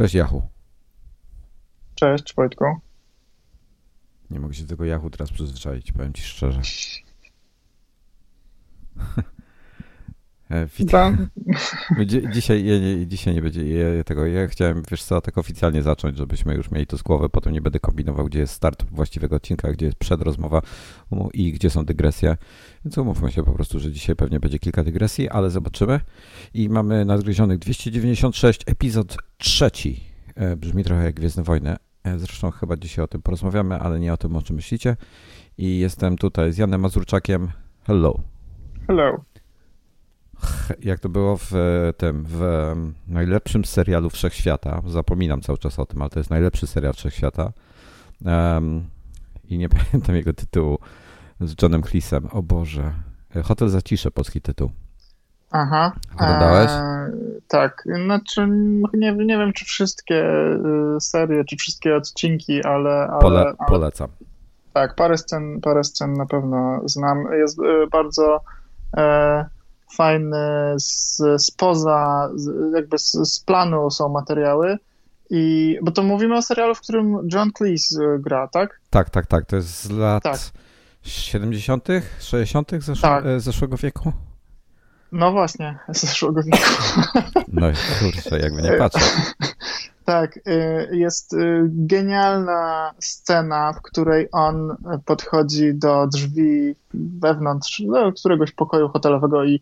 Cześć Yahoo. Cześć Wojtku. Nie mogę się do tego Yahoo teraz przyzwyczaić, powiem ci szczerze. witam. Dzisiaj, nie, dzisiaj nie będzie tego. Ja chciałem, wiesz co, tak oficjalnie zacząć, żebyśmy już mieli to z głowy. Potem nie będę kombinował, gdzie jest start właściwego odcinka, gdzie jest przedrozmowa i gdzie są dygresje. Więc umówmy się po prostu, że dzisiaj pewnie będzie kilka dygresji, ale zobaczymy. I mamy nadgryzionych 296, epizod trzeci. E, brzmi trochę jak Gwiezdne Wojny. E, zresztą chyba dzisiaj o tym porozmawiamy, ale nie o tym, o czym myślicie. I jestem tutaj z Janem Mazurczakiem. Hello. Hello jak to było w tym, w najlepszym serialu Wszechświata, zapominam cały czas o tym, ale to jest najlepszy serial Wszechświata um, i nie pamiętam jego tytułu z Johnem Cleese'em, o Boże, Hotel Zacisze, polski tytuł. Aha. Oglądałeś? E, tak, znaczy nie, nie wiem, czy wszystkie serie, czy wszystkie odcinki, ale... ale, Pole, ale polecam. tak, parę scen, parę scen na pewno znam. Jest bardzo... E, fajny, z, spoza, jakby z, z planu są materiały. I, bo to mówimy o serialu, w którym John Cleese y, gra, tak? Tak, tak, tak. To jest z lat tak. 70., 60. Zesz tak. E, zeszłego wieku? No właśnie, zeszłego wieku. No kurczę, jakby nie patrzę. Tak, y, jest y, genialna scena, w której on podchodzi do drzwi wewnątrz no, któregoś pokoju hotelowego i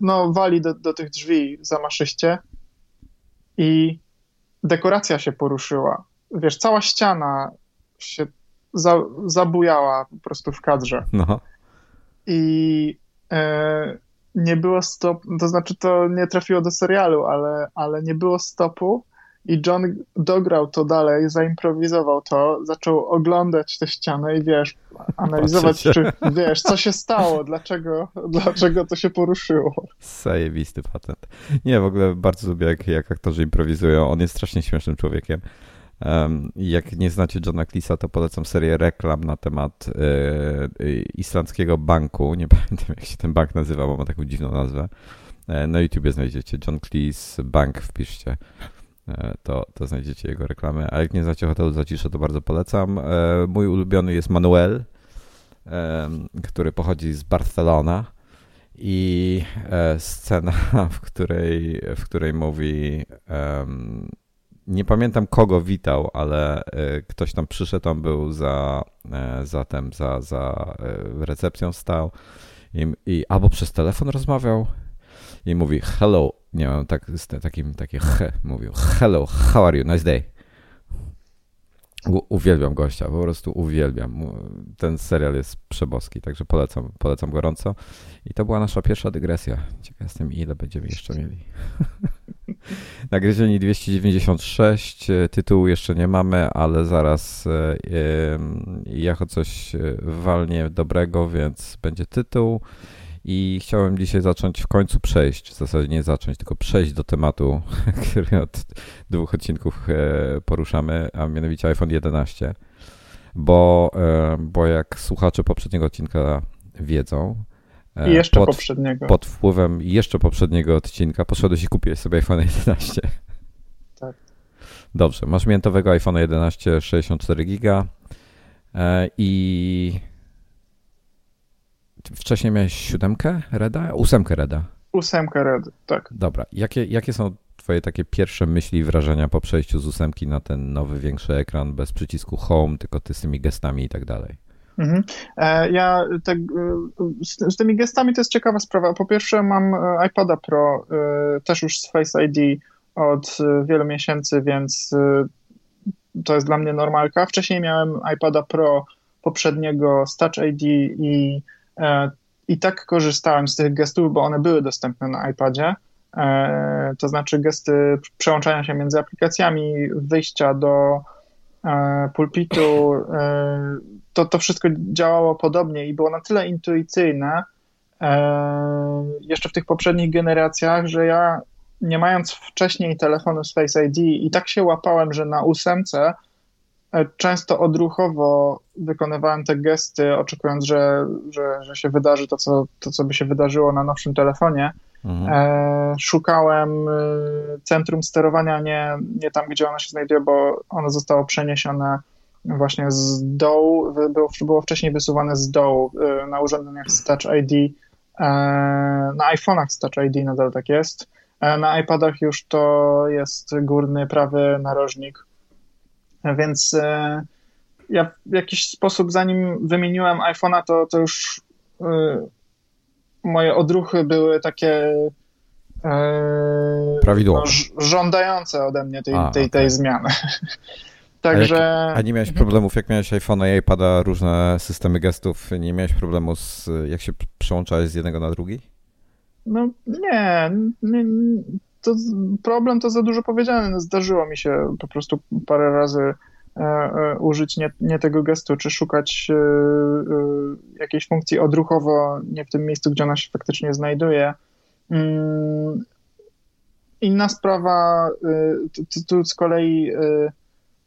no, wali do, do tych drzwi zamaszyście i dekoracja się poruszyła. Wiesz, cała ściana się za, zabujała po prostu w kadrze. No. I e, nie było stop, to znaczy to nie trafiło do serialu, ale, ale nie było stopu i John dograł to dalej, zaimprowizował to, zaczął oglądać tę ścianę i wiesz, analizować, czy wiesz, co się stało, dlaczego, dlaczego to się poruszyło. Zajebisty patent. Nie, w ogóle bardzo lubię, jak, jak aktorzy improwizują. On jest strasznie śmiesznym człowiekiem. Um, jak nie znacie Johna Cleese'a, to polecam serię reklam na temat y, islandzkiego banku. Nie pamiętam, jak się ten bank nazywa, bo ma taką dziwną nazwę. E, na YouTubie znajdziecie John Cleese Bank, wpiszcie. E, to, to znajdziecie jego reklamy. A jak nie znacie hotelu Zacisze, to bardzo polecam. E, mój ulubiony jest Manuel, który pochodzi z Barcelona i e, scena, w której, w której mówi nie pamiętam kogo witał, ale ktoś tam przyszedł, on był za, za, tem, za, za recepcją stał i, i albo przez telefon rozmawiał i mówi hello, nie mam tak, z takim, takie he, mówił hello, how are you, nice day. U, uwielbiam gościa, po prostu uwielbiam. Ten serial jest przeboski, także polecam, polecam gorąco. I to była nasza pierwsza dygresja. Ciekaw jestem, ile będziemy jeszcze mieli. Nagryzieni 296, tytułu jeszcze nie mamy, ale zaraz yy, jako coś e, walnie dobrego, więc będzie tytuł. I chciałem dzisiaj zacząć w końcu przejść, w zasadzie nie zacząć, tylko przejść do tematu, który od dwóch odcinków e, poruszamy, a mianowicie iPhone 11. Bo, e, bo jak słuchacze poprzedniego odcinka wiedzą, e, I jeszcze pod, poprzedniego. Pod wpływem jeszcze poprzedniego odcinka poszedłeś i kupiłeś sobie iPhone 11. Tak. Dobrze, masz miętowego iPhone 11 64 giga i Wcześniej miałeś siódemkę Reda? Ósemkę Reda. Ósemkę Red, tak. Dobra. Jakie, jakie są twoje takie pierwsze myśli i wrażenia po przejściu z ósemki na ten nowy, większy ekran bez przycisku home, tylko ty z tymi gestami i tak dalej? Mhm. E, ja e, z, z, tymi gestami to jest ciekawa sprawa. Po pierwsze mam e, iPada Pro też już z Face ID od wielu miesięcy, więc to jest dla mnie normalka. Wcześniej miałem iPada Pro poprzedniego z Touch ID i I tak korzystałem z tych gestów, bo one były dostępne na iPadzie. E, to znaczy gesty przełączania się między aplikacjami, wyjścia do e, pulpitu. To, to wszystko działało podobnie i było na tyle intuicyjne jeszcze w tych poprzednich generacjach, że ja nie mając wcześniej telefonu z Face ID i tak się łapałem, że na ósemce E, często odruchowo wykonywałem te gesty, oczekując, że, że, że się wydarzy to co, to, co by się wydarzyło na nowszym telefonie. Mhm. E, szukałem centrum sterowania nie, nie tam, gdzie ono się znajduje, bo ono zostało przeniesione właśnie z dołu, było, było wcześniej wysuwane z dołu na urządzeniach z Touch ID. Na iPhone'ach z Touch ID nadal tak jest. Na iPadach już to jest górny prawy narożnik. Więc ja w jakiś sposób, zanim wymieniłem iPhone'a, to, to już y, moje odruchy były takie y, Prawidłowe. No, żądające ode mnie tej, A, tej, okay. tej zmiany. Także... A, jak, a, nie miałeś problemów, jak miałeś iPhone'a i iPada, różne systemy gestów, nie miałeś problemu z, jak się przełączałeś z jednego na drugi? No nie, nie to problem to za dużo powiedziane. No, zdarzyło mi się po prostu parę razy E, e, użyć nie, nie, tego gestu, czy szukać e, jakiejś funkcji odruchowo nie w tym miejscu, gdzie ona się faktycznie znajduje. Mm, inna sprawa, tu z kolei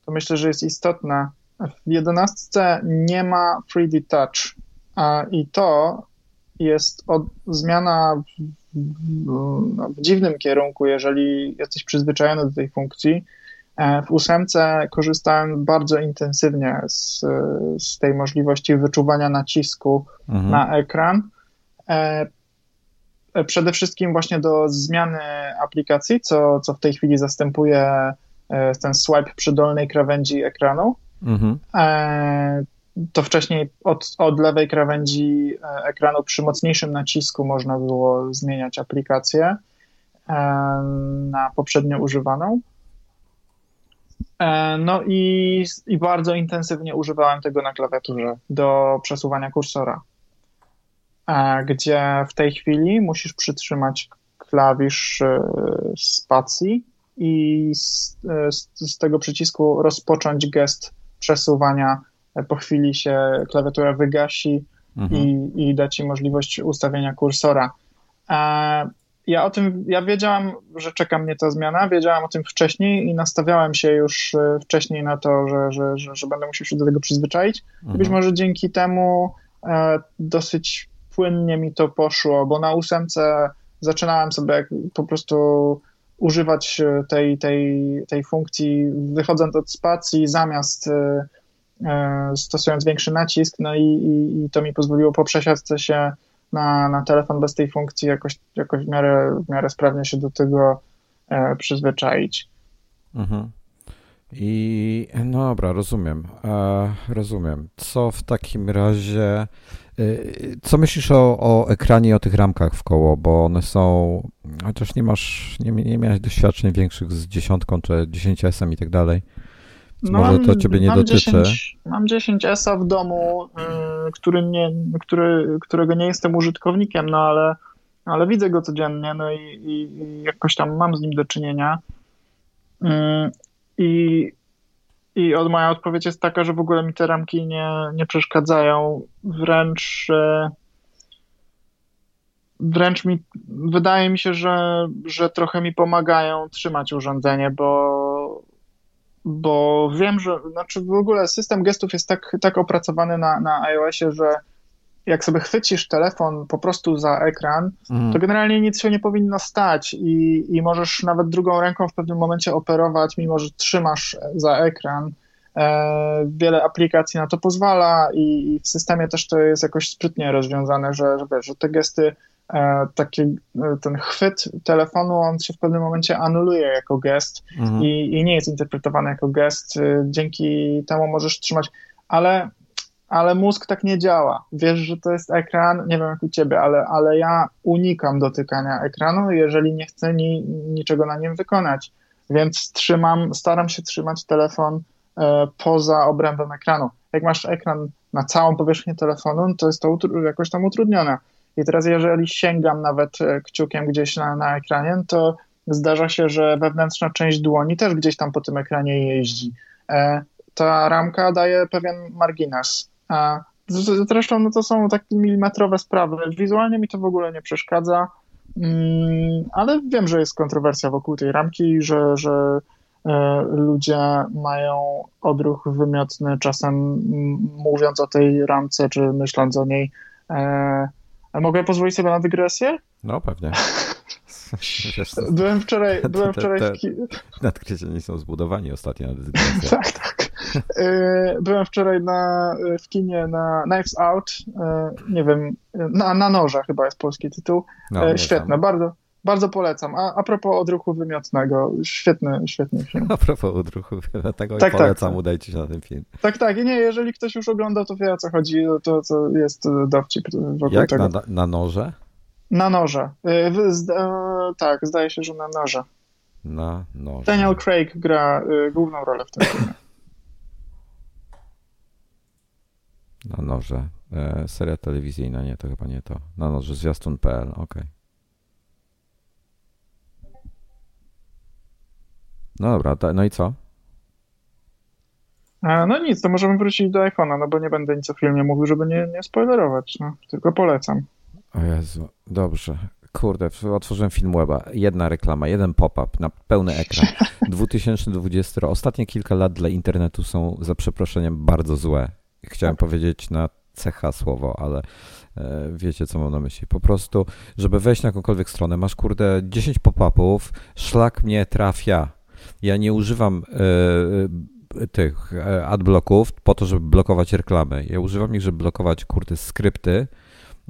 to myślę, że jest istotna. W 11 nie ma 3D Touch a i to jest od, zmiana w, w, w dziwnym kierunku, jeżeli jesteś przyzwyczajony do tej funkcji E, w ósemce korzystałem bardzo intensywnie z, z tej możliwości wyczuwania nacisku mhm. na ekran. E, e, przede wszystkim właśnie do zmiany aplikacji, co, co w tej chwili zastępuje ten swipe przy dolnej krawędzi ekranu. Mhm. To wcześniej od, od lewej krawędzi ekranu przy mocniejszym nacisku można było zmieniać aplikację na poprzednio używaną. E, no i, i bardzo intensywnie używałem tego na klawiaturze do przesuwania kursora, e, gdzie w tej chwili musisz przytrzymać klawisz e, spacji i z, z, z tego przycisku rozpocząć gest przesuwania. Po chwili się klawiatura wygasi mhm. i, i da ci możliwość ustawienia kursora ja o tym, ja wiedziałam, że czeka mnie ta zmiana, wiedziałam o tym wcześniej i nastawiałem się już e, wcześniej na to, że, że, że, że będę musiał się do tego przyzwyczaić. Mhm. Być może dzięki temu e, dosyć płynnie mi to poszło, bo na ósemce zaczynałem sobie po prostu używać e, tej, tej, tej funkcji, wychodząc od spacji zamiast e, e, stosując większy nacisk, no i, i, i to mi pozwoliło po przesiadce się na, na telefon bez tej funkcji jakoś, jakoś w, miarę, w miarę sprawnie się do tego e, przyzwyczaić. Mhm. I no dobra, rozumiem. E, rozumiem. Co w takim razie. E, co myślisz o, o ekranie i o tych ramkach w koło, bo one są, chociaż nie masz, nie, nie miałeś doświadczeń większych z dziesiątką czy 10S i tak dalej. No, Może to ciebie nie mam dotyczy. 10, mam 10 ESA w domu, yy, który nie, który, którego nie jestem użytkownikiem, no ale, ale widzę go codziennie, no i, i, i jakoś tam mam z nim do czynienia. Yy, I, I od, moja odpowiedź jest taka, że w ogóle mi te ramki nie, nie przeszkadzają. Wręcz. Yy, wręcz mi wydaje mi się, że, że trochę mi pomagają trzymać urządzenie, bo bo wiem, że znaczy w ogóle system gestów jest tak, tak opracowany na, na iOSie, że jak sobie chwycisz telefon po prostu za ekran, mm. to generalnie nic się nie powinno stać i, i możesz nawet drugą ręką w pewnym momencie operować, mimo że trzymasz za ekran. E, wiele aplikacji na to pozwala i, i, w systemie też to jest jakoś sprytnie rozwiązane, że, że, wiesz, że te gesty taki e, ten chwyt telefonu, on się w pewnym momencie anuluje jako gest mhm. i, i, nie jest interpretowany jako gest. E, dzięki temu możesz trzymać, ale, ale mózg tak nie działa. Wiesz, że to jest ekran, nie wiem jak u ciebie, ale, ale ja unikam dotykania ekranu, jeżeli nie chcę ni, niczego na nim wykonać. Więc trzymam, staram się trzymać telefon e, poza obrębem ekranu. Jak masz ekran na całą powierzchnię telefonu, to jest to jakoś tam utrudnione i teraz, jeżeli sięgam nawet e, kciukiem gdzieś na, na ekranie, to zdarza się, że wewnętrzna część dłoni też gdzieś tam po tym ekranie jeździ. E, ta ramka daje pewien margines. Zresztą no to są takie milimetrowe sprawy. Wizualnie mi to w ogóle nie przeszkadza, mm, ale wiem, że jest kontrowersja wokół tej ramki, że, że e, ludzie mają odruch wymiotny czasem mówiąc o tej ramce, czy myśląc o niej a mogę pozwolić sobie na dygresję? No, pewnie. Wiesz, byłem wczoraj, byłem wczoraj te, te, w są zbudowani ostatnio na tak, tak. E, byłem wczoraj na, w kinie na Knives Out, e, nie wiem, na, na noża chyba jest polski tytuł. No, Świetne, bardzo, bardzo polecam. A, a propos odruchu wymiotnego, świetny, świetny film. A propos odruchu wymiotnego, tak, polecam, tak. udajcie się na ten film. Tak, tak. I nie, jeżeli ktoś już oglądał, to wie o co chodzi, to, to jest dowcip wokół Jak? tego. Na, na noże? Na noże. Zda, e, tak, zdaje się, że na noże. Na noże. Daniel Craig gra y, główną rolę w tym filmie. Na noże. E, seria telewizyjna, nie, to chyba nie to. Na noże, zwiastun.pl, okej. Okay. No dobra, no i co? A, no nic, to możemy wrócić do iPhone'a, no bo nie będę nic o filmie mówił, żeby nie, nie spoilerować, no, tylko polecam. O Jezu, dobrze. Kurde, otworzyłem film weba. Jedna reklama, jeden pop-up na pełny ekran. 2020. Ostatnie kilka lat dla internetu są za przeproszeniem bardzo złe. Chciałem tak. powiedzieć na cecha słowo, ale e, wiecie, co mam na myśli. Po prostu, żeby wejść na jakąkolwiek stronę, masz kurde 10 pop-upów, szlak mnie trafia. Ja nie używam e, tych e, adblocków po to, żeby blokować reklamy. Ja używam ich, żeby blokować kurde skrypty,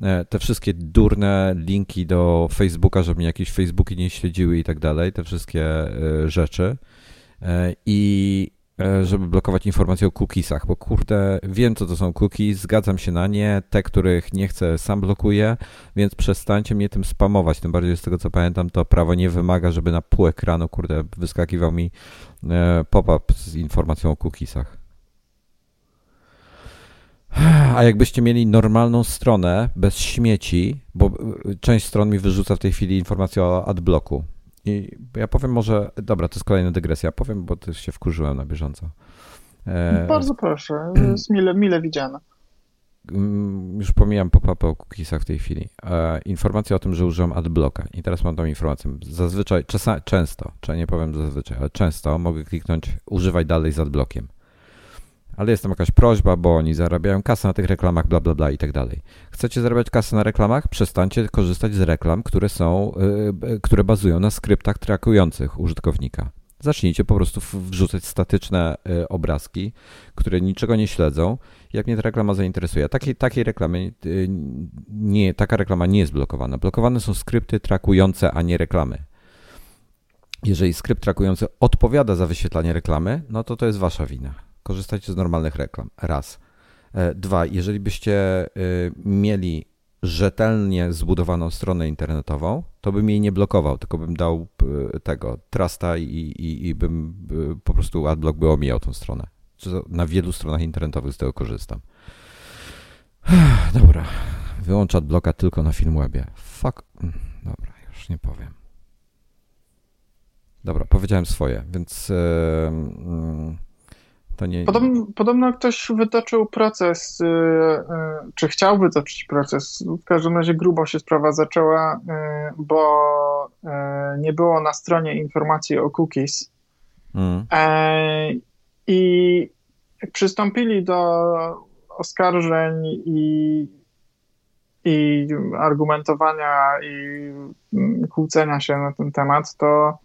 E, te wszystkie durne linki do Facebooka, żeby mnie jakieś Facebooki nie śledziły i tak dalej, te wszystkie e, rzeczy. E, I żeby blokować informacje o cookiesach, bo kurde, wiem co to są cookies, zgadzam się na nie, te, których nie chcę, sam blokuję, więc przestańcie mnie tym spamować, tym bardziej z tego co pamiętam, to prawo nie wymaga, żeby na pół ekranu, kurde, wyskakiwał mi pop-up z informacją o cookiesach. A jakbyście mieli normalną stronę bez śmieci, bo y, część stron mi wyrzuca w tej chwili informację o adblocku. I ja powiem może, dobra, to jest kolejna dygresja, powiem, bo też się wkurzyłem na bieżąco. E... Bardzo proszę, jest mile, mile widziane. Mm, już pomijam pop-upy o cookiesach w tej chwili. E, informacja o tym, że użyłem adblocka. I teraz mam tą informację. Zazwyczaj, czasa, często, czy nie powiem zazwyczaj, ale często mogę kliknąć używaj dalej z adblockiem ale jest tam jakaś prośba, bo oni zarabiają kasę na tych reklamach, bla, bla, bla i tak dalej. Chcecie zarabiać kasę na reklamach? Przestańcie korzystać z reklam, które są, yy, które bazują na skryptach trakujących użytkownika. Zacznijcie po prostu wrzucać statyczne y, obrazki, które niczego nie śledzą. Jak mnie ta reklama zainteresuje, takiej, takiej reklamy y, nie, taka reklama nie jest blokowana. Blokowane są skrypty trakujące, a nie reklamy. Jeżeli skrypt trakujący odpowiada za wyświetlanie reklamy, no to to jest wasza wina korzystajcie z normalnych reklam. Raz. E, dwa, jeżeli byście e, mieli rzetelnie zbudowaną stronę internetową, to bym jej nie blokował, tylko bym dał e, tego trusta i, i, i bym po prostu adblock by omijał tą stronę. Na wielu stronach internetowych z tego korzystam. Dobra, wyłącz adblocka tylko na Filmwebie. Fuck. Mm, dobra, już nie powiem. Dobra, powiedziałem swoje, więc... Yy, to nie... Podobno, podobno ktoś wytoczył proces, y, y, czy chciał wytoczyć proces. W każdym razie grubo się sprawa zaczęła, y, bo nie było na stronie informacji o cookies. Mm. E, I przystąpili do oskarżeń i, i argumentowania i mm, kłócenia się na ten temat, to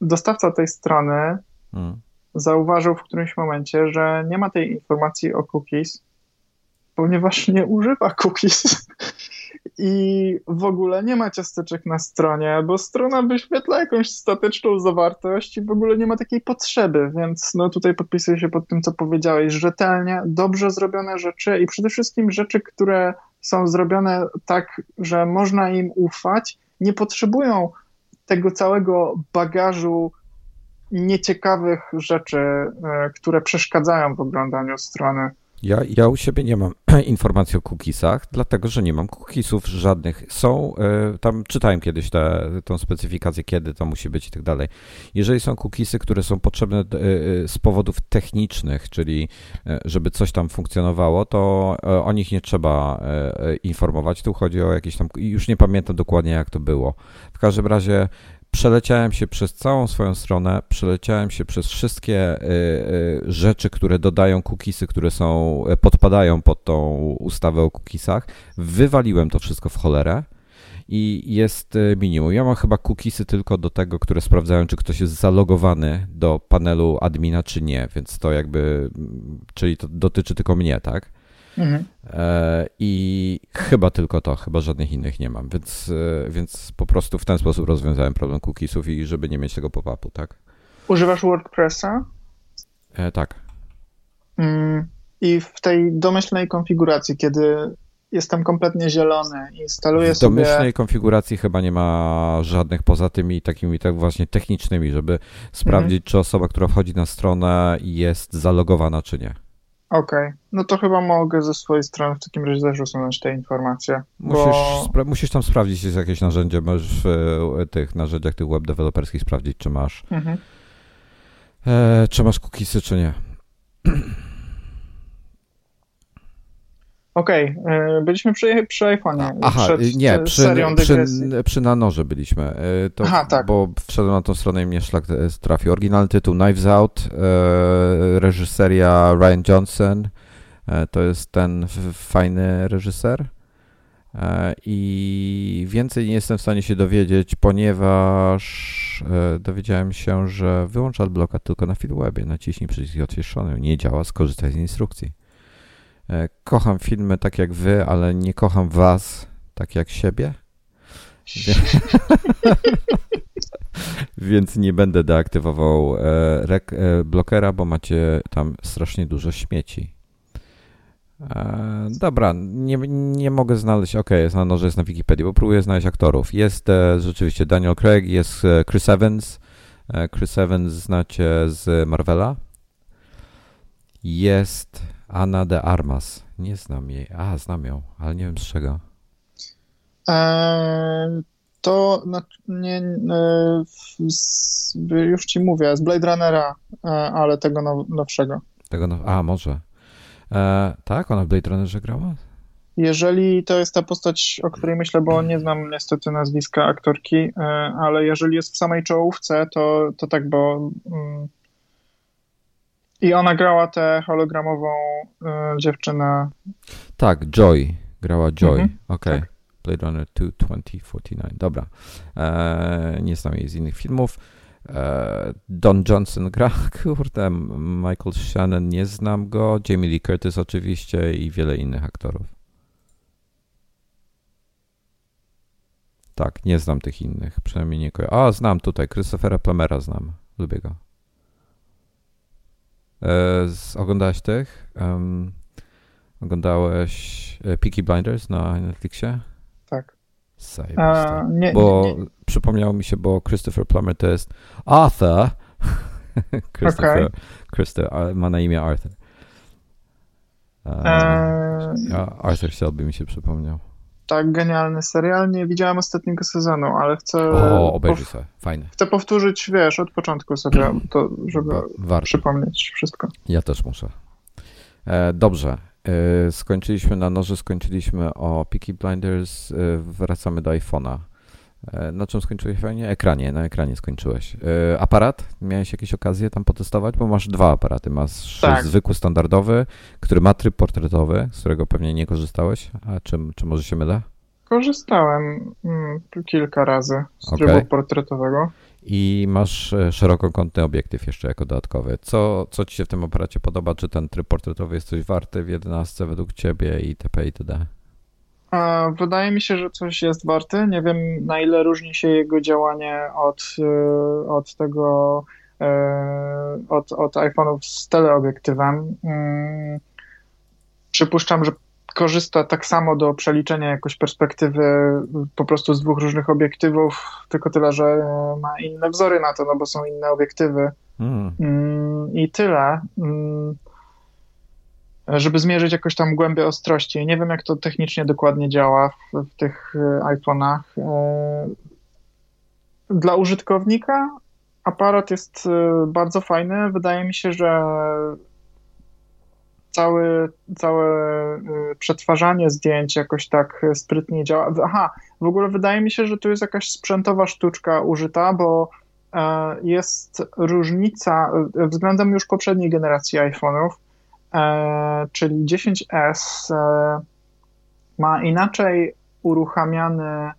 dostawca tej strony mm zauważył w którymś momencie, że nie ma tej informacji o cookies, ponieważ nie używa cookies. I w ogóle nie ma ciasteczek na stronie, bo strona wyświetla jakąś statyczną zawartość i w ogóle nie ma takiej potrzeby, więc no tutaj podpisuję się pod tym, co powiedziałeś. Rzetelnie, dobrze zrobione rzeczy i przede wszystkim rzeczy, które są zrobione tak, że można im ufać, nie potrzebują tego całego bagażu nieciekawych rzeczy, e, które przeszkadzają w oglądaniu strony. Ja, ja u siebie nie mam informacji o cookiesach, dlatego że nie mam cookiesów żadnych. Są, e, tam czytałem kiedyś tę tą specyfikację, kiedy to musi być i tak dalej. Jeżeli są cookiesy, które są potrzebne e, z powodów technicznych, czyli żeby coś tam funkcjonowało, to o nich nie trzeba informować. Tu chodzi o jakieś tam, już nie pamiętam dokładnie jak to było. W każdym razie Przeleciałem się przez całą swoją stronę, przeleciałem się przez wszystkie y, y, rzeczy, które dodają cookiesy, które są, e, podpadają pod tą ustawę o cookiesach. Wywaliłem to wszystko w cholerę i jest e, minimum. Ja mam chyba cookiesy tylko do tego, które sprawdzają, czy ktoś jest zalogowany do panelu admina, czy nie, więc to jakby, czyli to dotyczy tylko mnie, tak? Mhm. E, I chyba tylko to, chyba żadnych innych nie mam, więc, e, więc po prostu w ten sposób rozwiązałem problem cookiesów i żeby nie mieć tego pop-upu, tak? Używasz WordPressa? E, tak. Mm, I w tej domyślnej konfiguracji, kiedy jestem kompletnie zielony, instaluję w sobie... W domyślnej konfiguracji chyba nie ma żadnych poza tymi takimi tak właśnie technicznymi, żeby sprawdzić, mhm. czy osoba, która wchodzi na stronę jest zalogowana, czy nie. Okej, okay. no to chyba mogę ze swojej strony w takim razie też usunąć te informacje. Musisz, bo... musisz tam sprawdzić, jest jakieś narzędzie, możesz w e, tych narzędziach tych web deweloperskich sprawdzić, czy masz mhm. e, czy masz cookiesy, czy nie. Okej, okay. byliśmy przy, przy iPhone'ie. Aha, przed nie, przy, przy, przy Nanorze byliśmy. E, to, Aha, tak. Bo wszedłem na tą stronę i mnie szlak trafił. Oryginalny tytuł Knives Out, e, reżyseria Ryan Johnson. E, to jest ten fajny reżyser. I więcej nie jestem w stanie się dowiedzieć, ponieważ dowiedziałem się, że wyłącza adbloka tylko na Feedwebie. Naciśnij przycisk odświeżony. Nie działa, skorzystaj z instrukcji. E, kocham filmy tak jak wy, ale nie kocham was tak jak siebie. Więc nie będę deaktywował e, e, blokera, bo macie tam strasznie dużo śmieci. Dobra, nie, nie mogę znaleźć. Ok, jest na noże, jest na Wikipedii, bo próbuję znaleźć aktorów. Jest rzeczywiście Daniel Craig, jest Chris Evans. Chris Evans znacie z Marvela. Jest Anna de Armas. Nie znam jej. A, znam ją, ale nie wiem z czego. Eee, to nie, e, już ci mówię, z Blade Runnera, e, ale tego now, nowszego. Tego now, a, może. E, tak, ona w Blade Runnerze grała? Jeżeli to jest ta postać, o której myślę, bo nie znam niestety nazwiska aktorki, ale jeżeli jest w samej czołówce, to, to tak, bo mm, i ona grała tę hologramową y, dziewczynę. Tak, Joy. Grała Joy. Mhm, Okej. Okay. Tak. Blade Runner 2 2049. Dobra. E, nie znam jej z innych filmów. E, Don Johnson gra, kurde, Michael Shannon, nie znam go, Jamie Lee Curtis oczywiście i wiele innych aktorów. Tak, nie znam tych innych, przynajmniej nie kojarzę. A, znam tutaj, Christophera Plumera znam, lubię go. E, z, oglądałeś tych? Um, oglądałeś Peaky Blinders na Netflixie? Tak. A, nie, bo nie, nie. przypomniało mi się, bo Christopher Plummer to jest Arthur. Christopher, okay. Christopher ma na imię Arthur. Um, Arthur Shelby mi się przypomniał tak genialny serial. Nie widziałem ostatniego sezonu, ale chcę. O, obejrzyj sobie, fajny. Chcę powtórzyć, wiesz, od początku sobie to, żeby Warto. przypomnieć wszystko. Ja też muszę. E, dobrze. E, skończyliśmy na noży, skończyliśmy o Peaky Blinders, e, wracamy do iPhone'a. E, na czym skończyłeś fajnie? Ekranie, na ekranie skończyłeś. E, aparat? Miałeś jakieś okazje tam potestować? Bo masz dwa aparaty. Masz tak. zwykły, standardowy, który ma tryb portretowy, z którego pewnie nie korzystałeś. A czy, czy może się mylę? Korzystałem mm, kilka razy z okay. trybu portretowego. I masz e, szerokokątny obiektyw jeszcze jako dodatkowy. Co, co ci się w tym aparacie podoba? Czy ten tryb portretowy jest coś warty w 11 według ciebie itp. itd.? Wydaje mi się, że coś jest warty. Nie wiem, na ile różni się jego działanie od, y, od tego, y, od, od iPhone'ów z teleobiektywem. Mm, przypuszczam, że korzysta tak samo do przeliczenia jakoś perspektywy po prostu z dwóch różnych obiektywów, tylko tyle, że ma inne wzory na to, no bo są inne obiektywy. Hmm. Mm. I tyle. Żeby zmierzyć jakoś tam głębię ostrości. Nie wiem, jak to technicznie dokładnie działa w, w tych e, iPhone'ach. E, dla użytkownika aparat jest e, bardzo fajny. Wydaje mi się, że cały, całe przetwarzanie zdjęć jakoś tak sprytnie działa. Aha, w ogóle wydaje mi się, że tu jest jakaś sprzętowa sztuczka użyta, bo jest różnica względem już poprzedniej generacji iPhone'ów czyli 10S e, ma inaczej uruchamiany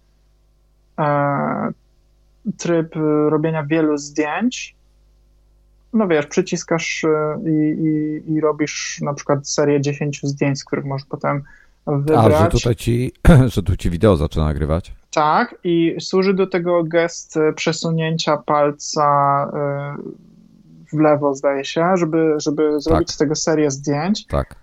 tryb robienia wielu zdjęć. No wiesz, przyciskasz i, i, i robisz na przykład serię 10 zdjęć, z których możesz potem wybrać. A, że tutaj ci, że tu ci wideo zaczyna nagrywać? Tak, i służy do tego gest przesunięcia palca w lewo, zdaje się, żeby, żeby zrobić tak. z tego serię zdjęć. Tak.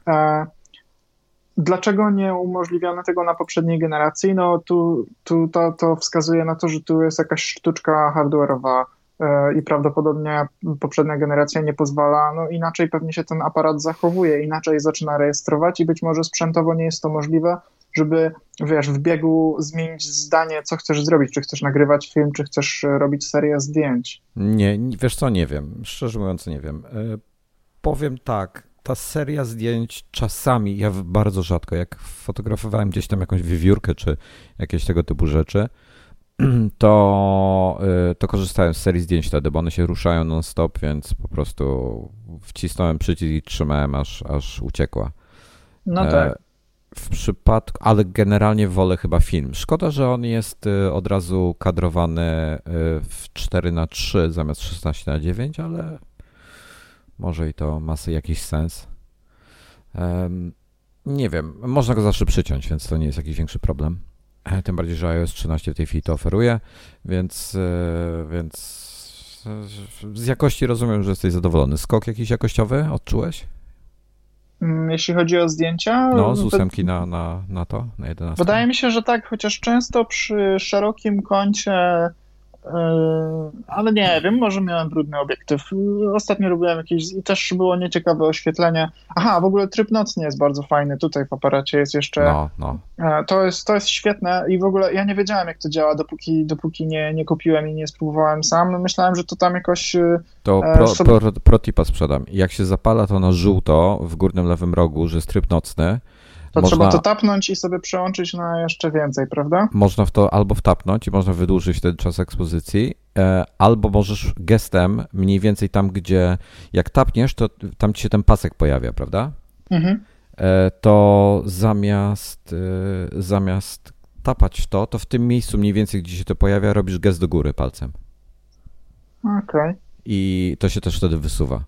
Dlaczego nie umożliwiono tego na poprzedniej generacji? No tu, tu to, to wskazuje na to, że tu jest jakaś sztuczka hardware'owa e, i prawdopodobnie poprzednia generacja nie pozwala, no inaczej pewnie się ten aparat zachowuje, inaczej zaczyna rejestrować i być może sprzętowo nie jest to możliwe, żeby, wiesz, w biegu zmienić zdanie, co chcesz zrobić, czy chcesz nagrywać film, czy chcesz robić serię zdjęć. Nie, wiesz co, nie wiem, szczerze mówiąc nie wiem. E, powiem tak, ta seria zdjęć czasami, ja bardzo rzadko, jak fotografowałem gdzieś tam jakąś wiewiórkę czy jakieś tego typu rzeczy, to, y, to korzystałem z serii zdjęć wtedy, bo one się ruszają non-stop, więc po prostu wcisnąłem przycisk i trzymałem, aż, aż uciekła. No e, tak. W przypadku, ale generalnie wolę chyba film. Szkoda, że on jest y, od razu kadrowany y, w 4 na 3 zamiast 16 na 9 ale może i to ma jakiś sens. Nie wiem, można go zawsze przyciąć, więc to nie jest jakiś większy problem. E, tym bardziej, że iOS 13 w tej chwili to oferuje, więc, e, więc e, z jakości rozumiem, że jesteś zadowolony. Skok jakiś jakościowy odczułeś? Mm, jeśli chodzi o zdjęcia. No, z ósemki na, na, na to, na 11. Wydaje mi się, że tak, chociaż często przy szerokim kącie ale nie wiem, może miałem brudny obiektyw. Ostatnio robiłem jakieś i też było nieciekawe oświetlenie. Aha, w ogóle tryb nocny jest bardzo fajny. Tutaj w aparacie jest jeszcze. No, no. E, to, jest, to jest świetne i w ogóle ja nie wiedziałem, jak to działa, dopóki, dopóki nie, nie kupiłem i nie spróbowałem sam. Myślałem, że to tam jakoś. E, to pro, sobie... pro, pro sprzedam. Jak się zapala to na żółto w górnym lewym rogu, że jest tryb nocny, to można, trzeba to tapnąć i sobie przełączyć na jeszcze więcej, prawda? Można w to albo wtapnąć i można wydłużyć ten czas ekspozycji, e, albo możesz gestem mniej więcej tam, gdzie jak tapniesz, to tam ci się ten pasek pojawia, prawda? Mhm. E, to zamiast, e, zamiast tapać to, to w tym miejscu mniej więcej, gdzie się to pojawia, robisz gest do góry palcem. Okej. Okay. I to się też wtedy wysuwa.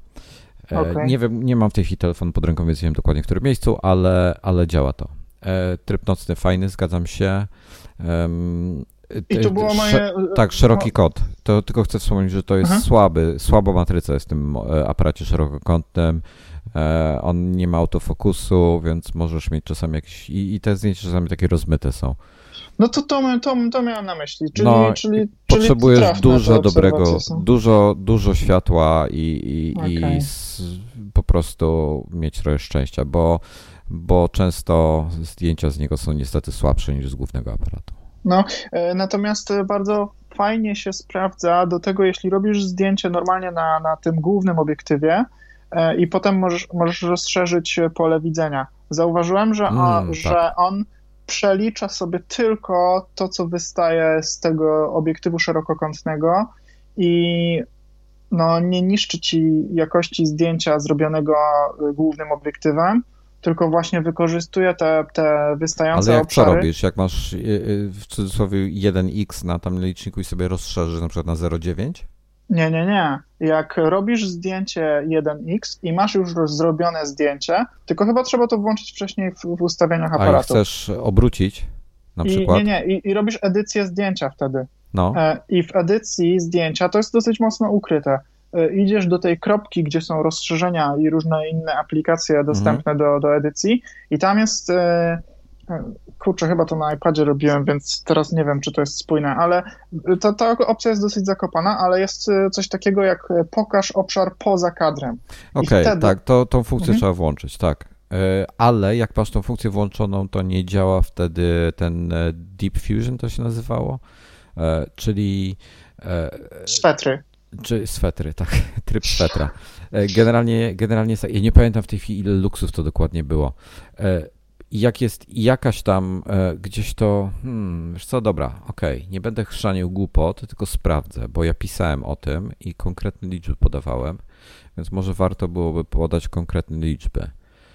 E, okay. Nie wiem, nie mam w tej chwili telefon pod ręką, więc nie wiem dokładnie w którym miejscu, ale, ale działa to. E, tryb nocny fajny, zgadzam się. I to było moje... Tak, szeroki kod. To tylko chcę wspomnieć, że to jest Aha. słaby, słaba matryca jest w tym e, aparacie szerokokątnym. On nie ma autofokusu, więc możesz mieć czasami jakieś... I, i te zdjęcia czasami takie rozmyte są. No to to, to, to miałem na myśli, czyli, no, czyli, potrzebujesz czyli dużo dobrego, dużo, dużo światła i, i, okay. i s, po prostu mieć trochę szczęścia, bo, bo często zdjęcia z niego są niestety słabsze niż z głównego aparatu. No, e, natomiast bardzo fajnie się sprawdza do tego, jeśli robisz zdjęcie normalnie na, na tym głównym obiektywie e, i potem możesz, możesz rozszerzyć pole widzenia. Zauważyłem, że, mm, tak. że on przelicza sobie tylko to, co wystaje z tego obiektywu szerokokątnego i no, nie niszczy ci jakości zdjęcia zrobionego głównym obiektywem, tylko właśnie wykorzystuje te, te wystające Ale jak obszary. co robisz? Jak masz y, y, w cudzysłowie 1x na tam liczniku i sobie rozszerzysz na przykład na 0,9? Nie, nie, nie. Jak robisz zdjęcie 1x i masz już zrobione zdjęcie, tylko chyba trzeba to włączyć wcześniej w, w ustawieniach aparatu. A chcesz obrócić na I, przykład? Nie, nie. I, I, robisz edycję zdjęcia wtedy. No. E, I w edycji zdjęcia to jest dosyć mocno ukryte. E, idziesz do tej kropki, gdzie są rozszerzenia i różne inne aplikacje dostępne mhm. do, do edycji i tam jest e, Kurczę, chyba to na iPadzie robiłem, więc teraz nie wiem, czy to jest spójne, ale ta, ta opcja jest dosyć zakopana, ale jest e, coś takiego jak e, pokaż obszar poza kadrem. Okej, okay, wtedy... tak, to, tą funkcję mhm. trzeba włączyć, tak. E, ale jak masz tą funkcję włączoną, to nie działa wtedy ten Deep Fusion, to się nazywało, czyli... Swetry. Czy swetry, tak, tryb swetra. Generalnie, generalnie, ja nie pamiętam w tej chwili, ile luksów to dokładnie było jak jest jakaś tam e, gdzieś to, hmm, wiesz co, dobra, okej, okay, nie będę chrzanił głupot, tylko sprawdzę, bo ja pisałem o tym i konkretne liczby podawałem, więc może warto byłoby podać konkretne liczby.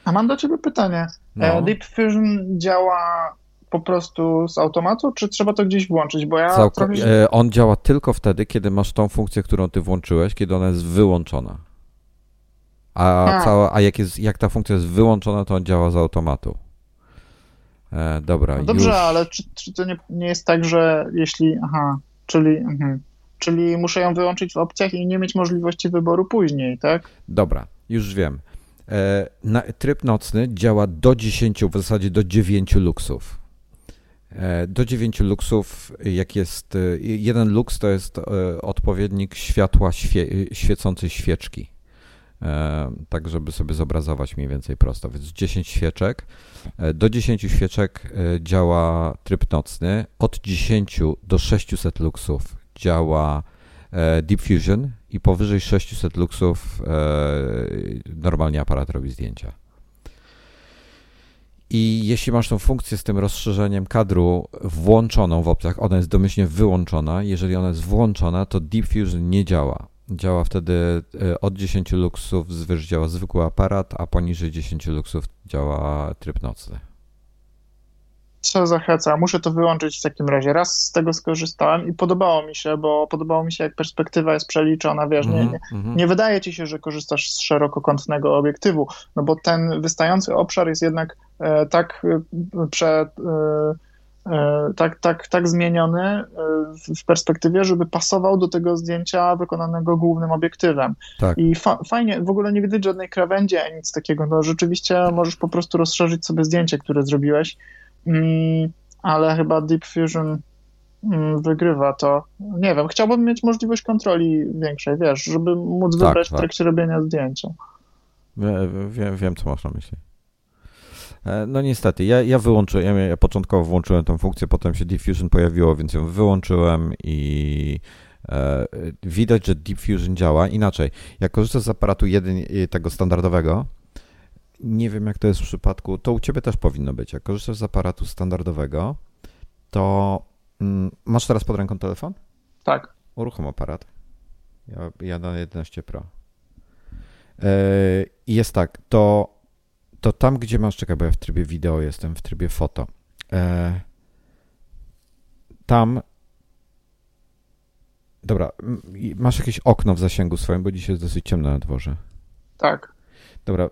A mam do ciebie pytanie. No. E, Deep Fusion działa po prostu z automatu, czy trzeba to gdzieś włączyć? Bo ja Całko- trochę... e, On działa tylko wtedy, kiedy masz tą funkcję, którą ty włączyłeś, kiedy ona jest wyłączona. A, A. cała, a jak, jest, jak ta funkcja jest wyłączona, to on działa z automatu. E, dobra, No dobrze, już. ale czy, czy to nie, nie jest tak, że jeśli... Aha, czyli... Mhm. Czyli muszę ją wyłączyć w opcjach i nie mieć możliwości wyboru później, tak? Dobra, już wiem. E, na, tryb nocny działa do 10, w zasadzie do 9 luksów. E, do 9 luksów, jak jest. e, Jeden luks to jest e, odpowiednik światła świe, świecącej świeczki. E, tak, żeby sobie zobrazować mniej więcej prosto. Więc 10 świeczek. E, Do 10 świeczek e, działa tryb nocny. Od 10 do 600 luksów działa Deep Fusion i powyżej 600 luksów normalnie aparat robi zdjęcia. I jeśli masz tą funkcję z tym rozszerzeniem kadru włączoną w opcjach, ona jest domyślnie wyłączona. Jeżeli ona jest włączona, to Deep Fusion nie działa. Działa wtedy e, od 10 luksów zwyż działa zwykły aparat, a poniżej 10 luksów działa tryb nocny. Co zachęca? Muszę to wyłączyć w takim razie. Raz z tego skorzystałem i podobało mi się, bo podobało mi się, jak perspektywa jest przeliczona, wiesz, nie, nie, Mhm. nie wydaje ci się, że korzystasz z szerokokątnego obiektywu, no bo ten wystający obszar jest jednak e, tak e, prze, e, tak, tak, tak zmieniony e, w, perspektywie, żeby pasował do tego zdjęcia wykonanego głównym obiektywem. Tak. I fa fajnie, w ogóle nie widać żadnej krawędzi ani nic takiego. No rzeczywiście możesz po prostu rozszerzyć sobie zdjęcie, które zrobiłeś, mm, ale chyba Deep Fusion mm, wygrywa to. Nie wiem, chciałbym mieć możliwość kontroli większej, wiesz, żeby móc Tak, wybrać tak. w trakcie robienia zdjęcia. Wie- Wiem, wiem, co masz na myśli. E, No niestety, ja, ja wyłączyłem, ja, ja początkowo włączyłem tą funkcję, potem się Diffusion pojawiło, więc ją wyłączyłem i e, widać, że Diffusion działa. Inaczej, jak korzystasz z aparatu jeden, y, tego standardowego, nie wiem jak to jest w przypadku, to u Ciebie też powinno być. Jak korzystasz z aparatu standardowego, to mm, masz teraz pod ręką telefon? Tak. Uruchom aparat. Ja, ja na 11 Pro. Yy, jest tak, to, to tam, gdzie masz, czekaj, bo ja w trybie wideo jestem, w trybie foto. E, tam. Dobra, masz jakieś okno w zasięgu swoim, bo dzisiaj jest dosyć ciemno na dworze. Tak. Dobra,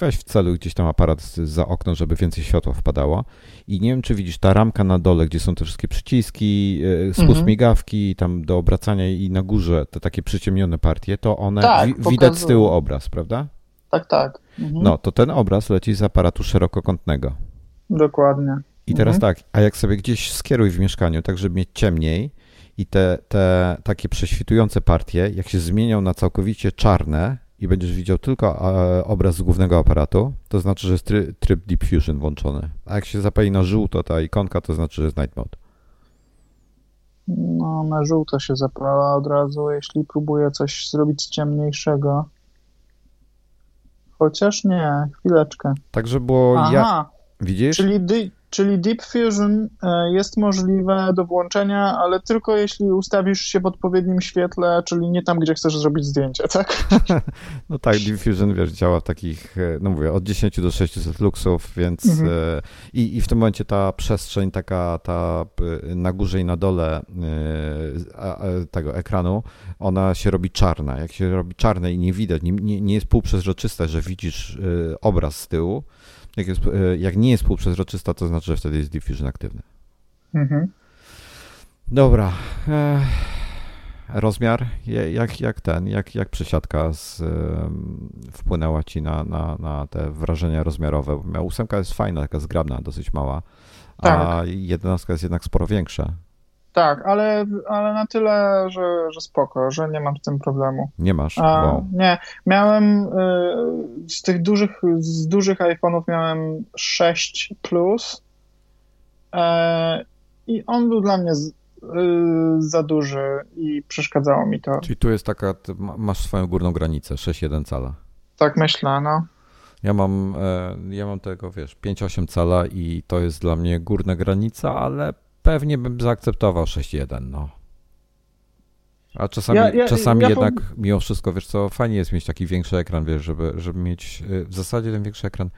weź w celu gdzieś tam aparat za okno, żeby więcej światła wpadało. I nie wiem, czy widzisz, ta ramka na dole, gdzie są te wszystkie przyciski, e, spust Mhm. migawki, tam do obracania i na górze te takie przyciemnione partie, to one Tak, wi- widać z tyłu obraz, prawda? Tak, tak. Mhm. No, to ten obraz leci z aparatu szerokokątnego. Dokładnie. I teraz Mhm. tak, a jak sobie gdzieś skieruj w mieszkaniu, tak żeby mieć ciemniej i te, te takie prześwitujące partie, jak się zmienią na całkowicie czarne i będziesz widział tylko e, obraz z głównego aparatu, to znaczy, że jest try, tryb Deep Fusion włączony. A jak się zapali na żółto ta ikonka, to znaczy, że jest Night Mode. No, na żółto się zapala od razu, jeśli próbuję coś zrobić ciemniejszego. Chociaż nie, chwileczkę. Także było Aha, ja. Widzisz? czyli, di- czyli Deep Fusion e, jest możliwe do włączenia, ale tylko jeśli ustawisz się w odpowiednim świetle, czyli nie tam, gdzie chcesz zrobić zdjęcie, tak? No tak, Diffusion, wiesz, działa w takich, e, no mówię, od 10 do 600 luksów, więc Mhm. e, i, i w tym momencie ta przestrzeń taka, ta na górze i na dole tego ekranu, ona się robi czarna. Jak się robi czarna i nie widać, nie, nie, jest półprzezroczysta, że widzisz obraz z tyłu, jak, jest, e, jak nie jest półprzezroczysta, to znaczy, że wtedy jest Diffusion aktywny. Mhm. Dobra. E, rozmiar, jak, jak ten, jak, jak przesiadka z, em, wpłynęła ci na, na, na te wrażenia rozmiarowe? Bo ósemka jest fajna, taka zgrabna, dosyć mała, a Tak. jedenastka jest jednak sporo większa. Tak, ale, ale na tyle, że, że spoko, że nie mam z tym problemu. Nie masz? A, Wow. Nie, miałem y, z tych dużych, z dużych iPhone'ów miałem 6 plus e, i on był dla mnie z, y, za duży i przeszkadzało mi to. Czyli tu jest taka, masz swoją górną granicę, 6,1 cala. Tak myślę, no. Ja mam, e, ja mam tego, wiesz, 5,8 cala i to jest dla mnie górna granica, ale pewnie bym zaakceptował 6,1, no. A czasami, Ja- ja- czasami ja jednak pom- mimo wszystko, wiesz co, fajnie jest mieć taki większy ekran, wiesz, żeby, żeby mieć e, w zasadzie ten większy ekran.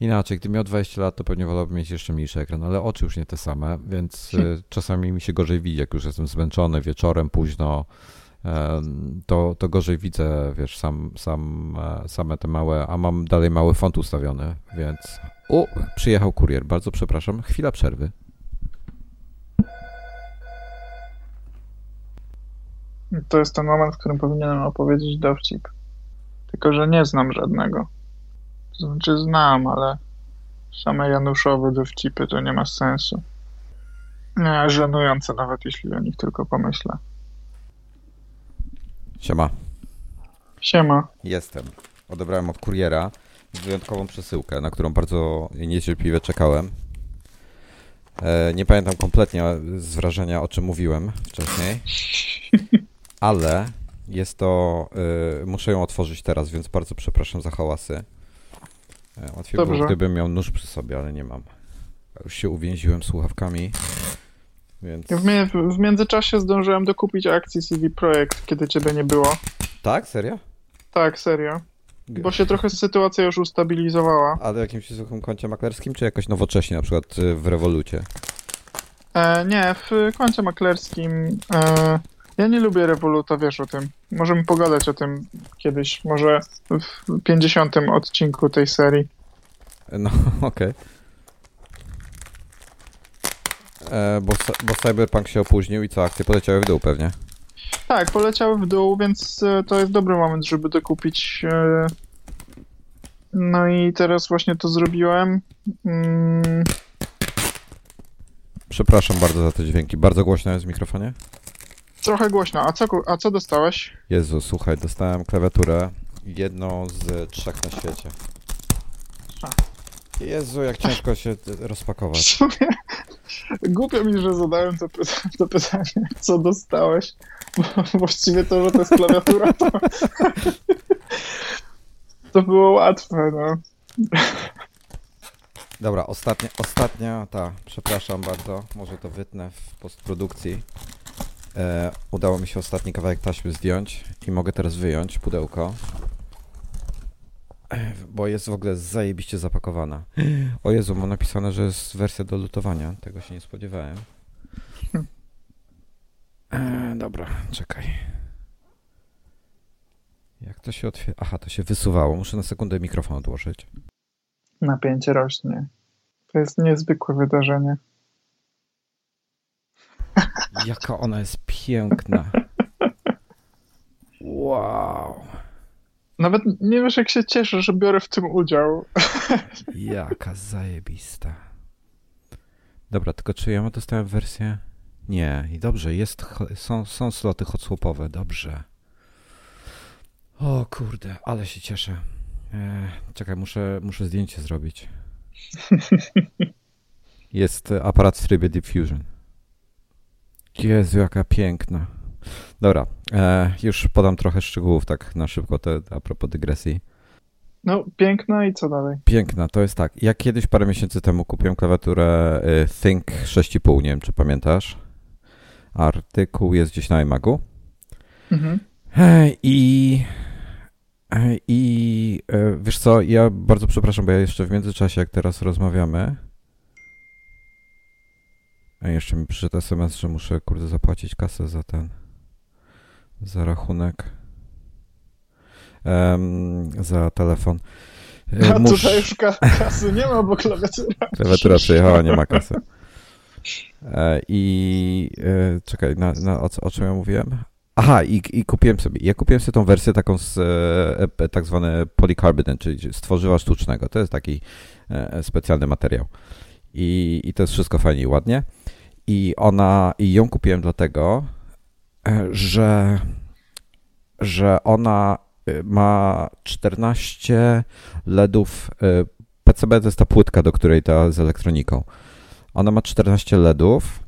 Inaczej, gdy miał 20 lat, to pewnie wolałbym mieć jeszcze mniejszy ekran, ale oczy już nie te same, więc hmm. czasami mi się gorzej widzi, jak już jestem zmęczony wieczorem, późno, to, to gorzej widzę, wiesz, sam, sam, e, same te małe, a mam dalej mały font ustawiony, więc... O, przyjechał kurier, bardzo przepraszam, chwila przerwy. To jest ten moment, w którym powinienem opowiedzieć dowcip. Tylko, że nie znam żadnego. To znaczy znam, ale same Januszowe dowcipy to nie ma sensu. Nie, żenujące nawet, jeśli o nich tylko pomyślę. Siema. Siema. Jestem. Odebrałem od kuriera wyjątkową przesyłkę, na którą bardzo niecierpliwie czekałem. E, nie pamiętam kompletnie z wrażenia, o czym mówiłem wcześniej, ale jest to. Y, muszę ją otworzyć teraz, więc bardzo przepraszam za hałasy. E, łatwiej Dobrze. było, gdybym miał nóż przy sobie, ale nie mam. Już się uwięziłem słuchawkami. Więc... W, w międzyczasie zdążyłem dokupić akcji CD Projekt, kiedy ciebie nie było. Tak? Serio? Tak, serio. Bo się trochę sytuacja już ustabilizowała. Ale w jakimś zwykłym koncie maklerskim, czy jakoś nowocześnie, na przykład y, w Revolucie? E, nie, w koncie maklerskim. E, ja nie lubię Revoluta, wiesz o tym. Możemy pogadać o tym kiedyś, może w 50 odcinku tej serii. No, okej. Okay. E, bo, bo Cyberpunk się opóźnił i co, akcje poleciały w dół pewnie. Tak, poleciały w dół, więc e, to jest dobry moment, żeby dokupić. E, no i teraz właśnie to zrobiłem. Mm. Przepraszam bardzo za te dźwięki. Bardzo głośno jest w mikrofonie? Trochę głośno. A co, a co dostałeś? Jezu, słuchaj, dostałem klawiaturę. Jedną z trzech na świecie. Jezu, jak ciężko się rozpakować. W sumie głupio mi, że zadałem to, to pytanie, co dostałeś. Bo właściwie to, że to jest klawiatura, to, to było łatwe, no. Dobra, ostatnia, ostatnia, ta, przepraszam bardzo, może to wytnę w postprodukcji. E, udało mi się ostatni kawałek taśmy zdjąć i mogę teraz wyjąć pudełko. E, bo jest w ogóle zajebiście zapakowana. O Jezu, mam napisane, że jest wersja do lutowania. Tego się nie spodziewałem. E, dobra, czekaj. Jak to się otwiera? Aha, to się wysuwało. Muszę na sekundę mikrofon odłożyć. Napięcie rośnie. To jest niezwykłe wydarzenie. Jaka ona jest piękna. Wow. Nawet nie wiesz, jak się cieszę, że biorę w tym udział. Jaka zajebista. Dobra, tylko czy ja dostałem wersję? Nie, i dobrze, jest, są, są sloty hotswapowe, dobrze. O kurde, ale się cieszę. E, czekaj, muszę, muszę zdjęcie zrobić. Jest aparat w trybie Diffusion. Jezu, jaka piękna. Dobra, e, już podam trochę szczegółów tak na szybko te, a propos dygresji. No, piękna i co dalej? Piękna, to jest tak. Ja kiedyś parę miesięcy temu kupiłem klawiaturę e, Think 6,5, nie wiem czy pamiętasz. Artykuł jest gdzieś na iMagu. Mhm. E, I e, i wiesz co, ja bardzo przepraszam, bo ja jeszcze w międzyczasie, jak teraz rozmawiamy, a jeszcze mi przyszedł SMS, że muszę, kurde, zapłacić kasę za ten, za rachunek, um, za telefon. A Mus... tutaj już kasy nie ma, bo klawiatura... Klawiatura przyjechała, nie ma kasy. E, I e, czekaj, na, na, o, o czym ja mówiłem? Aha, i, i kupiłem sobie, ja kupiłem sobie tą wersję taką z e, tak zwany polycarbonate, czyli z tworzywa sztucznego. To jest taki e, specjalny materiał. I, I to jest wszystko fajnie i ładnie. I ona, i ją kupiłem dlatego, e, że, że ona e, ma 14 LEDów. E, PCB to jest ta płytka, do której ta z elektroniką. Ona ma 14 LEDów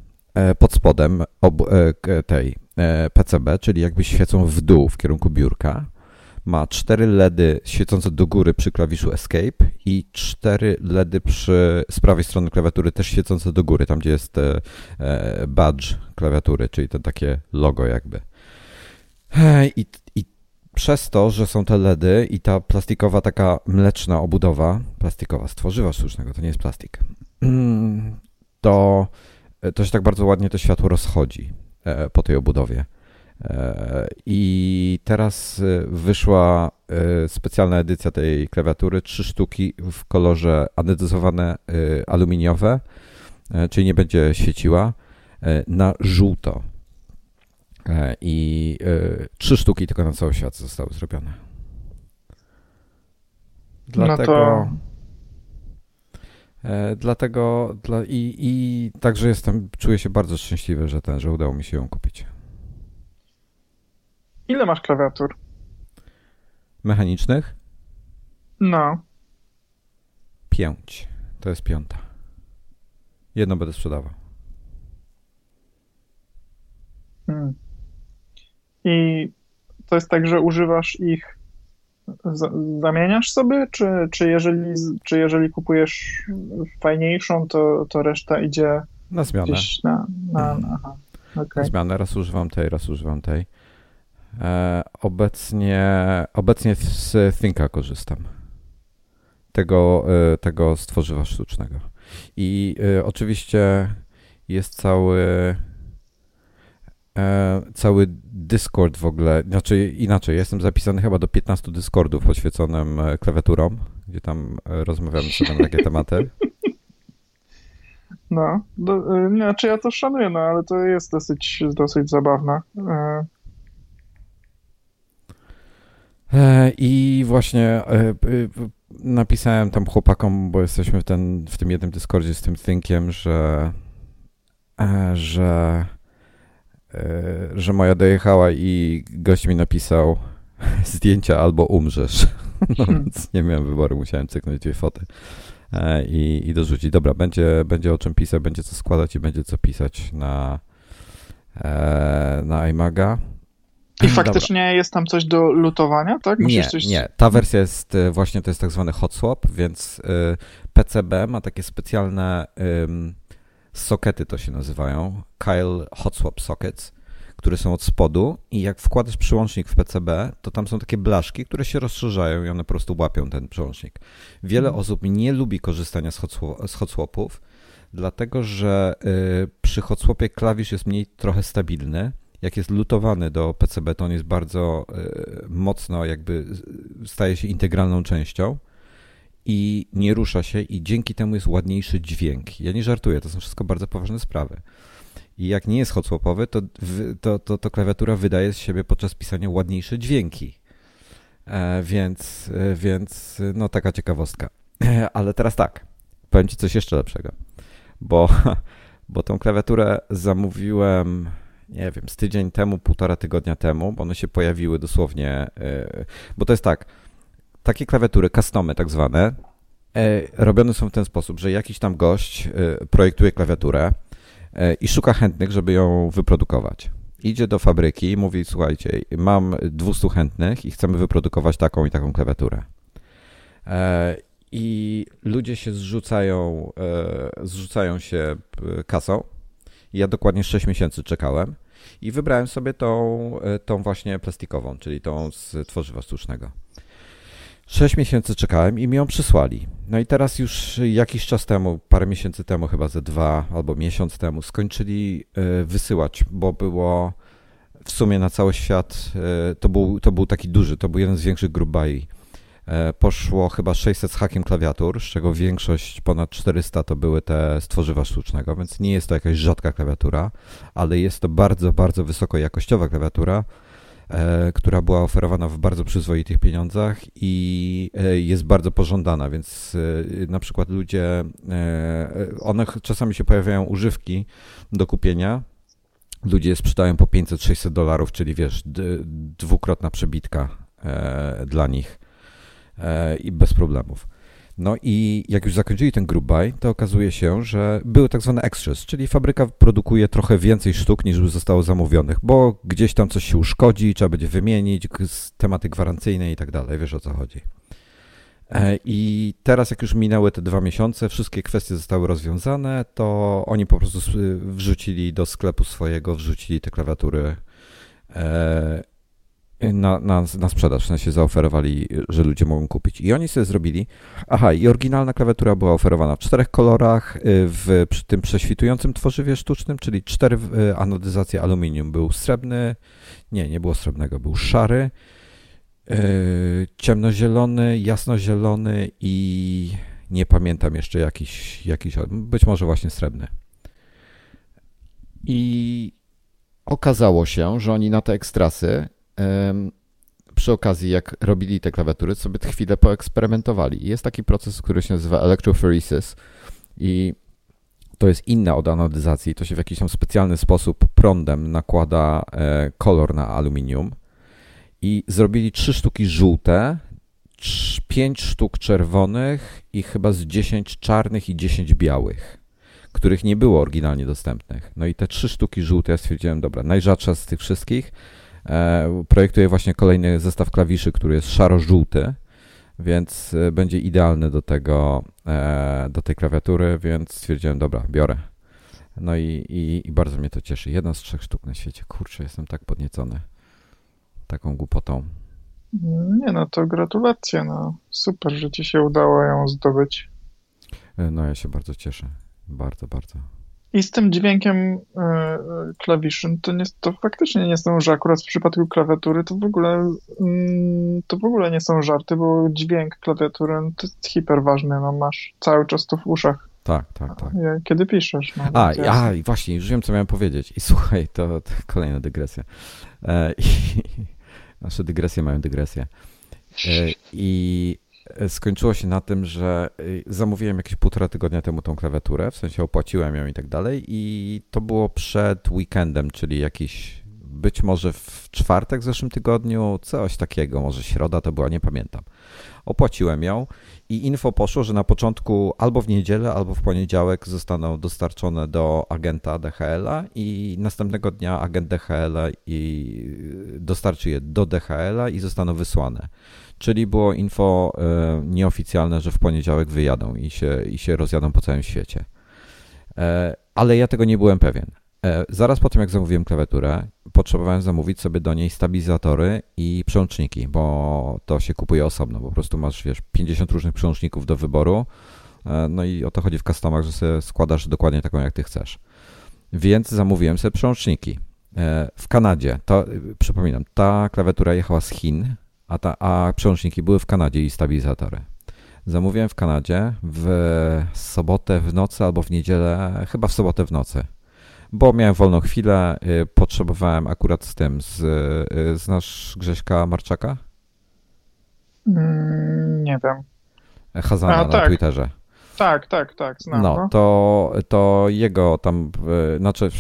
pod spodem tej PCB, czyli jakby świecą w dół w kierunku biurka ma cztery LEDy świecące do góry przy klawiszu Escape i cztery LEDy przy, z prawej strony klawiatury też świecące do góry, tam gdzie jest e, e badge klawiatury, czyli to takie logo jakby. I, i przez to, że są te LEDy i ta plastikowa taka mleczna obudowa, plastikowa z tworzywa sztucznego, to nie jest plastik, to, to się tak bardzo ładnie to światło rozchodzi e, po tej obudowie. E, I teraz e, wyszła specjalna edycja tej klawiatury, trzy sztuki w kolorze anetyzowane aluminiowe, czyli nie będzie świeciła, na żółto. I trzy sztuki tylko na cały świat zostały zrobione. Dlatego. No to E, dlatego dla, i, i także jestem, czuję się bardzo szczęśliwy, że ten, że udało mi się ją kupić. Ile masz klawiatur? Mechanicznych? No. Pięć. To jest piąta. Jedną będę sprzedawał. Hmm. I to jest tak, że używasz ich zamieniasz sobie, czy, czy, jeżeli, czy jeżeli kupujesz fajniejszą, to, to reszta idzie na zmianę. Na, na, na, aha, okay. na zmianę. Raz używam tej, raz używam tej. E, obecnie, obecnie z Thinka korzystam. Tego, e, tego stworzywa sztucznego. I e, oczywiście jest cały cały Discord w ogóle, znaczy inaczej, jestem zapisany chyba do 15 Discordów poświęconym klawiaturom, gdzie tam rozmawiamy sobie na takie tematy. No, do, znaczy ja to szanuję, no ale to jest dosyć, dosyć zabawne. I właśnie napisałem tam chłopakom, bo jesteśmy w, ten, w tym jednym Discordzie z tym Thinkiem, że że E, że moja dojechała i gość mi napisał zdjęcia albo umrzesz. No hmm. więc nie miałem wyboru, musiałem cyknąć dwie foty e, i, i dorzucić. Dobra, będzie, będzie o czym pisać, będzie co składać i będzie co pisać na, e, na iMaga. I faktycznie Dobra. jest tam coś do lutowania, tak? Musisz nie, coś... nie. Ta wersja jest właśnie, to jest tak zwany hot swap, więc PCB ma takie specjalne Sokety to się nazywają. Kyle Hot Swap Sockets, które są od spodu i jak wkładasz przyłącznik w PCB, to tam są takie blaszki, które się rozszerzają i one po prostu łapią ten przyłącznik. Wiele mhm. osób nie lubi korzystania z hot, z hot swapów, dlatego że y, przy hot swapie klawisz jest mniej trochę stabilny. Jak jest lutowany do PCB, to on jest bardzo y, mocno jakby staje się integralną częścią i nie rusza się i dzięki temu jest ładniejszy dźwięk. Ja nie żartuję, to są wszystko bardzo poważne sprawy. I jak nie jest hotswapowy, to, to, to, to klawiatura wydaje z siebie podczas pisania ładniejsze dźwięki. E, więc, e, więc no taka ciekawostka. Ale teraz tak, powiem Ci coś jeszcze lepszego, bo, bo tą klawiaturę zamówiłem, nie wiem, z tydzień temu, półtora tygodnia temu, bo one się pojawiły dosłownie, e, bo to jest tak, takie klawiatury, customy tak zwane, e, robione są w ten sposób, że jakiś tam gość e, projektuje klawiaturę i szuka chętnych, żeby ją wyprodukować. Idzie do fabryki i mówi, słuchajcie, mam 200 chętnych i chcemy wyprodukować taką i taką klawiaturę. I ludzie się zrzucają, zrzucają się kasą. Ja dokładnie 6 miesięcy czekałem i wybrałem sobie tą, tą właśnie plastikową, czyli tą z tworzywa sztucznego. Sześć miesięcy czekałem i mi ją przysłali. No i teraz już jakiś czas temu, parę miesięcy temu, chyba ze dwa albo miesiąc temu, skończyli e, wysyłać, bo było w sumie na cały świat, e, to był, to był taki duży, to był jeden z większych grup. E, poszło chyba 600 z hakiem klawiatur, z czego większość, ponad 400 to były te z tworzywa sztucznego, więc nie jest to jakaś rzadka klawiatura, ale jest to bardzo, bardzo wysoko jakościowa klawiatura, E, która była oferowana w bardzo przyzwoitych pieniądzach i e, jest bardzo pożądana, więc na przykład ludzie, one czasami się pojawiają używki do kupienia, ludzie je sprzedają po 500-600 dolarów, czyli wiesz, dwukrotna przebitka dla nich i bez problemów. No i jak już zakończyli ten group buy, to okazuje się, że były tak zwane extras, czyli fabryka produkuje trochę więcej sztuk niż zostało zamówionych, bo gdzieś tam coś się uszkodzi, trzeba będzie wymienić, tematy gwarancyjne i tak dalej, wiesz o co chodzi. E, I teraz, jak już minęły te dwa miesiące, wszystkie kwestie zostały rozwiązane, to oni po prostu wrzucili do sklepu swojego, wrzucili te klawiatury e, na, na, na sprzedaż, w sensie zaoferowali, że ludzie mogą kupić. I oni sobie zrobili, aha, i oryginalna klawiatura była oferowana w czterech kolorach, y, w tym prześwitującym tworzywie sztucznym, czyli cztery y, anodyzacje aluminium. Był srebrny, nie, nie było srebrnego, był szary, yy, ciemnozielony, jasnozielony i nie pamiętam jeszcze jakiś, jakiś, być może właśnie srebrny. I okazało się, że oni na te ekstrasy przy okazji, jak robili te klawiatury, sobie chwilę poeksperymentowali. Jest taki proces, który się nazywa electrophoresis i to jest inne od anodyzacji. To się w jakiś tam specjalny sposób prądem nakłada e, kolor na aluminium i zrobili trzy sztuki żółte, pięć sztuk czerwonych i chyba z 10 czarnych i 10 białych, których nie było oryginalnie dostępnych. No i te trzy sztuki żółte, ja stwierdziłem, dobra, najrzadsza z tych wszystkich, projektuję właśnie kolejny zestaw klawiszy, który jest szaro-żółty, więc e, będzie idealny do tego, e, do tej klawiatury, więc stwierdziłem, dobra, biorę. No i, i, i bardzo mnie to cieszy. Jedna z trzech sztuk na świecie. Kurczę, jestem tak podniecony taką głupotą. Nie no, to gratulacje. No. Super, że ci się udało ją zdobyć. No ja się bardzo cieszę. Bardzo, bardzo. I z tym dźwiękiem e, klawiszy, to, nie, to faktycznie nie są, że akurat w przypadku klawiatury to w ogóle mm, to w ogóle nie są żarty, bo dźwięk klawiatury no, to jest hiper ważny, no masz cały czas to w uszach. Tak, tak, tak. Kiedy piszesz. No, a, a, i właśnie, już wiem, co miałem powiedzieć. I słuchaj, to, to kolejna dygresja. E, i, nasze dygresje mają dygresję. E, I skończyło się na tym, że y, zamówiłem jakieś półtora tygodnia temu tą klawiaturę, w sensie opłaciłem ją i tak dalej i to było przed weekendem, czyli jakiś być może w czwartek w zeszłym tygodniu, coś takiego, może środa to była, nie pamiętam. Opłaciłem ją i info poszło, że na początku albo w niedzielę, albo w poniedziałek zostaną dostarczone do agenta DHL-a i następnego dnia agent DHL-a i dostarczy je do DHL-a i zostaną wysłane. Czyli było info e, nieoficjalne, że w poniedziałek wyjadą i się, i się rozjadą po całym świecie. E, ale ja tego nie byłem pewien. E, zaraz po tym, jak zamówiłem klawiaturę, potrzebowałem zamówić sobie do niej stabilizatory i przełączniki, bo to się kupuje osobno. Po prostu masz, wiesz, 50 różnych przełączników do wyboru. No i o to chodzi w customach, że sobie składasz dokładnie taką, jak ty chcesz. Więc zamówiłem sobie przełączniki. W Kanadzie, to przypominam, ta klawiatura jechała z Chin, a, ta, a przełączniki były w Kanadzie i stabilizatory. Zamówiłem w Kanadzie w sobotę w nocy albo w niedzielę, chyba w sobotę w nocy, bo miałem wolną chwilę, y, potrzebowałem akurat z tym, z, y, znasz Grześka Marczaka? Mm, nie wiem. Hazana A, na tak. Twitterze. Tak, tak, tak, znam. No, no, to, to jego tam, znaczy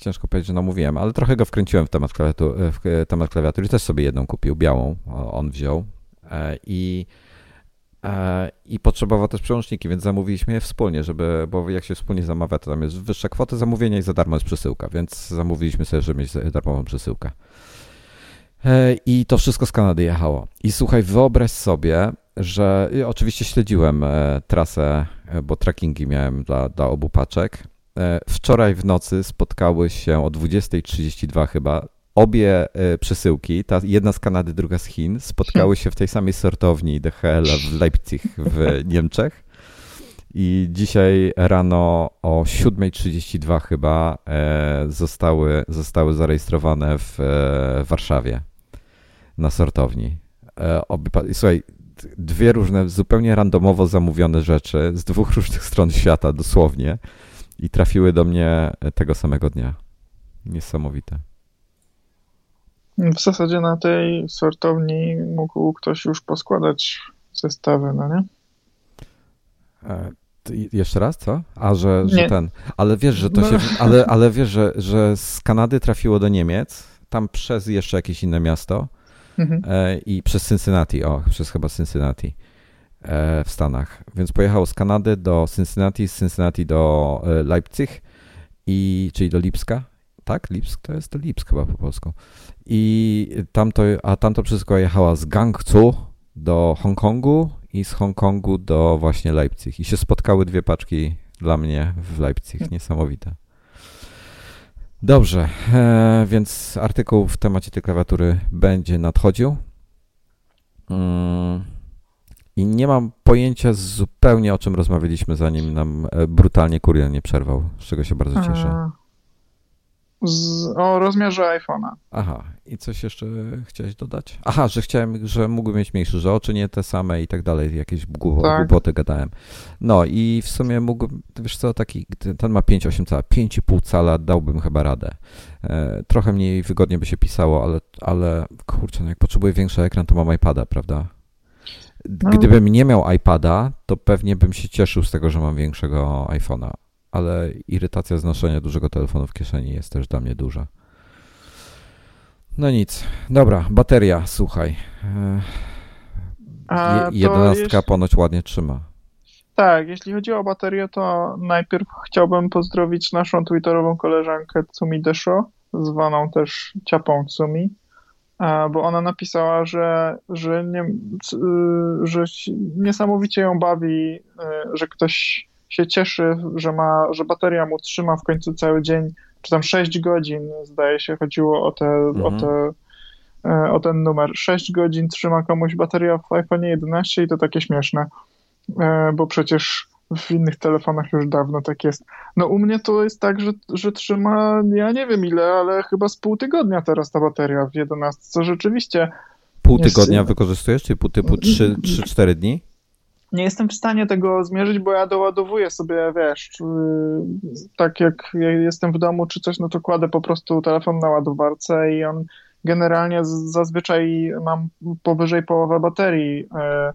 ciężko powiedzieć, że namówiłem, ale trochę go wkręciłem w temat, klawiatu, w temat klawiatury. Też sobie jedną kupił, białą, on wziął e, i i potrzebował też przełączniki, więc zamówiliśmy je wspólnie, żeby, bo jak się wspólnie zamawia, to tam jest wyższa kwota zamówienia i za darmo jest przesyłka, więc zamówiliśmy sobie, żeby mieć darmową przesyłkę. E, I to wszystko z Kanady jechało. I słuchaj, wyobraź sobie, że oczywiście śledziłem e, trasę, e, bo trackingi miałem dla, dla obu paczek. Wczoraj w nocy spotkały się o 20.32 chyba obie przesyłki, ta jedna z Kanady, druga z Chin, spotkały się w tej samej sortowni DHL w Leipzig w Niemczech. I dzisiaj rano o 7.32 chyba zostały, zostały zarejestrowane w Warszawie na sortowni. E, słuchaj, dwie różne, zupełnie randomowo zamówione rzeczy z dwóch różnych stron świata, dosłownie, i trafiły do mnie tego samego dnia. Niesamowite. W zasadzie na tej sortowni mógł ktoś już poskładać zestawy, no nie? E, jeszcze raz, co? A, że, że ten. Ale wiesz, że to no. się. Ale, ale wiesz, że, że z Kanady trafiło do Niemiec, tam przez jeszcze jakieś inne miasto mhm. E, i przez Cincinnati, o, przez chyba Cincinnati e, w Stanach. Więc pojechał z Kanady do Cincinnati, z Cincinnati do e, Leipzig, i, czyli do Lipska. Tak, Lipsk to jest Lipsk chyba po polsku. I tamto, a tamto wszystko jechała z Gangzhou do Hongkongu i z Hongkongu do właśnie Leipzig. I się spotkały dwie paczki dla mnie w Leipzig. Niesamowite. Dobrze, e, więc artykuł w temacie tej klawiatury będzie nadchodził. Mm, I nie mam pojęcia zupełnie o czym rozmawialiśmy, zanim nam e, brutalnie kurier nie przerwał, z czego się bardzo cieszę. E, z, o rozmiarze iPhone'a. Aha, i coś jeszcze chciałeś dodać? Aha, że chciałem, że mógłby mieć mniejszy, że oczy nie te same i tak dalej, jakieś głupo, Tak. głupoty gadałem. No i w sumie mógłbym, wiesz co, taki, ten ma 5,8 cala, 5,5 cala dałbym chyba radę. E, trochę mniej wygodnie by się pisało, ale, ale kurczę, no jak potrzebuję większy ekran, to mam iPada, prawda? No. Gdybym nie miał iPada, to pewnie bym się cieszył z tego, że mam większego iPhone'a, ale irytacja z noszenia dużego telefonu w kieszeni jest też dla mnie duża. No nic. Dobra, bateria, słuchaj. E, Je- Jedenastka jeśli- ponoć ładnie trzyma. Tak, jeśli chodzi o baterię, to najpierw chciałbym pozdrowić naszą twitterową koleżankę Tsumi Desho, zwaną też Ciapą Tsumi, bo ona napisała, że, że, nie, y, że niesamowicie ją bawi, y, że ktoś się cieszy, że, ma, że bateria mu trzyma w końcu cały dzień, czy tam 6 godzin, zdaje się, chodziło o, te, o, Mhm. te, e, o ten numer. 6 godzin trzyma komuś bateria w iPhone 11 i to takie śmieszne e, bo przecież w innych telefonach już dawno tak jest. No u mnie to jest tak, że, że trzyma, ja nie wiem ile, ale chyba z pół tygodnia teraz ta bateria w 11, co rzeczywiście Pół Jest- tygodnia wykorzystujesz, czy pół typu 3-4 dni? Nie jestem w stanie tego zmierzyć, bo ja doładowuję sobie, wiesz, yy, tak jak ja jestem w domu czy coś, no to kładę po prostu telefon na ładowarce i on generalnie zazwyczaj mam powyżej połowę baterii e,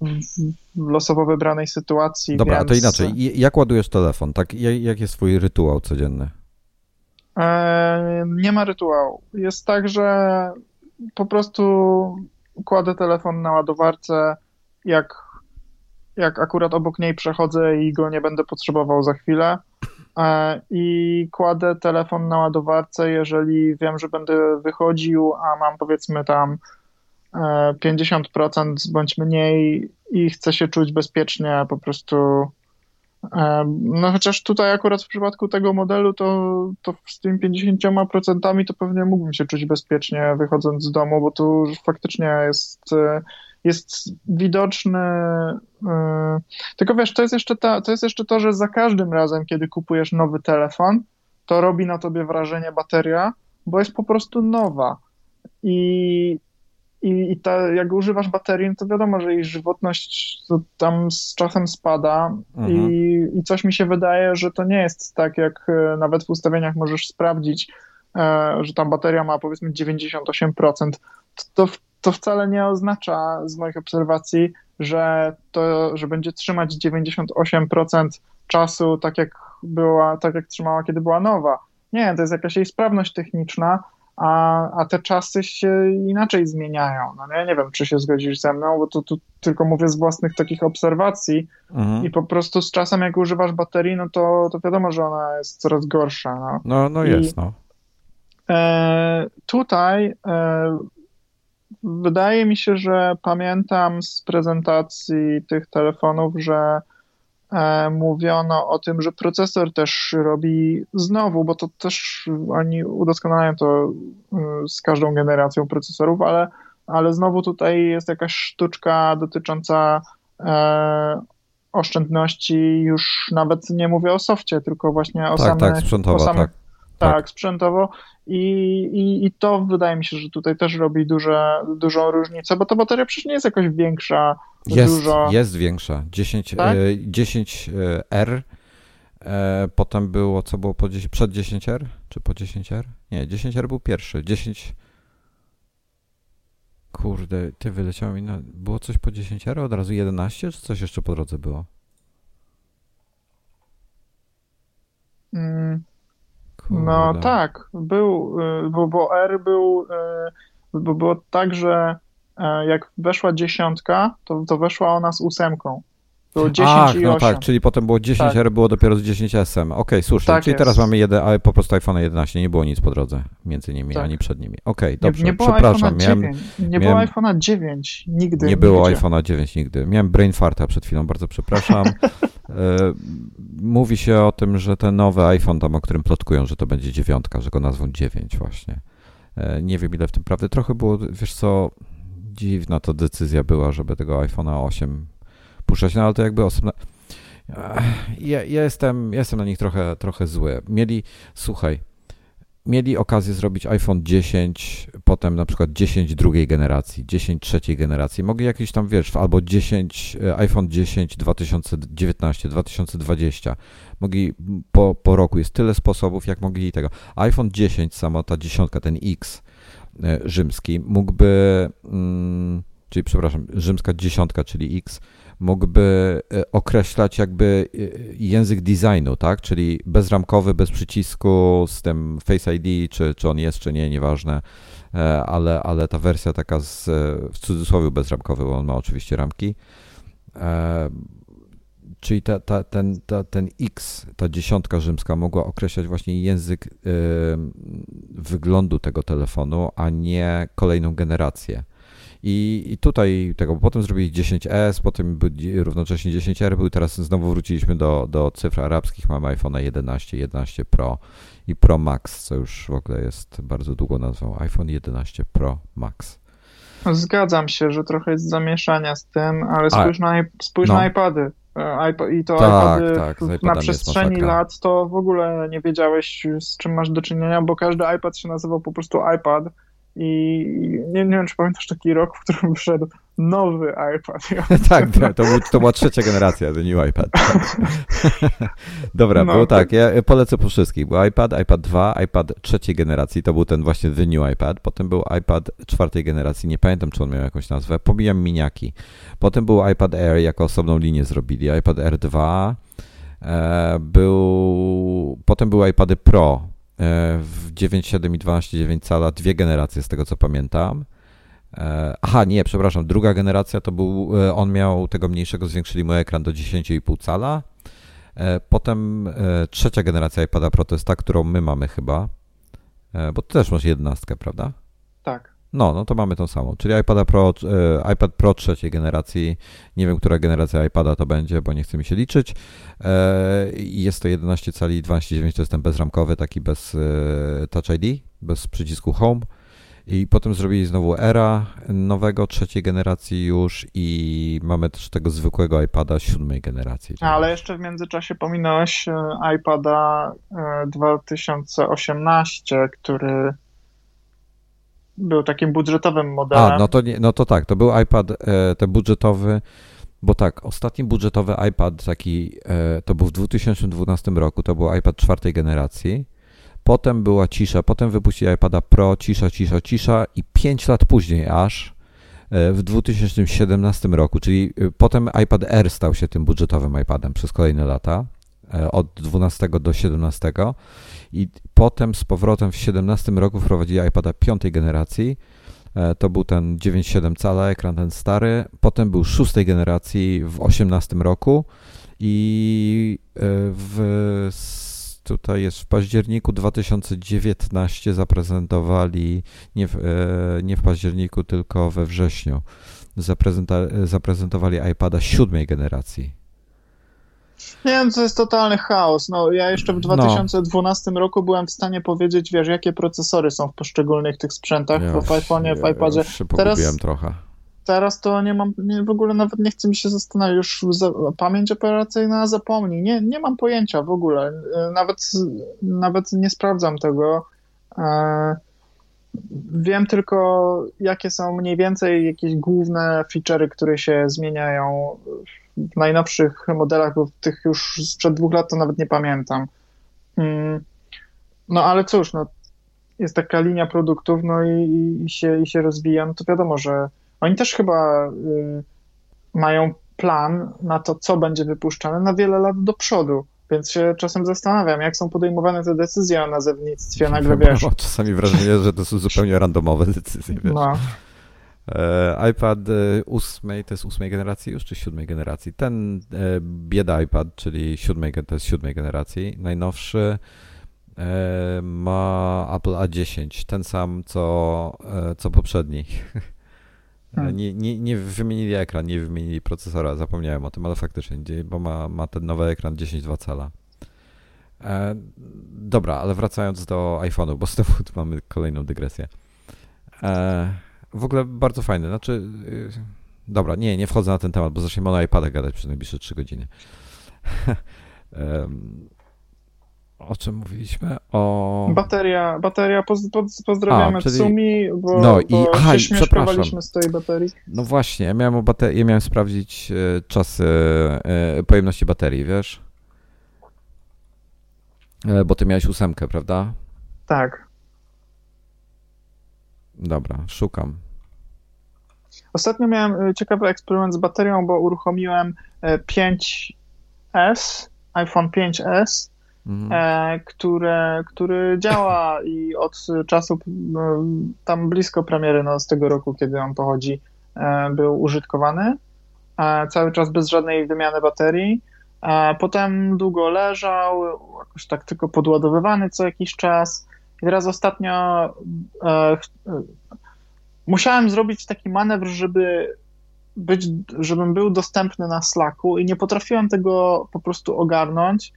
w, losowo wybranej sytuacji, Dobra, a więc... to inaczej. Jak ładujesz telefon? Tak, jak, jak jest twój rytuał codzienny? E, Nie ma rytuału. Jest tak, że po prostu kładę telefon na ładowarce, jak, jak akurat obok niej przechodzę i go nie będę potrzebował za chwilę. E, I kładę telefon na ładowarce, jeżeli wiem, że będę wychodził, a mam powiedzmy tam e, 50% bądź mniej i chcę się czuć bezpiecznie, po prostu E, No chociaż tutaj akurat w przypadku tego modelu to, to z tymi 50% to pewnie mógłbym się czuć bezpiecznie wychodząc z domu, bo tu faktycznie jest, e, jest widoczny. e, Tylko wiesz, to jest, jeszcze ta, to jest jeszcze to, że za każdym razem, kiedy kupujesz nowy telefon, to robi na tobie wrażenie bateria, bo jest po prostu nowa. I, i, i ta, jak używasz baterii, no to wiadomo, że jej żywotność tam z czasem spada Mhm. i, i coś mi się wydaje, że to nie jest tak, jak e, nawet w ustawieniach możesz sprawdzić, e, że tam bateria ma powiedzmy 98%. To, to wcale nie oznacza z moich obserwacji, że to, że będzie trzymać 98% czasu tak jak była, tak jak trzymała, kiedy była nowa. Nie, to jest jakaś jej sprawność techniczna, a, a te czasy się inaczej zmieniają. No ja nie wiem, czy się zgodzisz ze mną, bo to tu tylko mówię z własnych takich obserwacji Mhm. i po prostu z czasem, jak używasz baterii, no to, to wiadomo, że ona jest coraz gorsza. No. No, no I- jest, no. E, tutaj e, wydaje mi się, że pamiętam z prezentacji tych telefonów, że e, mówiono o tym, że procesor też robi znowu, bo to też oni udoskonalają to y, z każdą generacją procesorów, ale, ale znowu tutaj jest jakaś sztuczka dotycząca e, oszczędności, już nawet nie mówię o softie, tylko właśnie o Tak, samych, tak, sprzętowo, o samych tak. Tak, Tak. sprzętowo I, i, i to wydaje mi się, że tutaj też robi duże, dużą różnicę, bo ta bateria przecież nie jest jakoś większa, Jest, dużo. jest większa. 10, Tak? e, 10R. E, potem było, co było po 10, przed 10R? Czy po 10R? Nie, 10R był pierwszy. 10. Kurde, ty wyleciało mi na. Było coś po 10R? Od razu 11, czy coś jeszcze po drodze było? Mm, No tak, był, y, bo, bo R był, y, bo było tak, że e, jak weszła dziesiątka, to, to weszła ona z ósemką. Było 10 Ach, i no 8. tak, czyli potem było 10 Tak. R, było dopiero z 10S-em. Okej, słusznie. Tak czyli jest. teraz mamy jeden, ale po prostu iPhone 11, nie było nic po drodze między nimi, Tak. ani przed nimi. Okej, Nie, dobrze, nie było przepraszam. Miałem, 9. Nie miałem- było iPhone'a 9. Nigdy. nie było iPhone'a 9 nigdy. Miałem brain farta przed chwilą, bardzo przepraszam. E, Mówi się o tym, że ten nowy iPhone tam, o którym plotkują, że to będzie dziewiątka, że go nazwą 9 właśnie. E, Nie wiem ile w tym prawdy. Trochę było, wiesz co, dziwna to decyzja była, żeby tego iPhone'a 8 puszczać, no ale to jakby osobna... Ech, Ja, ja, jestem, ja jestem na nich trochę, trochę zły. Mieli, słuchaj, mieli okazję zrobić iPhone 10, potem na przykład 10 drugiej generacji, 10 trzeciej generacji. Mogli jakiś tam, wiesz, albo 10, e, iPhone 10 2019, 2020. Mogli po, po roku, jest tyle sposobów, jak mogli tego. iPhone 10, samo ta dziesiątka, ten X e, rzymski, mógłby, mm, czyli przepraszam, rzymska dziesiątka, czyli X, mógłby e, określać jakby e, język designu, tak? Czyli bezramkowy, bez przycisku, z tym Face ID, czy, czy on jest, czy nie, nieważne, E, ale, ale ta wersja taka z, w cudzysłowie bezramkowy, bo on ma oczywiście ramki. Czyli ta, ta, ten, ta, ten X, ta dziesiątka rzymska mogła określać właśnie język wyglądu tego telefonu, a nie kolejną generację. I, I tutaj tego, bo potem zrobili 10S, potem równocześnie 10R, był teraz znowu wróciliśmy do, do cyfr arabskich, mamy iPhone 11, 11 Pro i Pro Max, co już w ogóle jest bardzo długo nazwą, iPhone 11 Pro Max. Zgadzam się, że trochę jest zamieszania z tym, ale spójrz, na, spójrz no. na iPady. E, I to Tak, iPady tak, na przestrzeni lat to w ogóle nie wiedziałeś z czym masz do czynienia, bo każdy iPad się nazywał po prostu iPad i nie, nie wiem, czy pamiętasz taki rok, w którym wyszedł nowy iPad. tak, to, był, to była trzecia generacja, The New iPad. Dobra, No, było tak, ja polecę po wszystkich. Był iPad, iPad 2, iPad trzeciej generacji, to był ten właśnie The New iPad. Potem był iPad czwartej generacji, nie pamiętam, czy on miał jakąś nazwę. Pomijam miniaki. Potem był iPad Air, jako osobną linię zrobili. iPad Air 2. E, był... Potem były iPady Pro w 9,7 i 12,9 cala, dwie generacje z tego co pamiętam. E, Aha, nie, przepraszam, druga generacja to był, e, on miał tego mniejszego, zwiększyli mu ekran do 10,5 cala. E, Potem e, trzecia generacja iPada Pro to jest ta, którą my mamy chyba, E, bo ty też masz jedenastkę, prawda? Tak. No, no to mamy tą samą, czyli iPada Pro, e, iPad Pro trzeciej generacji, nie wiem, która generacja iPada to będzie, bo nie chce mi się liczyć. E, Jest to 11 cali 12,9, to jest ten bezramkowy, taki bez e, Touch ID, bez przycisku Home. I potem zrobili znowu Era nowego, trzeciej generacji już i mamy też tego zwykłego iPada siódmej generacji. Ale jeszcze w międzyczasie pominąłeś iPada e, 2018, który był takim budżetowym modelem. A, no to, nie, no to tak, to był iPad e, ten budżetowy, bo tak, ostatni budżetowy iPad taki, e, to był w 2012 roku, to był iPad czwartej generacji. Potem była cisza, potem wypuścili iPada Pro, cisza, cisza, cisza i 5 lat później aż e, w 2017 roku, czyli potem iPad Air stał się tym budżetowym iPadem przez kolejne lata, od 12 do 17 i potem z powrotem w 17 roku wprowadzili iPada piątej generacji, E, To był ten 9,7 cala, ekran ten stary. Potem był szóstej generacji w 18 roku i e, w, tutaj jest w październiku 2019 zaprezentowali, nie w, e, nie w październiku, tylko we wrześniu, zaprezentowali iPada siódmej generacji. Nie wiem, to jest totalny chaos. No, ja jeszcze w 2012 roku byłem w stanie powiedzieć, wiesz, jakie procesory są w poszczególnych tych sprzętach, Ja w iPhone'ie, w iPadzie. się Teraz- trochę. Teraz to nie mam, nie, w ogóle nawet nie chce mi się zastanawiać, już za, pamięć operacyjna zapomnij, nie, nie mam pojęcia w ogóle, E, nawet, nawet nie sprawdzam tego. E, Wiem tylko, jakie są mniej więcej jakieś główne feature'y, które się zmieniają najnowszych modelach, bo tych już sprzed dwóch lat to nawet nie pamiętam. Mm, No ale cóż, no, jest taka linia produktów, no i, i, się, i się rozwija, no to wiadomo, że oni też chyba y, mają plan na to, co będzie wypuszczane na wiele lat do przodu. Więc się czasem zastanawiam, jak są podejmowane te decyzje o nazewnictwie, nagle wiesz. Czasami wrażenie, że to są zupełnie randomowe decyzje. Wiesz. No, iPad 8 to jest ósmej generacji już, czy siódmej generacji? Ten e, bieda iPad, czyli siódmej, to jest siódmej generacji, najnowszy e, ma Apple A10, ten sam co, co poprzedni. Hmm. Nie, nie, nie wymienili ekran, nie wymienili procesora, zapomniałem o tym, ale faktycznie, bo ma, ma ten nowy ekran 10,2 cala. E, dobra, ale wracając do iPhone'u, bo znowu tu mamy kolejną dygresję. E, w ogóle bardzo fajny. Znaczy, y, dobra, nie, nie wchodzę na ten temat, bo zaczniemy o iPadzie gadać przez najbliższe 3 godziny. o czym mówiliśmy? O... Bateria, bateria, poz, poz, pozdrawiamy A, czyli... Tsumi, bo, no, i, bo aha, się przepraszam. z tej baterii. No właśnie, ja miałem, o ja miałem sprawdzić e, czasy e, pojemności baterii, wiesz? E, bo ty miałeś ósemkę, prawda? Tak. Dobra, szukam. Ostatnio miałem e, ciekawy eksperyment z baterią, bo uruchomiłem 5S, e, iPhone 5S, mhm. e, które, który działa i od czasu tam blisko premiery no, z tego roku, kiedy on pochodzi, e, był użytkowany. Cały czas bez żadnej wymiany baterii. Potem długo leżał, jakoś tak tylko podładowywany co jakiś czas. I teraz ostatnio e, musiałem zrobić taki manewr, żeby być, żebym był dostępny na Slacku i nie potrafiłem tego po prostu ogarnąć,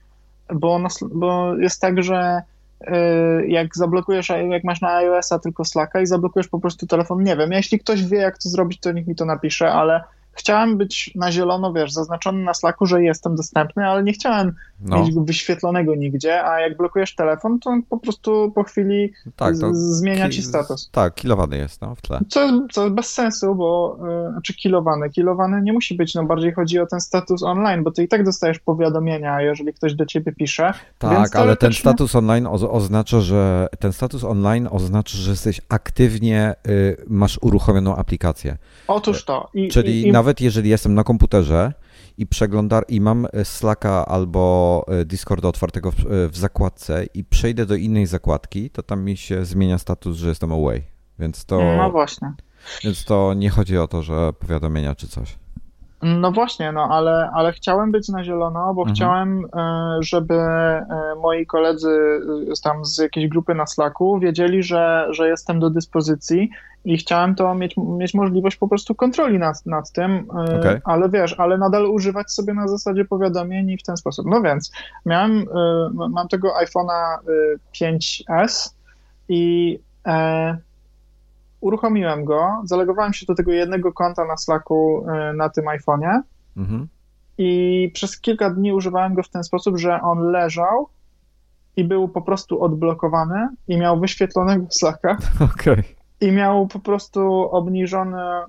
bo, na, bo jest tak, że e, jak zablokujesz, jak masz na iOS-a tylko Slacka i zablokujesz po prostu telefon, nie wiem, jeśli ktoś wie jak to zrobić, to niech mi to napisze, ale chciałem być na zielono, wiesz, zaznaczony na Slacku, że jestem dostępny, ale nie chciałem no. mieć go wyświetlonego nigdzie, a jak blokujesz telefon, to on po prostu po chwili tak, zmienia ci status. Tak, kilowany jest no, w tle. Co jest, co jest bez sensu, bo yy, znaczy kilowany, kilowany nie musi być, no bardziej chodzi o ten status online, bo ty i tak dostajesz powiadomienia, jeżeli ktoś do ciebie pisze. Tak, ale ten status online oznacza, że ten status online oznacza, że jesteś aktywnie, y, masz uruchomioną aplikację. Otóż to. I, Czyli i, i... nawet jeżeli jestem na komputerze, i przeglądar i mam e, Slacka albo e, Discorda otwartego w, e, w, zakładce i przejdę do innej zakładki, to tam mi się zmienia status, że jestem away. Więc to. No właśnie. Więc to nie chodzi o to, że powiadomienia czy coś. No właśnie, no ale, ale chciałem być na zielono, bo mhm. chciałem, żeby moi koledzy tam z jakiejś grupy na Slacku wiedzieli, że, że jestem do dyspozycji i chciałem to mieć, mieć możliwość po prostu kontroli nad, nad tym, e, okay. ale wiesz, ale nadal używać sobie na zasadzie powiadomień i w ten sposób. No więc miałem, e, mam tego iPhone'a 5S e, i e, uruchomiłem go, zalegowałem się do tego jednego konta na Slacku na tym iPhone'ie mhm. i przez kilka dni używałem go w ten sposób, że on leżał i był po prostu odblokowany i miał wyświetlonego Slacka. Okay i miał po prostu obniżone,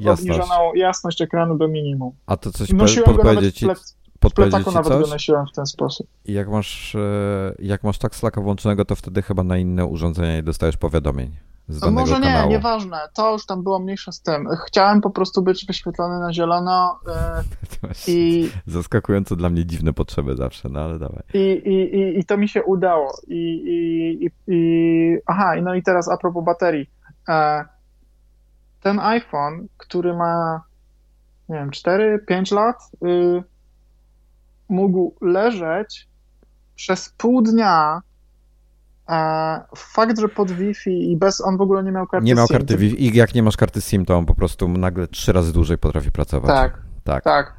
jasność. obniżoną jasność ekranu do minimum. A to coś Nosiłem podpowiedzie ci, podpowiedzieć ci nawet coś? go nosiłem w ten sposób. I jak masz, e, jak masz tak Slacka włączonego, to wtedy chyba na inne urządzenia nie dostajesz powiadomień. Z danego Może nie, kanału. nieważne. To już tam było mniejsze z tym. Chciałem po prostu być wyświetlony na zielono yy, i... Zaskakująco dla mnie dziwne potrzeby zawsze, no ale dawaj. I, i, i, i to mi się udało. I, i, i, i... Aha, no i teraz a propos baterii E, ten iPhone, który ma, nie wiem, 4-5 lat, y, mógł leżeć przez pół dnia. Fakt, że pod Wi-Fi i bez, on w ogóle nie miał karty Nie miał SIM, karty Wi-Fi i jak nie masz karty SIM, to on po prostu nagle trzy razy dłużej potrafi pracować. Tak, tak. tak.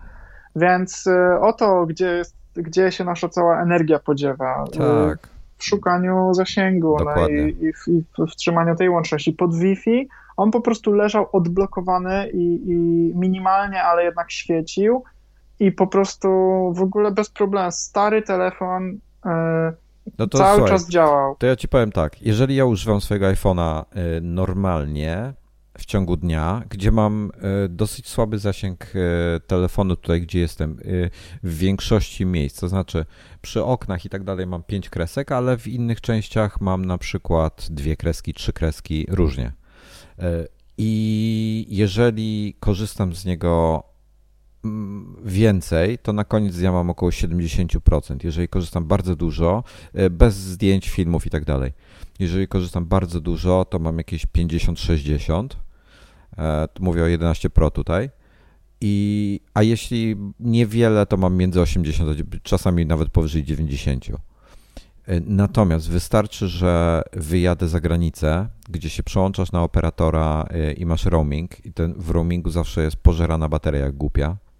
Więc y, oto, gdzie, jest, gdzie się nasza cała energia podziewa. Y, tak w szukaniu zasięgu no i, i, w, i, w, trzymaniu tej łączności. Pod Wi-Fi on po prostu leżał odblokowany i, i minimalnie, ale jednak świecił i po prostu w ogóle bez problemu. Stary telefon yy, no to, cały słuchaj, czas działał. To ja ci powiem tak, jeżeli ja używam swojego iPhone'a y, normalnie, w ciągu dnia, gdzie mam e, dosyć słaby zasięg e, telefonu tutaj, gdzie jestem, w większości miejsc, to znaczy przy oknach i tak dalej mam pięć kresek, ale w innych częściach mam na przykład dwie kreski, trzy kreski, różnie. I jeżeli korzystam z niego więcej, to na koniec dnia mam około 70%. Jeżeli korzystam bardzo dużo, bez zdjęć, filmów i tak dalej. Jeżeli korzystam bardzo dużo, to mam jakieś 50-60%. Mówię o 11 Pro tutaj. I, a jeśli niewiele, to mam między 80, czasami nawet powyżej 90. Natomiast wystarczy, że wyjadę za granicę, gdzie się przełączasz na operatora i masz roaming, i ten w roamingu zawsze jest pożerana bateria jak głupia E,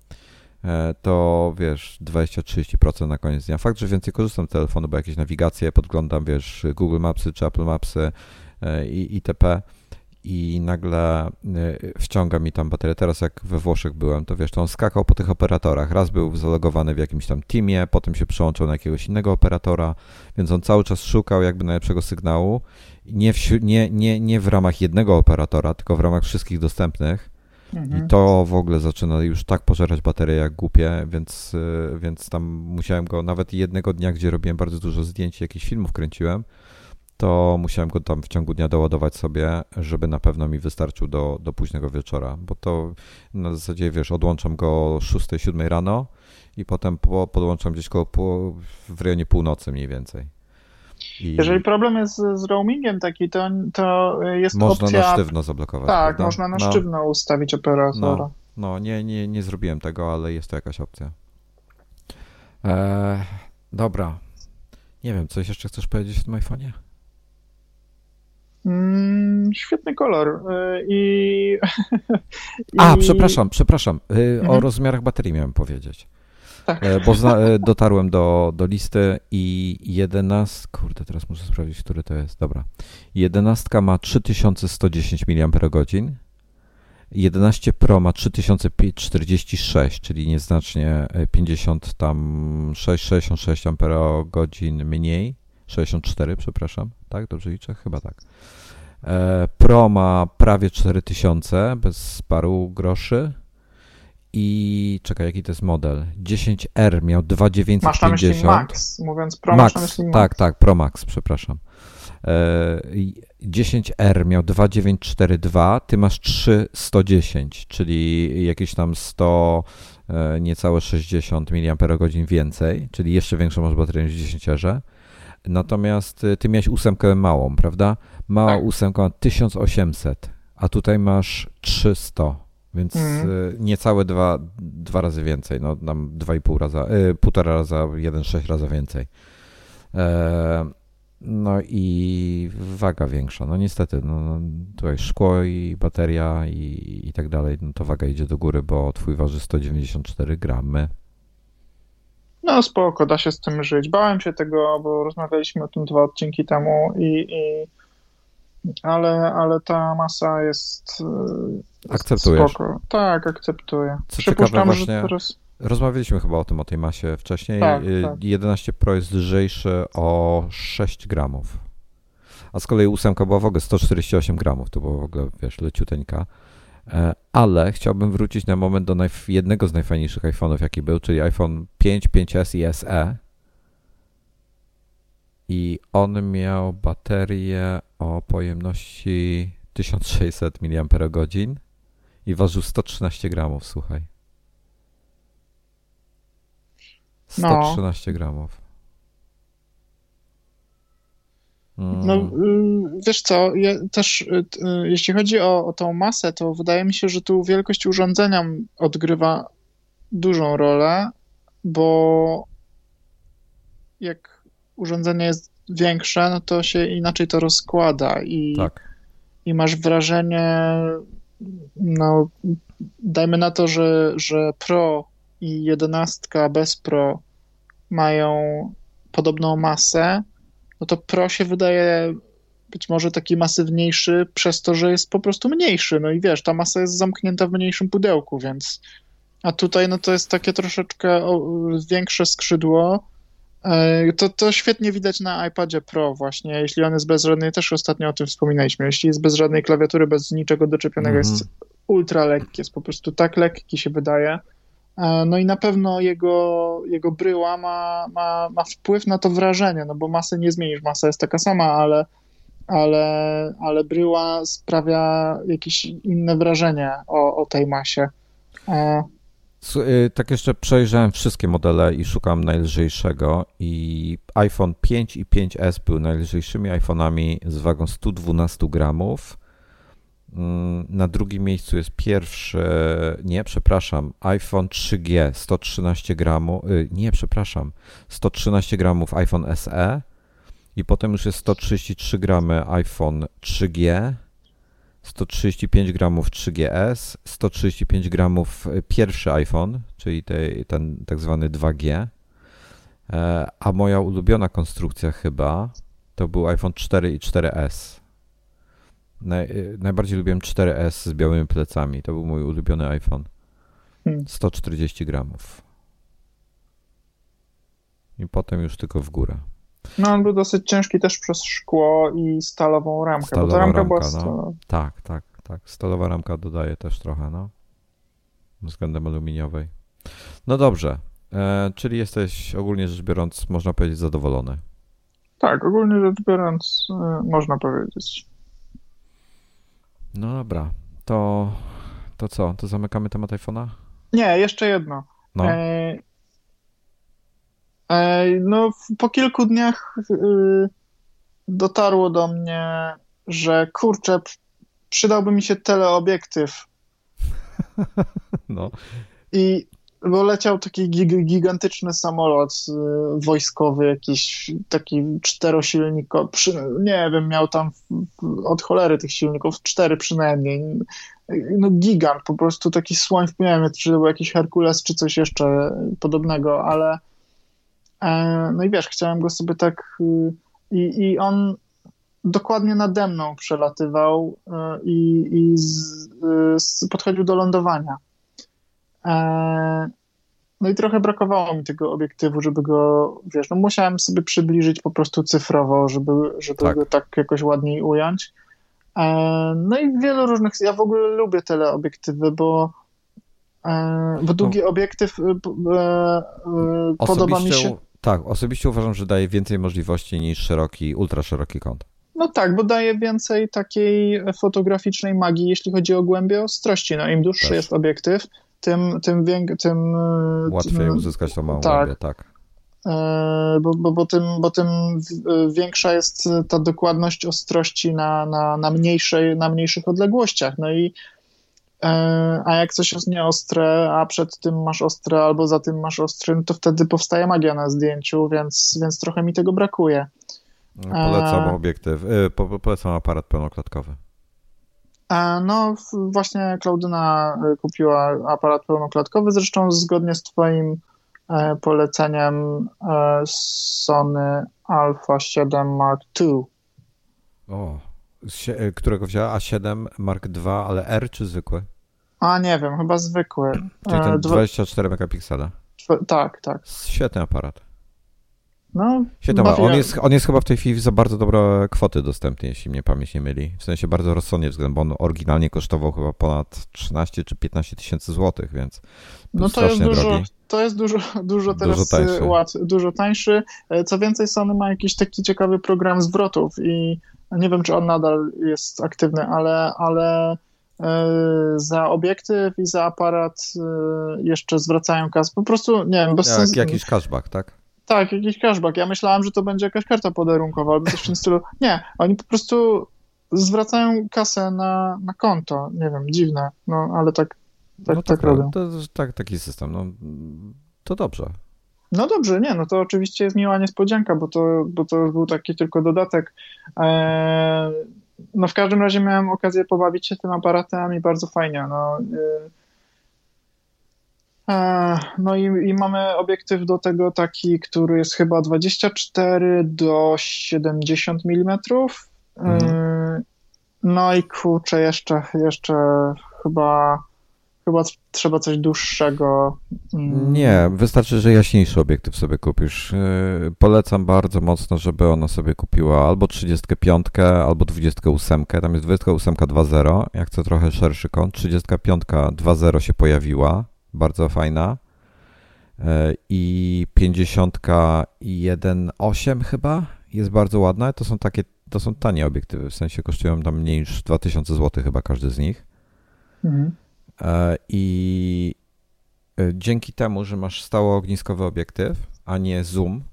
to wiesz, 20-30% na koniec dnia. Fakt, że więcej korzystam z telefonu, bo jakieś nawigacje podglądam, wiesz, Google Mapsy czy Apple Mapsy e, i itp. I nagle e, wciąga mi tam baterię. Teraz jak we Włoszech byłem, to wiesz, to on skakał po tych operatorach. Raz był zalogowany w jakimś tam teamie, potem się przełączył na jakiegoś innego operatora, więc on cały czas szukał jakby najlepszego sygnału. Nie w, nie, nie, nie w ramach jednego operatora, tylko w ramach wszystkich dostępnych Mhm. I to w ogóle zaczyna już tak pożerać baterię jak głupie, więc, y, więc tam musiałem go nawet jednego dnia, gdzie robiłem bardzo dużo zdjęć, jakichś filmów kręciłem, to musiałem go tam w ciągu dnia doładować sobie, żeby na pewno mi wystarczył do, do późnego wieczora, bo to na zasadzie, wiesz, odłączam go o 6-7 rano i potem po, podłączam gdzieś koło, po, w rejonie północy mniej więcej. I... Jeżeli problem jest z roamingiem taki, to, to jest można opcja... Można na sztywno zablokować. Tak, prawda? można na no. sztywno ustawić operatora. No, no, nie, nie, nie zrobiłem tego, ale jest to jakaś opcja. Eee, dobra. Nie wiem, coś jeszcze chcesz powiedzieć w tym iPhone'ie? Mm, świetny kolor. Y, I, A, przepraszam, przepraszam. Y, mhm. O rozmiarach baterii miałem powiedzieć. Tak. E, bo e, dotarłem do, do listy i 11, kurde, teraz muszę sprawdzić, który to jest, dobra. 11 ma 3110 mAh, 11 Pro ma 3046, czyli nieznacznie 50 e, tam 6, 66 Ah mniej, 64, przepraszam, tak, dobrze liczę? Chyba tak. Pro ma prawie 4000, bez paru groszy i czekaj, jaki to jest model? 10R miał 2950. Masz na myśli Max, mówiąc Pro, Max, masz Max. Tak, tak, Pro Max, przepraszam. 10R e, miał 2942, ty masz 3110, czyli jakieś tam 100, e, niecałe 60 mAh więcej, czyli jeszcze większą masz baterię niż 10R. Natomiast e, ty miałeś ósemkę małą, prawda? Mała tak. ósemka ma 1800, a tutaj masz 300 więc mm. niecałe dwa, dwa razy więcej, no nam dwa i pół raza, y, półtora raza, jeden sześć razy więcej. E, no i waga większa. No niestety, no, no, tutaj szkło i bateria i, i tak dalej, no to waga idzie do góry, bo twój waży 194 gramy. No spoko, da się z tym żyć. Bałem się tego, bo rozmawialiśmy o tym dwa odcinki temu i, i ale, ale ta masa jest. E, Akceptujesz? Spoko. Tak, akceptuję. Co Przypuszczam, właśnie, że teraz. Rozmawialiśmy chyba o tym, o tej masie wcześniej. Tak, tak. 11 Pro jest lżejszy o 6 gramów. A z kolei 8 była w ogóle 148 gramów, to było w ogóle, wiesz, leciuteńka. E, ale chciałbym wrócić na moment do jednego z najfajniejszych iPhone'ów, jaki był, czyli iPhone 5, 5S i SE i on miał baterię o pojemności 1600 mAh i ważył 113 gramów, słuchaj. 113 no. gramów. Mm. No, y, wiesz co, ja też y, y, jeśli chodzi o, o tą masę, to wydaje mi się, że tu wielkość urządzenia odgrywa dużą rolę, bo jak urządzenie jest większe, no to się inaczej to rozkłada i, tak. i masz wrażenie, no dajmy na to, że, że Pro i jedenastka bez Pro mają podobną masę, no to Pro się wydaje być może taki masywniejszy przez to, że jest po prostu mniejszy. No i wiesz, ta masa jest zamknięta w mniejszym pudełku, więc. A tutaj no to jest takie troszeczkę większe skrzydło, to, to świetnie widać na iPadzie Pro właśnie, jeśli on jest bez żadnej, też ostatnio o tym wspominaliśmy, jeśli jest bez żadnej klawiatury, bez niczego doczepionego, mm -hmm. jest ultra lekki, jest po prostu tak lekki się wydaje. E, no i na pewno jego, jego bryła ma, ma, ma wpływ na to wrażenie, no bo masę nie zmienisz, masa jest taka sama, ale, ale, ale bryła sprawia jakieś inne wrażenie o, o tej masie. Y, tak jeszcze przejrzałem wszystkie modele i szukam najlżejszego i iPhone 5 i 5S były najlżejszymi iPhone'ami z wagą 112 gramów. Mm, na drugim miejscu jest pierwszy, nie, przepraszam, iPhone 3G 113 gramów, nie, przepraszam, 113 gramów iPhone SE i potem już jest 133 gramy iPhone 3G, 135 gramów 3GS, 135 gramów y, pierwszy iPhone, czyli te, ten tak zwany 2G, e, a moja ulubiona konstrukcja chyba to był iPhone 4 i 4S. Naj, y, najbardziej lubiłem 4S z białymi plecami. To był mój ulubiony iPhone. 140 hmm. gramów. I potem już tylko w górę. No on był dosyć ciężki też przez szkło i stalową ramkę. Stalowa ramka, ramka była no. Tak, tak, tak. Stalowa ramka dodaje też trochę, no. Względem aluminiowej. No dobrze. E, czyli jesteś ogólnie rzecz biorąc, można powiedzieć, zadowolony. Tak, ogólnie rzecz biorąc, e, można powiedzieć. No dobra, to, to co? To zamykamy temat iPhone'a? Nie, jeszcze jedno. No. E, no, po kilku dniach y, dotarło do mnie, że kurczę, przydałby mi się teleobiektyw. No. I bo leciał taki gigantyczny samolot y, wojskowy, jakiś taki czterosilnikowy, nie wiem, miał tam od cholery tych silników, cztery przynajmniej. No gigant, po prostu taki słoń, nie wiem, czy to był jakiś Herkules, czy coś jeszcze podobnego, ale no i wiesz, chciałem go sobie tak y, i, i on dokładnie nade mną przelatywał y, i, i z, z, podchodził do lądowania. E, no i trochę brakowało mi tego obiektywu, żeby go, wiesz, no musiałem sobie przybliżyć po prostu cyfrowo, żeby, żeby tak. go tak jakoś ładniej ująć. E, no i wielu różnych, ja w ogóle lubię teleobiektywy, bo e, bo długi no. obiektyw podoba mi się. Tak, osobiście uważam, że daje więcej możliwości niż szeroki, ultra szeroki kąt. No tak, bo daje więcej takiej fotograficznej magii, jeśli chodzi o głębię ostrości. No im dłuższy Też. jest obiektyw, tym, tym, tym e, Łatwiej tym, uzyskać tą małą tak. tak. E, bo, bo, bo, tym, bo tym większa jest ta dokładność ostrości na, na, na, mniejszej, na mniejszych odległościach. No i e, a jak coś jest nieostre, a przed tym masz ostre, albo za tym masz ostry, no to wtedy powstaje magia na zdjęciu, więc, więc trochę mi tego brakuje. Polecam obiektyw, polecam aparat pełnoklatkowy. No, właśnie Klaudyna e, kupiła aparat pełnoklatkowy, zresztą zgodnie z Twoim e, poleceniem e, Sony Alpha 7 Mark II. O, którego wzięła? A7 Mark II, ale R czy zwykły? A nie wiem, chyba zwykły. Czyli ten 24 megapiksela. Tak, tak. Świetny aparat. No, Świetnie, on jest, on jest chyba w tej chwili za bardzo dobre kwoty dostępny, jeśli mnie pamięć nie myli. W sensie bardzo rozsądnie względem, bo on oryginalnie kosztował chyba ponad 13 czy 15 tysięcy złotych, więc no to jest dużo, drogi. to jest dużo, dużo teraz dużo tańszy. Łat, dużo tańszy. E, co więcej, Sony ma jakiś taki ciekawy program zwrotów i nie wiem, czy on nadal jest aktywny, ale, ale e, za obiektyw i za aparat e, jeszcze zwracają kas. Po prostu, nie wiem, bez Jak, sensu. Jakiś cashback, tak? Tak, jakiś cashback. Ja myślałem, że to będzie jakaś karta podarunkowa albo coś w tym stylu. Nie, oni po prostu zwracają kasę na, na konto. Nie wiem, dziwne, no ale tak, tak, no tak, tak robią. To, tak, taki system, no to dobrze. No dobrze, nie, no to oczywiście jest miła niespodzianka, bo to, bo to był taki tylko dodatek. Eee, no w każdym razie miałem okazję pobawić się tym aparatem i bardzo fajnie. No, e, E, no i, i, mamy obiektyw do tego taki, który jest chyba 24 do 70 mm. Mhm. No i kurczę, jeszcze, jeszcze chyba, chyba trzeba coś dłuższego. Mm. Nie, wystarczy, że jaśniejszy obiektyw sobie kupisz. E, polecam bardzo mocno, żeby ona sobie kupiła albo 35, albo 28. Tam jest 28 2.0, jak chce trochę szerszy kąt. 35 2.0 się pojawiła bardzo fajna. E, I 51.8 chyba jest bardzo ładna. To są takie, to są tanie obiektywy, w sensie kosztują tam mniej niż 2000 zł chyba każdy z nich. Mhm. E, I e, dzięki temu, że masz stało ogniskowy obiektyw, a nie zoom,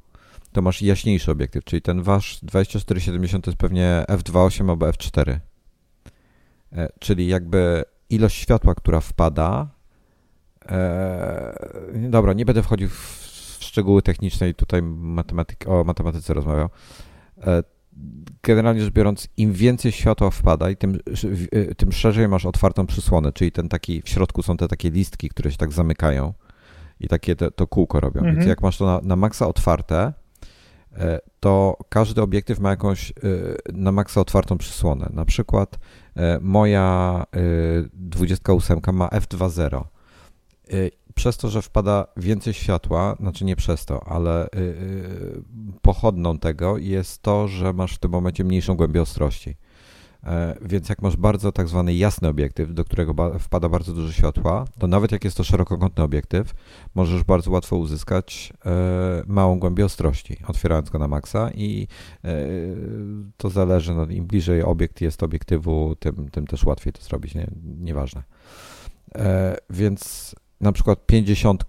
to masz jaśniejszy obiektyw, czyli ten wasz 2470 to jest pewnie f2.8 albo f4. E, czyli jakby ilość światła, która wpada. E, dobra, nie będę wchodził w szczegóły techniczne i tutaj matematyk, o matematyce rozmawiał. E, generalnie rzecz biorąc, im więcej światła wpada i tym, tym szerzej masz otwartą przysłonę, czyli ten taki, w środku są te takie listki, które się tak zamykają i takie te, to kółko robią. Mhm. Więc jak masz to na, na maksa otwarte, e, to każdy obiektyw ma jakąś e, na maksa otwartą przysłonę. Na przykład moja 28 ma f2.0 przez to, że wpada więcej światła, znaczy nie przez to, ale yy, pochodną tego jest to, że masz w tym momencie mniejszą głębię ostrości. E, więc jak masz bardzo tak zwany jasny obiektyw, do którego wpada bardzo dużo światła, to nawet jak jest to szerokokątny obiektyw, możesz bardzo łatwo uzyskać e, małą głębię ostrości, otwierając go na maksa i e, to zależy, no, im bliżej obiekt jest obiektywu, tym, tym też łatwiej to zrobić, nie, nieważne. Więc na przykład 50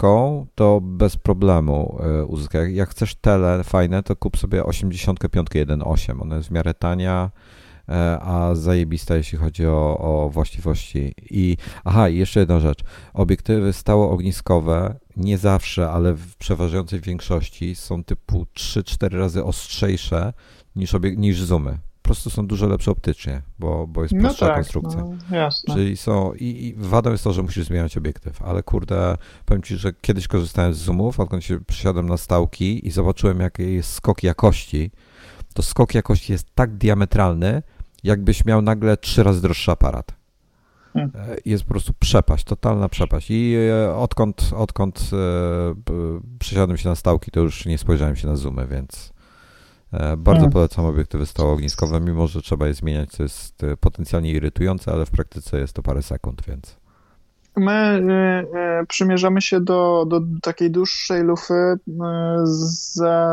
to bez problemu e, uzyskać. Jak chcesz tele fajne, to kup sobie 85 1.8. Ona jest w miarę tania, e, a zajebista jeśli chodzi o, o właściwości. I aha, i jeszcze jedna rzecz. Obiektywy stało ogniskowe nie zawsze, ale w przeważającej większości są typu 3-4 razy ostrzejsze niż, obiek- niż zoomy prostu są dużo lepsze optycznie, bo, bo jest no prostsza tak, konstrukcja. No, jasne. Czyli są, i, i wadą jest to, że musisz zmieniać obiektyw, ale kurde, powiem Ci, że kiedyś korzystałem z zoomów, odkąd się przysiadłem na stałki i zobaczyłem, jaki jest skok jakości, to skok jakości jest tak diametralny, jakbyś miał nagle trzy razy droższy aparat. Hmm. E, jest po prostu przepaść, totalna przepaść. I e, odkąd, odkąd e, przesiadłem się na stałki, to już nie spojrzałem się na zoomy, więc bardzo hmm. polecam obiektywy stałogniskowe, mimo że trzeba je zmieniać, co jest e, potencjalnie irytujące, ale w praktyce jest to parę sekund, więc. My y, y, przymierzamy się do, do takiej dłuższej lufy y, ze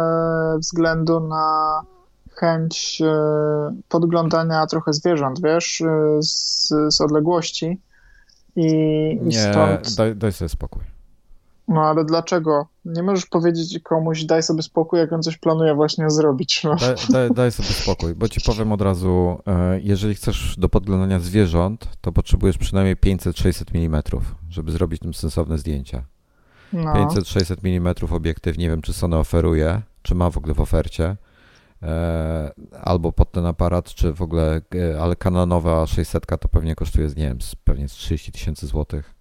względu na chęć podglądania trochę zwierząt, wiesz, z, z odległości. I, Nie, stąd... daj, daj sobie spokój. No ale dlaczego? Nie możesz powiedzieć komuś, daj sobie spokój, jak on coś planuje właśnie zrobić. No. Daj, daj, daj, sobie spokój, bo ci powiem od razu, e, jeżeli chcesz do podglądania zwierząt, to potrzebujesz przynajmniej 500-600 mm, żeby zrobić tym sensowne zdjęcia. No. 500-600 mm obiektyw, nie wiem czy Sony oferuje, czy ma w ogóle w ofercie, e, albo pod ten aparat, czy w ogóle, e, ale kananowa 600 to pewnie kosztuje, nie wiem, pewnie z 30 tysięcy złotych.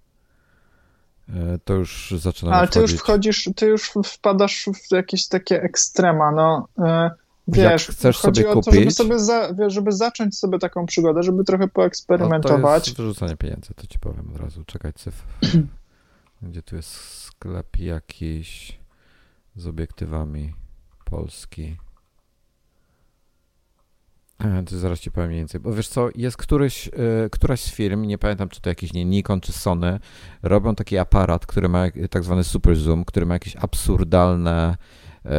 E, to już zaczyna. Ale ty już wchodzisz, ty już wpadasz w jakieś takie ekstrema, no. E, wiesz, Jak chcesz chodzi sobie o to, żeby, sobie za, wiesz, żeby zacząć sobie taką przygodę, żeby trochę poeksperymentować. No to wyrzucanie pieniędzy, to ci powiem od razu. Czekaj, cyfr. Gdzie tu jest sklep jakiś z obiektywami Polski. E, to zaraz ci powiem więcej, bo wiesz co, jest któryś, y, któraś z firm, nie pamiętam czy to jakiś nie, Nikon czy Sony, robią taki aparat, który ma tak zwany super zoom, który ma jakieś absurdalne y,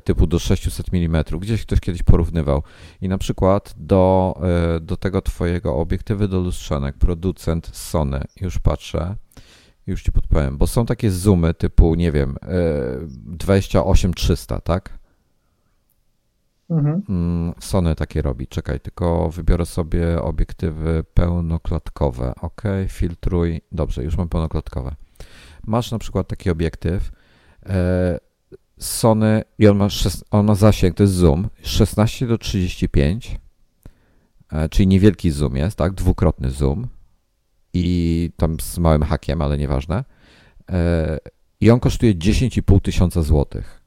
typu do 600 mm, gdzieś ktoś kiedyś porównywał. I na przykład do, do tego twojego obiektywy do lustrzanek, producent Sony, już patrzę, już ci podpowiem, bo są takie zoomy typu, nie wiem, 28300, tak? Mhm. Mm, Sony takie robi. Czekaj, tylko wybiorę sobie obiektywy pełnoklatkowe. Ok, filtruj. Dobrze, już mam pełnoklatkowe. Masz na przykład taki obiektyw e, Sony i on ma, on ma zasięg, to jest zoom 16 do 35, e, czyli niewielki zoom jest, tak? Dwukrotny zoom i tam z małym hakiem, ale nieważne. E, I on kosztuje 10,5 tysiąca złotych.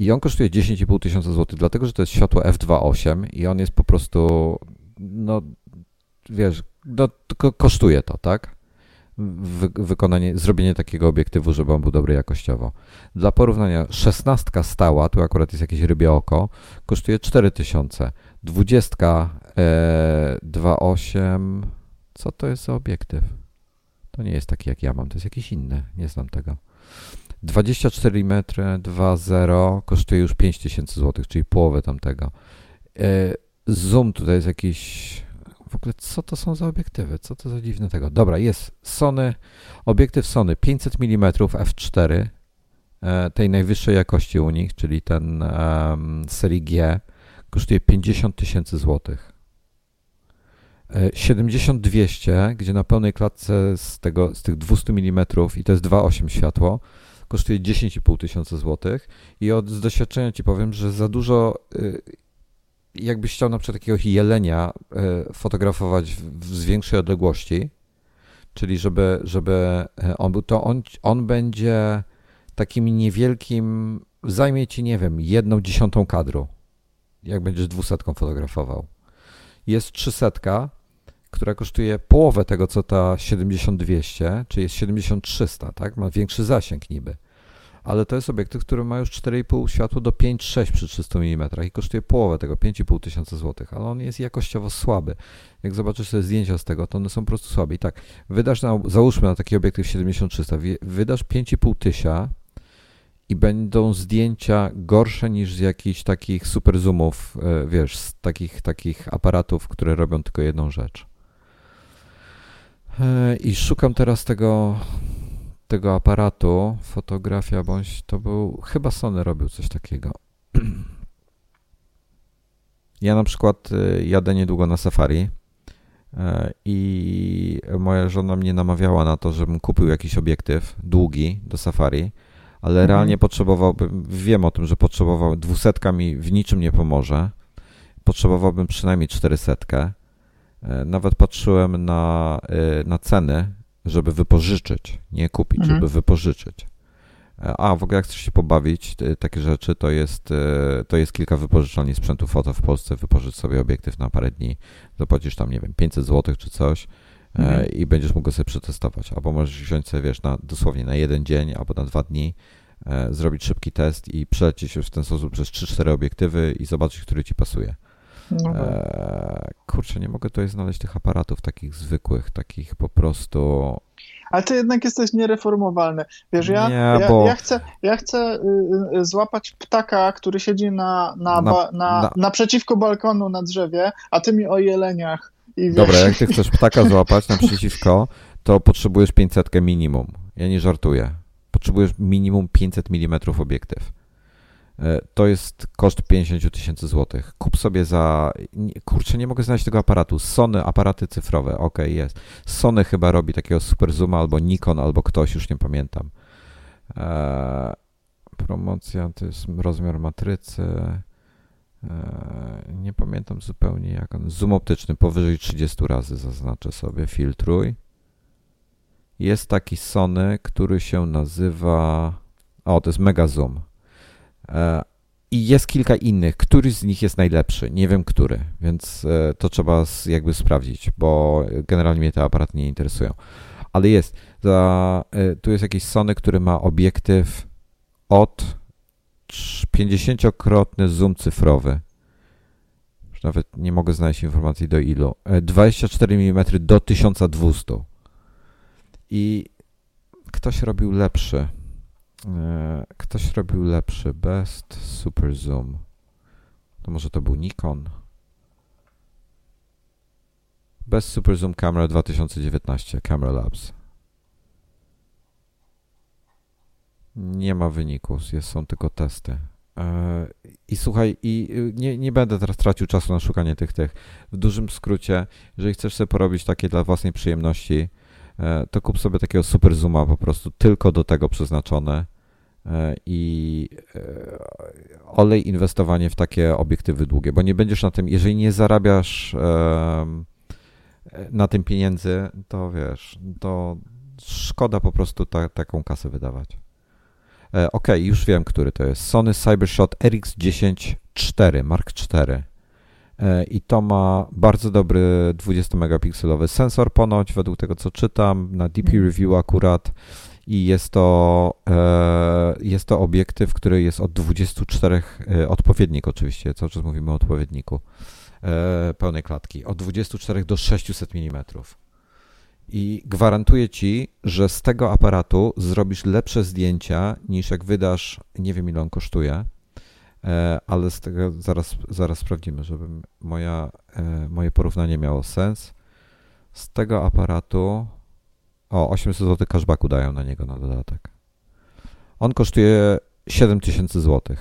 I on kosztuje 10,5 tysiąca złotych, dlatego że to jest światło f2.8 i on jest po prostu, no wiesz, no, kosztuje to, tak? Wy, wykonanie, zrobienie takiego obiektywu, żeby on był dobry jakościowo. Dla porównania, 16 stała, tu akurat jest jakieś rybie oko, kosztuje 4000. 20 e, 2.8, co to jest za obiektyw? To nie jest taki jak ja mam, to jest jakiś inny, nie znam tego. 24 mm 2.0 kosztuje już 5000 zł, czyli połowę tamtego. E, zoom tutaj jest jakiś. W ogóle co to są za obiektywy? Co to za dziwne tego? Dobra, jest Sony, obiektyw Sony 500 mm f4 tej najwyższej jakości u nich, czyli ten um, serii G, kosztuje 50 tysięcy złotych. 70-200, gdzie na pełnej klatce z, tego, z tych 200 mm i to jest 2,8 światło, kosztuje 10,5 tysiąca złotych i od z doświadczenia ci powiem, że za dużo jakbyś chciał na przykład jakiegoś jelenia fotografować w, z większej odległości, czyli żeby, żeby on był, to on, on będzie takim niewielkim, zajmie ci, nie wiem, jedną dziesiątą kadru, jak będziesz dwusetką fotografował. Jest trzysetka, która kosztuje połowę tego, co ta 7200, czy jest 7300, tak? Ma większy zasięg niby. Ale to jest obiektyw, który ma już 4,5 światło do 5,6 przy 300 mm i kosztuje połowę tego, 5,5 tysiąca złotych, ale on jest jakościowo słaby. Jak zobaczysz sobie zdjęcia z tego, to one są po prostu słabe. I tak, wydasz na, załóżmy na taki obiektyw 7300, wydasz 5,5 tysiąca i będą zdjęcia gorsze niż z jakichś takich super zoomów, e, wiesz, z takich, takich aparatów, które robią tylko jedną rzecz. E, I szukam teraz tego, tego aparatu, fotografia, bądź to był, chyba Sony robił coś takiego. Ja na przykład e, jadę niedługo na safari i moja żona mnie namawiała na to, żebym kupił jakiś obiektyw długi do safari, ale mhm. realnie potrzebowałbym, wiem o tym, że potrzebował, dwusetka mi w niczym nie pomoże, potrzebowałbym przynajmniej czterysetkę. E, nawet patrzyłem na, e, na ceny, żeby wypożyczyć, nie kupić, mhm. żeby wypożyczyć. E, a w ogóle jak chcesz się pobawić, takie rzeczy, to jest, to jest kilka wypożyczalni sprzętu foto w Polsce, wypożycz sobie obiektyw na parę dni, zapłacisz tam, nie wiem, 500 zł czy coś mhm. i będziesz mógł go sobie przetestować. Albo możesz wziąć sobie, wiesz, na, dosłownie na jeden dzień albo na dwa dni, zrobić szybki test i przelecieć już w ten sposób przez 3-4 obiektywy i zobaczyć, który ci pasuje. No tak. e, kurczę, nie mogę tutaj znaleźć tych aparatów takich zwykłych, takich po prostu. Ale ty jednak jesteś niereformowalny. Wiesz, ja, nie, ja, bo... ja, chcę, ja chcę y, y, złapać ptaka, który siedzi na, na, na, na, na, naprzeciwko balkonu na drzewie, a ty mi o jeleniach i Dobra, jak ty chcesz ptaka złapać naprzeciwko, to potrzebujesz 500 minimum. Ja nie żartuję. Potrzebujesz minimum 500 mm obiektyw. E, to jest koszt 50 tysięcy złotych. Kup sobie za. Kurczę, nie mogę znaleźć tego aparatu. Sony, aparaty cyfrowe. Ok, jest. Sony chyba robi takiego super zooma, albo Nikon, albo ktoś, już nie pamiętam. Eee, promocja to jest rozmiar matrycy. E, nie pamiętam zupełnie jak on. Zoom optyczny powyżej 30 razy zaznaczę sobie. Filtruj. Jest taki Sony, który się nazywa. O, to jest Mega Zoom. E, I jest kilka innych. Który z nich jest najlepszy? Nie wiem, który, więc e, to trzeba jakby sprawdzić, bo generalnie mnie te aparaty nie interesują. Ale jest. Za, tu jest jakiś Sony, który ma obiektyw od 50-krotny zoom cyfrowy. Już nawet nie mogę znaleźć informacji do ilu. 24 e, mm do 1200. I ktoś robił lepszy. E, ktoś robił lepszy. Best Super Zoom. To może to był Nikon. Best Super Zoom Camera 2019. Camera Labs. Nie ma wyniku, jest, są tylko testy. E, I słuchaj, i y, nie, nie będę teraz tracił czasu na szukanie tych tych. W dużym skrócie, jeżeli chcesz sobie porobić takie dla własnej przyjemności, to kup sobie takiego super zooma po prostu tylko do tego przeznaczone e, i olej inwestowanie w takie obiektywy długie, bo nie będziesz na tym, jeżeli nie zarabiasz na tym pieniędzy, to wiesz, to szkoda po prostu ta, taką kasę wydawać. E, ok, już wiem, który to jest. Sony CyberShot RX10 4, Mark 4. E, I to ma bardzo dobry 20-megapikselowy sensor ponoć, według tego co czytam, na DP mhm. Review akurat. I jest to, e, jest to obiektyw, który jest od 24, odpowiednik oczywiście, cały czas mówimy o odpowiedniku pełnej klatki, od 24 do 600 mm i gwarantuję ci, że z tego aparatu zrobisz lepsze zdjęcia niż jak wydasz, nie wiem ile on kosztuje, e, ale z tego zaraz, zaraz sprawdzimy, żeby moja, e, moje porównanie miało sens. Z tego aparatu o 800 zł cashbacku dają na niego na dodatek. On kosztuje 7000 zł.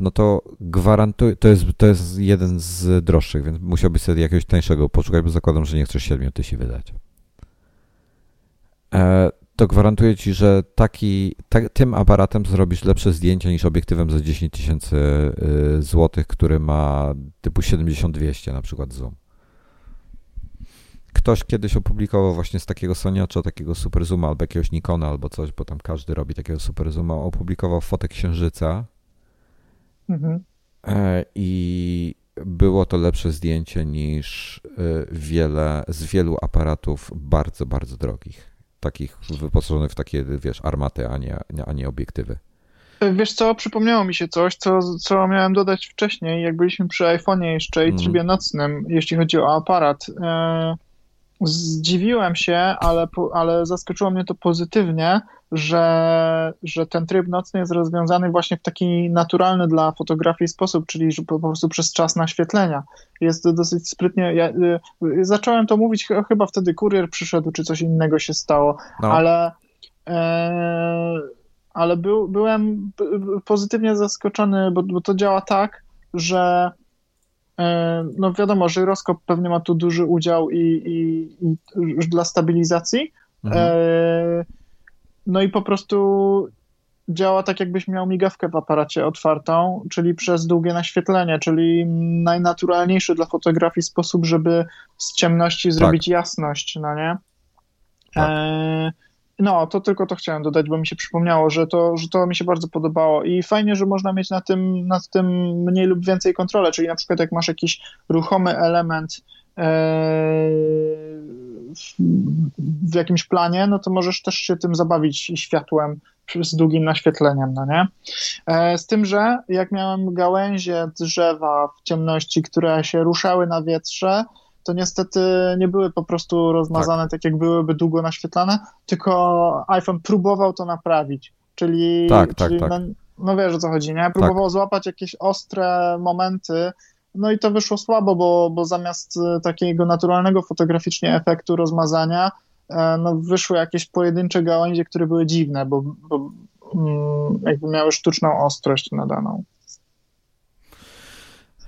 no to gwarantuję, to jest, to jest jeden z droższych, więc musiałbyś sobie jakiegoś tańszego poszukać, bo zakładam, że nie chcesz 7 tysięcy wydać. E, to gwarantuję ci, że taki, ta, tym aparatem zrobisz lepsze zdjęcia niż obiektywem za 10 tysięcy y, złotych, który ma typu 70-200 na przykład zoom. Ktoś kiedyś opublikował właśnie z takiego Soniacza, takiego super zooma albo jakiegoś Nikona albo coś, bo tam każdy robi takiego super zooma, opublikował fotę księżyca mhm. E, i było to lepsze zdjęcie niż y, wiele, z wielu aparatów bardzo, bardzo drogich takich wyposażonych w takie, wiesz, armaty, a nie, a nie obiektywy. Wiesz co, przypomniało mi się coś, co, co miałem dodać wcześniej, jak byliśmy przy iPhone'ie jeszcze i mm. trybie nocnym, jeśli chodzi o aparat. E, zdziwiłem się, ale, ale zaskoczyło mnie to pozytywnie, że, że ten tryb nocny jest rozwiązany właśnie w taki naturalny dla fotografii sposób, czyli po, prostu przez czas naświetlenia. Jest to dosyć sprytnie. Ja, y, zacząłem to mówić, chyba wtedy kurier przyszedł, czy coś innego się stało, no. ale. E, ale był, byłem pozytywnie zaskoczony, bo, bo to działa tak, że e, no wiadomo, że żyroskop pewnie ma tu duży udział i, i, i dla stabilizacji. Mhm. E, no i po prostu działa tak, jakbyś miał migawkę w aparacie otwartą, czyli przez długie naświetlenie, czyli najnaturalniejszy dla fotografii sposób, żeby z ciemności tak. zrobić tak. jasność, no nie? Tak. E, no, to tylko to chciałem dodać, bo mi się przypomniało, że to, że to mi się bardzo podobało i fajnie, że można mieć na tym, nad tym mniej lub więcej kontrolę, czyli na przykład jak masz jakiś ruchomy element e, w jakimś planie, no to możesz też się tym zabawić światłem z długim naświetleniem, no nie? E, z tym, że jak miałem gałęzie drzewa w ciemności, które się ruszały na wietrze, to niestety nie były po prostu rozmazane tak, tak jak byłyby długo naświetlane, tylko iPhone próbował to naprawić. Czyli, tak, tak czyli tak, no, no, wiesz o co chodzi, nie? Próbował tak. złapać jakieś ostre momenty, no i to wyszło słabo, bo, bo zamiast e, takiego naturalnego fotograficznie efektu rozmazania, e, no wyszły jakieś pojedyncze gałęzie, które były dziwne, bo, bo mm, jakby miały sztuczną ostrość nadaną.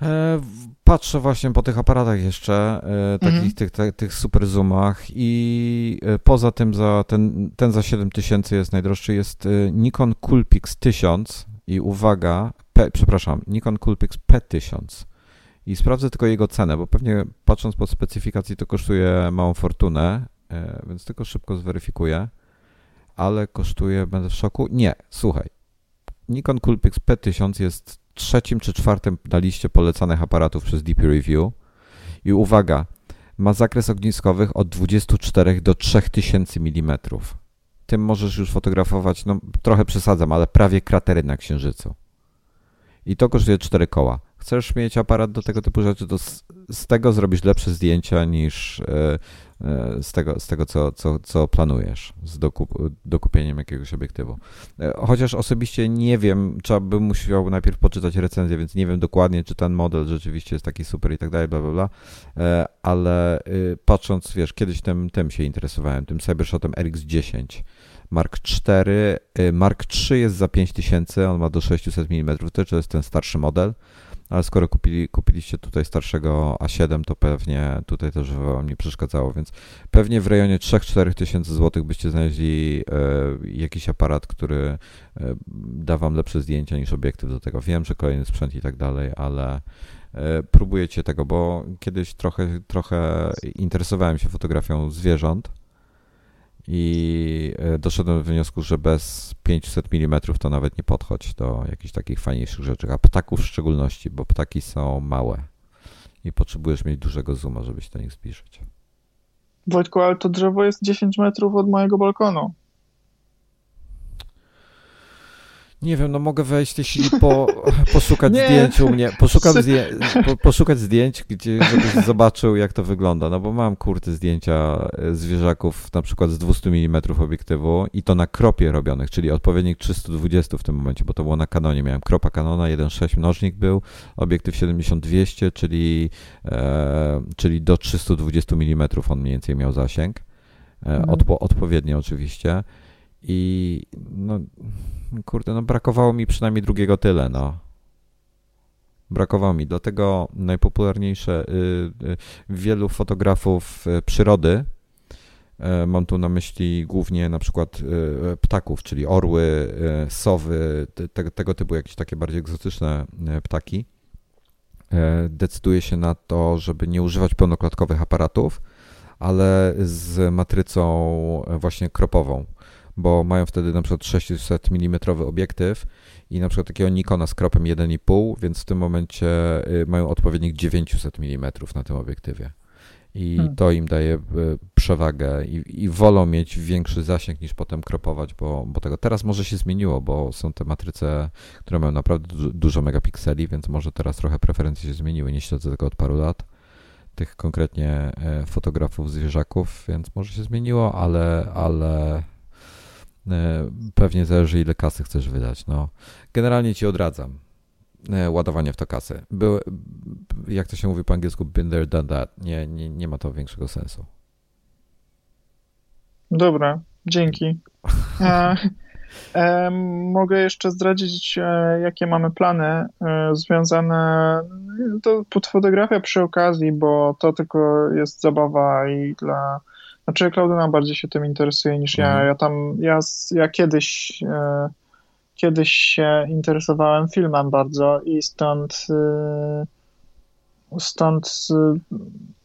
E, patrzę właśnie po tych aparatach jeszcze, takich mhm. tych, tych, tych super zoomach i poza tym za ten, ten za 7000 jest najdroższy, jest Nikon Coolpix 1000 i uwaga, P, przepraszam, Nikon Coolpix P1000 i sprawdzę tylko jego cenę, bo pewnie patrząc po specyfikacji to kosztuje małą fortunę, e, więc tylko szybko zweryfikuję, ale kosztuje, będę w szoku. Nie, słuchaj, Nikon Coolpix P1000 jest trzecim czy czwartym na liście polecanych aparatów przez DP Review i uwaga, ma zakres ogniskowych od 24 do 3000 mm. Tym możesz już fotografować, no trochę przesadzam, ale prawie kratery na Księżycu. I to kosztuje 4 koła. Chcesz mieć aparat do tego typu rzeczy, to z, z tego zrobisz lepsze zdjęcia niż e, e, z tego, z tego co, co, co planujesz z dokup, dokupieniem jakiegoś obiektywu. E, chociaż osobiście nie wiem, trzeba by musiał najpierw poczytać recenzję, więc nie wiem dokładnie, czy ten model rzeczywiście jest taki super i tak dalej, bla, bla, bla, ale y, patrząc, wiesz, kiedyś tym, tym się interesowałem, tym Cybershotem RX10, Mark 4, y, Mark 3 jest za 5000, on ma do 600 mm, to jest ten starszy model. Ale skoro kupili, kupiliście tutaj starszego A7, to pewnie tutaj też wam nie przeszkadzało, więc pewnie w rejonie 3-4 tysięcy złotych byście znaleźli e, jakiś aparat, który e, da wam lepsze zdjęcia niż obiektyw do tego. Wiem, że kolejny sprzęt i tak dalej, ale próbujecie tego, bo kiedyś trochę, trochę interesowałem się fotografią zwierząt, i e, doszedłem do wniosku, że bez 500 mm to nawet nie podchodź do jakichś takich fajniejszych rzeczy, a ptaków w szczególności, bo ptaki są małe i potrzebujesz mieć dużego zooma, żeby się do nich zbliżyć. Wojtku, ale to drzewo jest 10 metrów od mojego balkonu. Nie wiem, no mogę wejść chwili po, poszukać zdjęć u mnie, poszukam zdję, po, poszukać zdjęć, gdzie, żebyś zobaczył jak to wygląda, no bo mam kurty zdjęcia e, zwierzaków na przykład z 200 mm obiektywu i to na kropie robionych, czyli odpowiednik 320 w tym momencie, bo to było na Canonie, miałem kropa Canona, 1.6 mnożnik był, obiektyw 70-200, czyli, e, czyli do 320 mm on mniej więcej miał zasięg, e, mhm. odpo, odpowiednio oczywiście i no kurde, no brakowało mi przynajmniej drugiego tyle, no. Brakowało mi. Dlatego najpopularniejsze wielu fotografów przyrody E, mam tu na myśli głównie na przykład e, ptaków, czyli orły, e, sowy, te, tego typu jakieś takie bardziej egzotyczne ptaki. Decyduje się na to, żeby nie używać pełnoklatkowych aparatów, ale z matrycą właśnie kropową, bo mają wtedy na przykład 600 mm obiektyw i na przykład takiego Nikona z kropem 1,5, więc w tym momencie mają odpowiednik 900 mm na tym obiektywie i hmm. to im daje e, przewagę i, i, wolą mieć większy zasięg niż potem kropować, bo, bo tego teraz może się zmieniło, bo są te matryce, które mają naprawdę du dużo megapikseli, więc może teraz trochę preferencje się zmieniły, nie śledzę tego od paru lat, tych konkretnie e, fotografów zwierzaków, więc może się zmieniło, ale, ale pewnie zależy ile kasy chcesz wydać. No, generalnie ci odradzam E, ładowanie w to kasy. Jak to się mówi po angielsku, been there, done that. Nie, nie, nie ma to większego sensu. Dobra, dzięki. E, e, mogę jeszcze zdradzić, e, jakie mamy plany e, związane to pod fotografię przy okazji, bo to tylko jest zabawa i dla. Znaczy, Klaudyna bardziej się tym interesuje niż ja. Mhm. Ja tam, ja, ja kiedyś e, kiedyś się interesowałem filmem bardzo i stąd y, stąd y,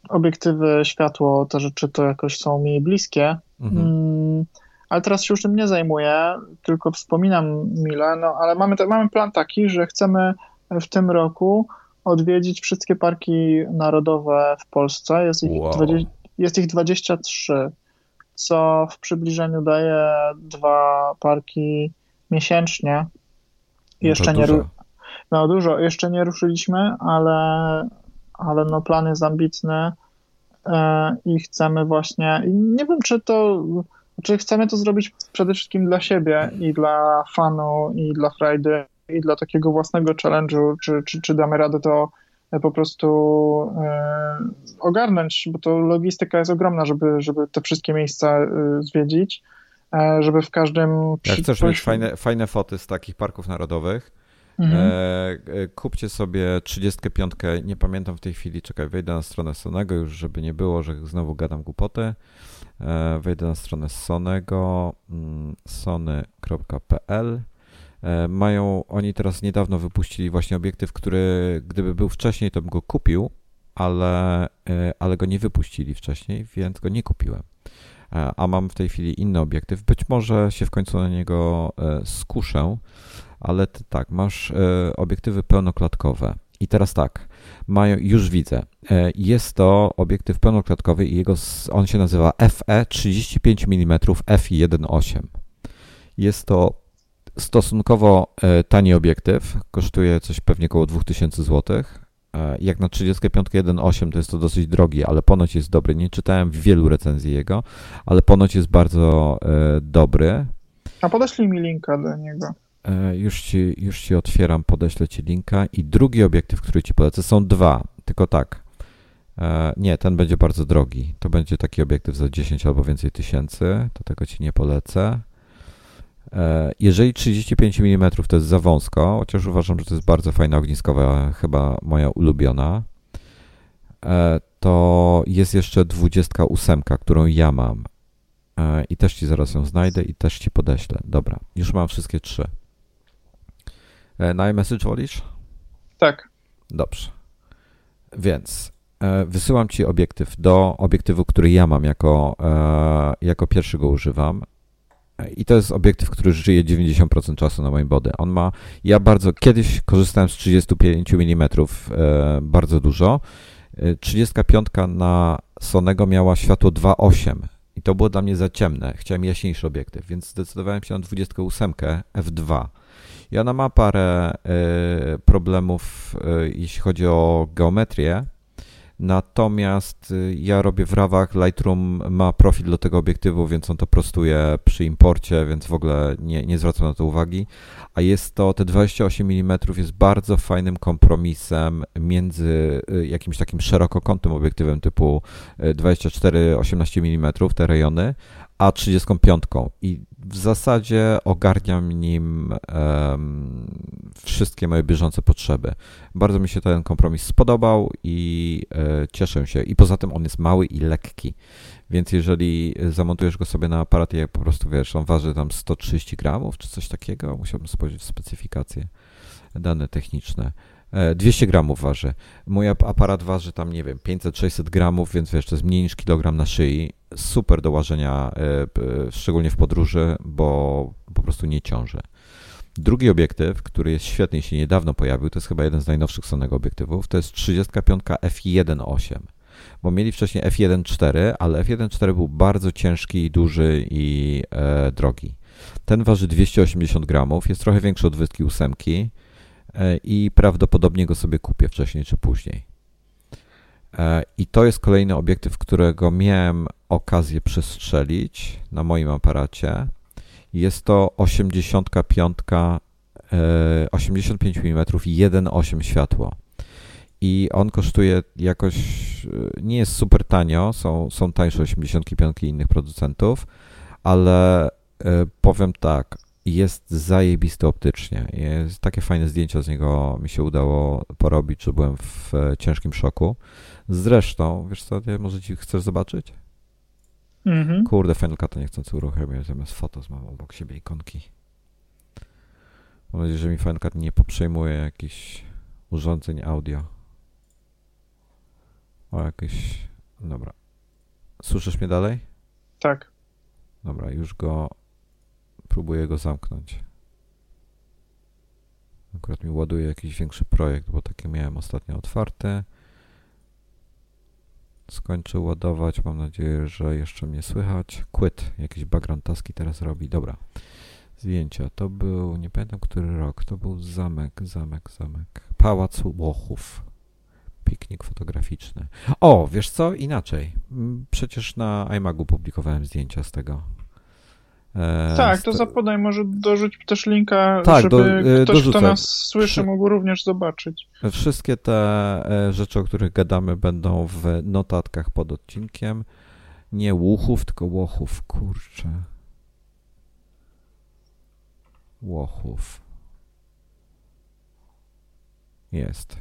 obiektywy, światło, te rzeczy to jakoś są mi bliskie. Mhm. Mm, ale teraz się już tym nie zajmuję, tylko wspominam mile, no ale mamy, mamy plan taki, że chcemy w tym roku odwiedzić wszystkie parki narodowe w Polsce. Jest ich, wow. 20, jest ich 23, co w przybliżeniu daje dwa parki miesięcznie. No jeszcze no nie dużo. No dużo, jeszcze nie ruszyliśmy, ale, ale no plan jest ambitny e, i chcemy właśnie, nie wiem czy to, czy chcemy to zrobić przede wszystkim dla siebie i dla fanu i dla frajdy i dla takiego własnego challenge'u, czy, czy, czy damy radę to po prostu e, ogarnąć, bo to logistyka jest ogromna, żeby, żeby te wszystkie miejsca e, zwiedzić. E, żeby w każdym... Jak chcesz mieć fajne, fajne foty z takich parków narodowych, mhm. Kupcie sobie 35, nie pamiętam w tej chwili, czekaj, wejdę na stronę Sonego już, żeby nie było, że znowu gadam głupoty. Wejdę na stronę Sonego, mm, sony.pl. Mają, oni teraz niedawno wypuścili właśnie obiektyw, który gdyby był wcześniej, to bym go kupił, ale, ale go nie wypuścili wcześniej, więc go nie kupiłem. E, a mam w tej chwili inny obiektyw. Być może się w końcu na niego e, skuszę, ale ty, tak, masz e, obiektywy pełnoklatkowe. I teraz tak, mają, już widzę, jest to obiektyw pełnoklatkowy i jego, on się nazywa FE 35 mm f1.8. Jest to stosunkowo tani obiektyw, kosztuje coś pewnie około 2000 zł. E, jak na 35 1.8 to jest to dosyć drogi, ale ponoć jest dobry. Nie czytałem wielu recenzji jego, ale ponoć jest bardzo e, dobry. A podeślij mi linka do niego. E, już ci, już ci otwieram, podeślę ci linka. I drugi obiektyw, który ci polecę, są dwa, tylko tak. Nie, ten będzie bardzo drogi. To będzie taki obiektyw za 10 albo więcej tysięcy. To tego ci nie polecę. E, jeżeli 35 mm to jest za wąsko, chociaż uważam, że to jest bardzo fajna ogniskowa, chyba moja ulubiona, e, to jest jeszcze 28, którą ja mam. E, I też ci zaraz ją znajdę i też ci podeślę. Dobra, już mam wszystkie trzy. Na iMessage wolisz? Tak. Dobrze. Więc wysyłam ci obiektyw do obiektywu, który ja mam jako, jako pierwszy go używam. I to jest obiektyw, który żyje 90% czasu na moim body. On ma, ja bardzo, kiedyś korzystałem z 35 mm e, bardzo dużo. 35 e, na Sonego miała światło 2.8 i to było dla mnie za ciemne. Chciałem jaśniejszy obiektyw, więc zdecydowałem się na 28 f2. I ona ma parę problemów, e, jeśli chodzi o geometrię, Natomiast y, ja robię w rawach, Lightroom ma profil do tego obiektywu, więc on to prostuje przy imporcie, więc w ogóle nie, nie zwracam na to uwagi. A jest to, te 28 mm jest bardzo fajnym kompromisem między y, jakimś takim szerokokątnym obiektywem typu 24-18 y, mm, te rejony, a 35. I w zasadzie ogarniam nim wszystkie moje bieżące potrzeby. Bardzo mi się ten kompromis spodobał i e, cieszę się. I poza tym on jest mały i lekki. Więc jeżeli zamontujesz go sobie na aparat, jak po prostu wiesz, on waży tam 130 gramów czy coś takiego, musiałbym spojrzeć w specyfikacje, dane techniczne. 200 e, gramów waży. Mój aparat waży tam, nie wiem, 500-600 gramów, więc wiesz, to jest mniej niż kilogram na szyi. Super do łażenia, e, szczególnie w podróży, bo po prostu nie ciąży. Drugi obiektyw, który jest świetny i się niedawno pojawił, to jest chyba jeden z najnowszych Sonego obiektywów, to jest 35 f1.8 bo mieli wcześniej f1.4, ale f1.4 był bardzo ciężki duży i e, drogi. Ten waży 280 gramów, jest trochę większy od 8 e, i prawdopodobnie go sobie kupię wcześniej czy później. E, I to jest kolejny obiektyw, którego miałem okazję przestrzelić na moim aparacie. Jest to 85, 85 mm 1.8 światło i on kosztuje jakoś, e, nie jest super tanio, są, są tańsze 85 innych producentów, ale e, powiem tak, jest zajebisty optycznie. Jest takie fajne zdjęcia z niego mi się udało porobić, że byłem w e, ciężkim szoku. Zresztą, wiesz co, może ci chcesz zobaczyć? Mhm. Kurde, Final Cut nie chcąc uruchomić, zamiast foto mam obok siebie ikonki. Mam nadzieję, że mi Final Cut nie poprzejmuje jakichś urządzeń audio. O jakieś. Dobra. Słyszysz mnie dalej? Tak. Dobra, już go. Próbuję go zamknąć. Akurat mi ładuje jakiś większy projekt, bo takie miałem ostatnio otwarte. Skończę ładować. Mam nadzieję, że jeszcze mnie słychać. Quit. Jakieś background taski teraz robi. Dobra. Zdjęcia. To był, nie pamiętam który rok. To był zamek, zamek, zamek. Pałac Łochów piknik fotograficzny. O, wiesz co? Inaczej. Przecież na iMagu publikowałem zdjęcia z tego. E, tak, to zapodaj, może dorzuć też linka, tak, żeby do, e, ktoś, dorzucę. kto nas słyszy, mógł również zobaczyć. Wszystkie te e, rzeczy, o których gadamy, będą w notatkach pod odcinkiem. Nie łuchów, tylko łochów, kurczę. Łochów. Jest.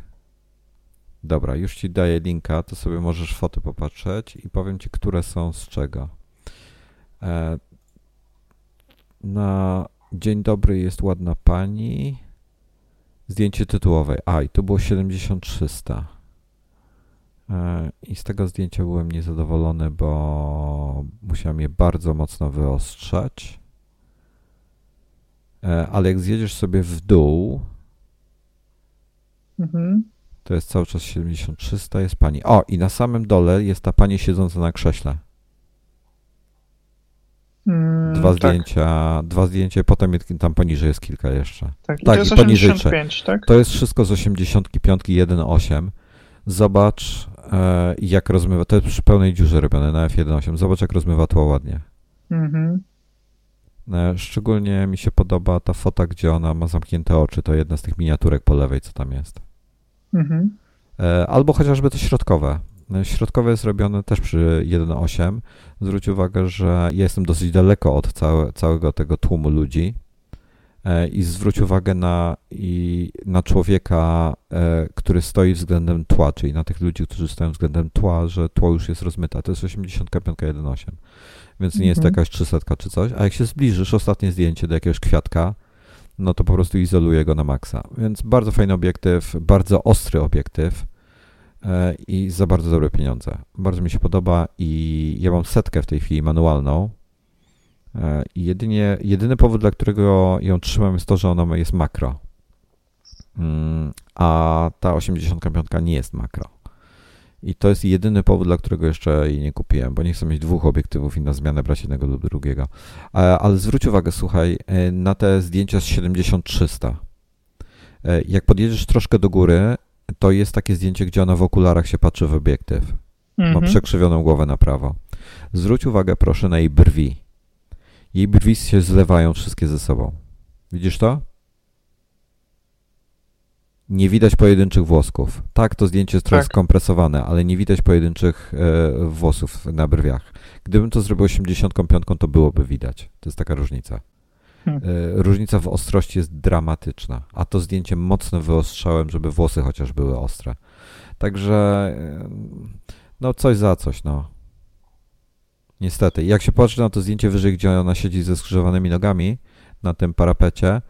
Dobra, już ci daję linka, to sobie możesz foty popatrzeć i powiem ci, które są z czego. E, na dzień dobry jest ładna pani. Zdjęcie tytułowe. A, i to było 7300. E, I z tego zdjęcia byłem niezadowolony, bo musiałem je bardzo mocno wyostrzać. E, ale jak zjedziesz sobie w dół, mhm to jest cały czas 7300, jest pani. O, i na samym dole jest ta pani siedząca na krześle. Mm, dwa tak. zdjęcia, dwa zdjęcia, potem tam poniżej jest kilka jeszcze. Tak, i tak, to jest i poniżej 85, tak? To jest wszystko z 85 1.8. Zobacz, e, jak rozmywa. To jest przy pełnej dziurze robione na F1.8. Zobacz, jak rozmywa tło ładnie. Mhm. E, szczególnie mi się podoba ta fota, gdzie ona ma zamknięte oczy. To jedna z tych miniaturek po lewej, co tam jest. Mhm. E, albo chociażby to środkowe. E, środkowe jest robione też przy 1.8. Zwróć uwagę, że ja jestem dosyć daleko od całe, całego tego tłumu ludzi e, i zwróć uwagę na, i na człowieka, który stoi względem tła, czyli na tych ludzi, którzy stoją względem tła, że tło już jest rozmyte. To jest 85.1.8, więc nie jest to mhm. jakaś 300 czy coś. A jak się zbliżysz, ostatnie zdjęcie do jakiegoś kwiatka, no to po prostu izoluje go na maksa. Więc bardzo fajny obiektyw, bardzo ostry obiektyw e, i za bardzo dobre pieniądze. Bardzo mi się podoba i ja mam setkę w tej chwili manualną. E, I jedynie, jedyny powód, dla którego ją trzymam jest to, że ona jest makro. Mm, a ta 85 nie jest makro. I to jest jedyny powód, dla którego jeszcze jej nie kupiłem, bo nie chcę mieć dwóch obiektywów i na zmianę brać jednego lub drugiego. Ale zwróć uwagę, słuchaj, e, na te zdjęcia z 7300. E, jak podjedziesz troszkę do góry, to jest takie zdjęcie, gdzie ona w okularach się patrzy w obiektyw. Mhm. Ma przekrzywioną głowę na prawo. Zwróć uwagę proszę na jej brwi. Jej brwi się zlewają wszystkie ze sobą. Widzisz to? nie widać pojedynczych włosków. Tak, to zdjęcie jest trochę tak. skompresowane, ale nie widać pojedynczych e, włosów na brwiach. Gdybym to zrobił 85, to byłoby widać. To jest taka różnica. Hmm. E, różnica w ostrości jest dramatyczna, a to zdjęcie mocno wyostrzałem, żeby włosy chociaż były ostre. Także no coś za coś, no. Niestety. Jak się patrzy na to zdjęcie wyżej, gdzie ona siedzi ze skrzyżowanymi nogami na tym parapecie,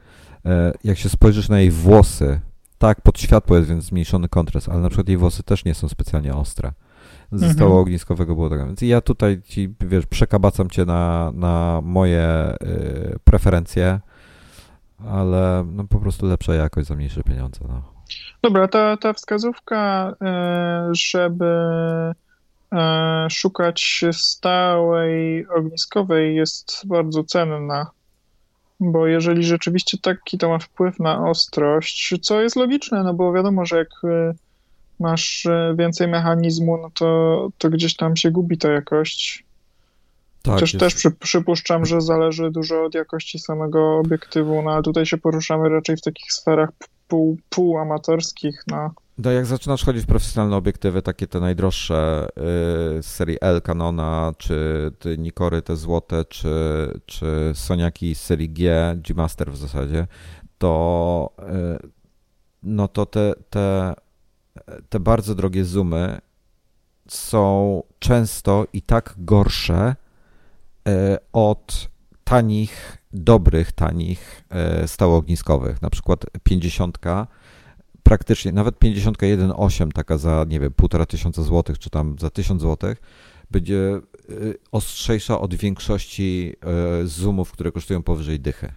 e, jak się spojrzysz na jej włosy, tak, pod światło jest więc zmniejszony kontrast, ale na przykład jej włosy też nie są specjalnie ostre. Zostało mhm. ogniskowego było tak. Więc ja tutaj ci, wiesz, przekabacam cię na, na moje y, preferencje, ale no, po prostu lepsza jakość za mniejsze pieniądze. No. Dobra, ta, ta wskazówka, y, żeby E, szukać stałej ogniskowej jest bardzo cenna, bo jeżeli rzeczywiście taki to ma wpływ na ostrość, co jest logiczne, no bo wiadomo, że jak e, masz e, więcej mechanizmu, no to, to gdzieś tam się gubi ta jakość. Tak, też, też przy, przypuszczam, że zależy dużo od jakości samego obiektywu, no ale tutaj się poruszamy raczej w takich sferach pół, półamatorskich, no. No jak zaczynasz chodzić w profesjonalne obiektywy, takie te najdroższe yy, z serii L Canona, czy te Nikory te złote, czy, czy Soniaki z serii G, G-Master w zasadzie, to yy, no to te, te, te bardzo drogie zoomy są często i tak gorsze yy, od tanich, dobrych, tanich yy, stałoogniskowych. Na przykład 50 praktycznie, nawet 51,8 taka za, nie wiem, półtora tysiąca złotych, czy tam za tysiąc złotych, będzie y, ostrzejsza od większości zoomów, które kosztują powyżej dychy.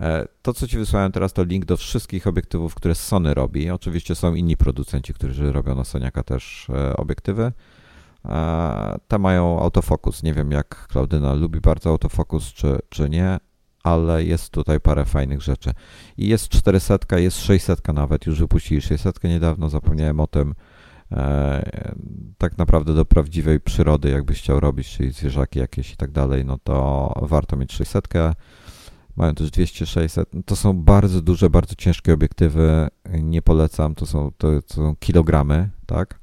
E, to, co Ci wysłałem teraz, to link do wszystkich obiektywów, które Sony robi. Oczywiście są inni producenci, którzy robią na Soniaka też e, obiektywy. E, te mają autofokus. Nie wiem, jak Klaudyna lubi bardzo autofokus, czy, czy nie, ale jest tutaj parę fajnych rzeczy. I jest 400, jest 600 nawet, już wypuścili 600 niedawno, zapomniałem o tym. Tak naprawdę do prawdziwej przyrody, jakbyś chciał robić, czyli zwierzaki jakieś i tak dalej, no to warto mieć 600. Mają też 200-600. To są bardzo duże, bardzo ciężkie obiektywy. Nie polecam, to są, to, to są kilogramy, tak?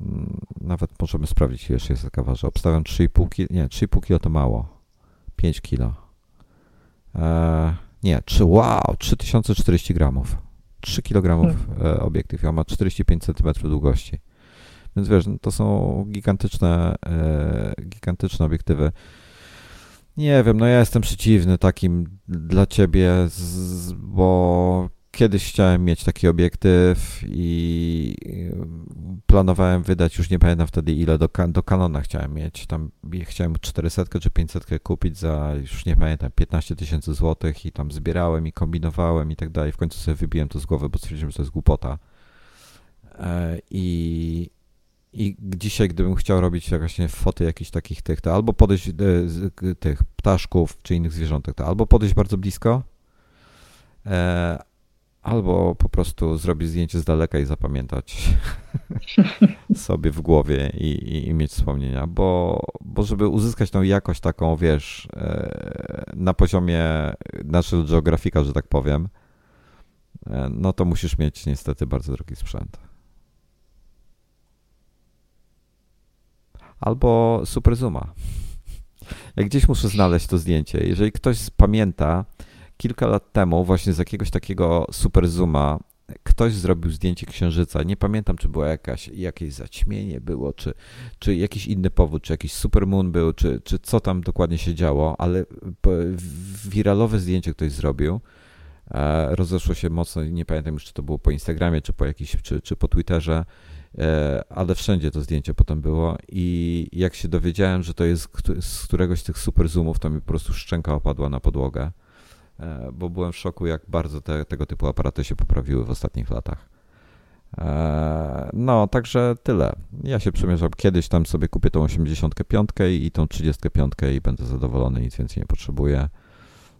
Mm, nawet możemy sprawdzić, ile 600 waży. Obstawiam 3,5 kg, nie, 3,5 kg to mało. 5 kg. E, nie, 3, wow, 3040 gramów. 3 kg hmm. obiektyw, ja ma 45 cm długości. Więc wiesz, no to są gigantyczne, e, gigantyczne obiektywy. Nie wiem, no ja jestem przeciwny takim dla ciebie, z, bo kiedyś chciałem mieć taki obiektyw i planowałem wydać, już nie pamiętam wtedy ile, do, do Canona chciałem mieć. Tam chciałem 400 czy 500 kupić za, już nie pamiętam, 15 tysięcy złotych i tam zbierałem i kombinowałem i tak dalej. W końcu sobie wybiłem to z głowy, bo stwierdziłem, że to jest głupota. E, I, i dzisiaj, gdybym chciał robić właśnie foty jakichś takich tych, to albo podejść e, tych ptaszków czy innych zwierzątek, to albo podejść bardzo blisko, e, albo po prostu zrobić zdjęcie z daleka i zapamiętać sobie w głowie i, i, i, mieć wspomnienia, bo, bo żeby uzyskać tą jakość taką, wiesz, e, na poziomie naszego geografika, że tak powiem, e, no to musisz mieć niestety bardzo drogi sprzęt. Albo super zooma. Jak gdzieś muszę znaleźć to zdjęcie. Jeżeli ktoś pamięta, kilka lat temu właśnie z jakiegoś takiego super zooma ktoś zrobił zdjęcie księżyca. Nie pamiętam, czy było jakaś, jakieś zaćmienie było, czy, czy jakiś inny powód, czy jakiś supermoon był, czy, czy co tam dokładnie się działo, ale wiralowe zdjęcie ktoś zrobił. E, rozeszło się mocno, nie pamiętam już, czy to było po Instagramie, czy po jakiś, czy, czy po Twitterze, ale wszędzie to zdjęcie potem było i jak się dowiedziałem, że to jest z któregoś z tych super zoomów, to mi po prostu szczęka opadła na podłogę. E, bo byłem w szoku, jak bardzo te, tego typu aparaty się poprawiły w ostatnich latach. E, no, także tyle. Ja się przemierzam. Kiedyś tam sobie kupię tą 85 i tą 35 i będę zadowolony, nic więcej nie potrzebuję.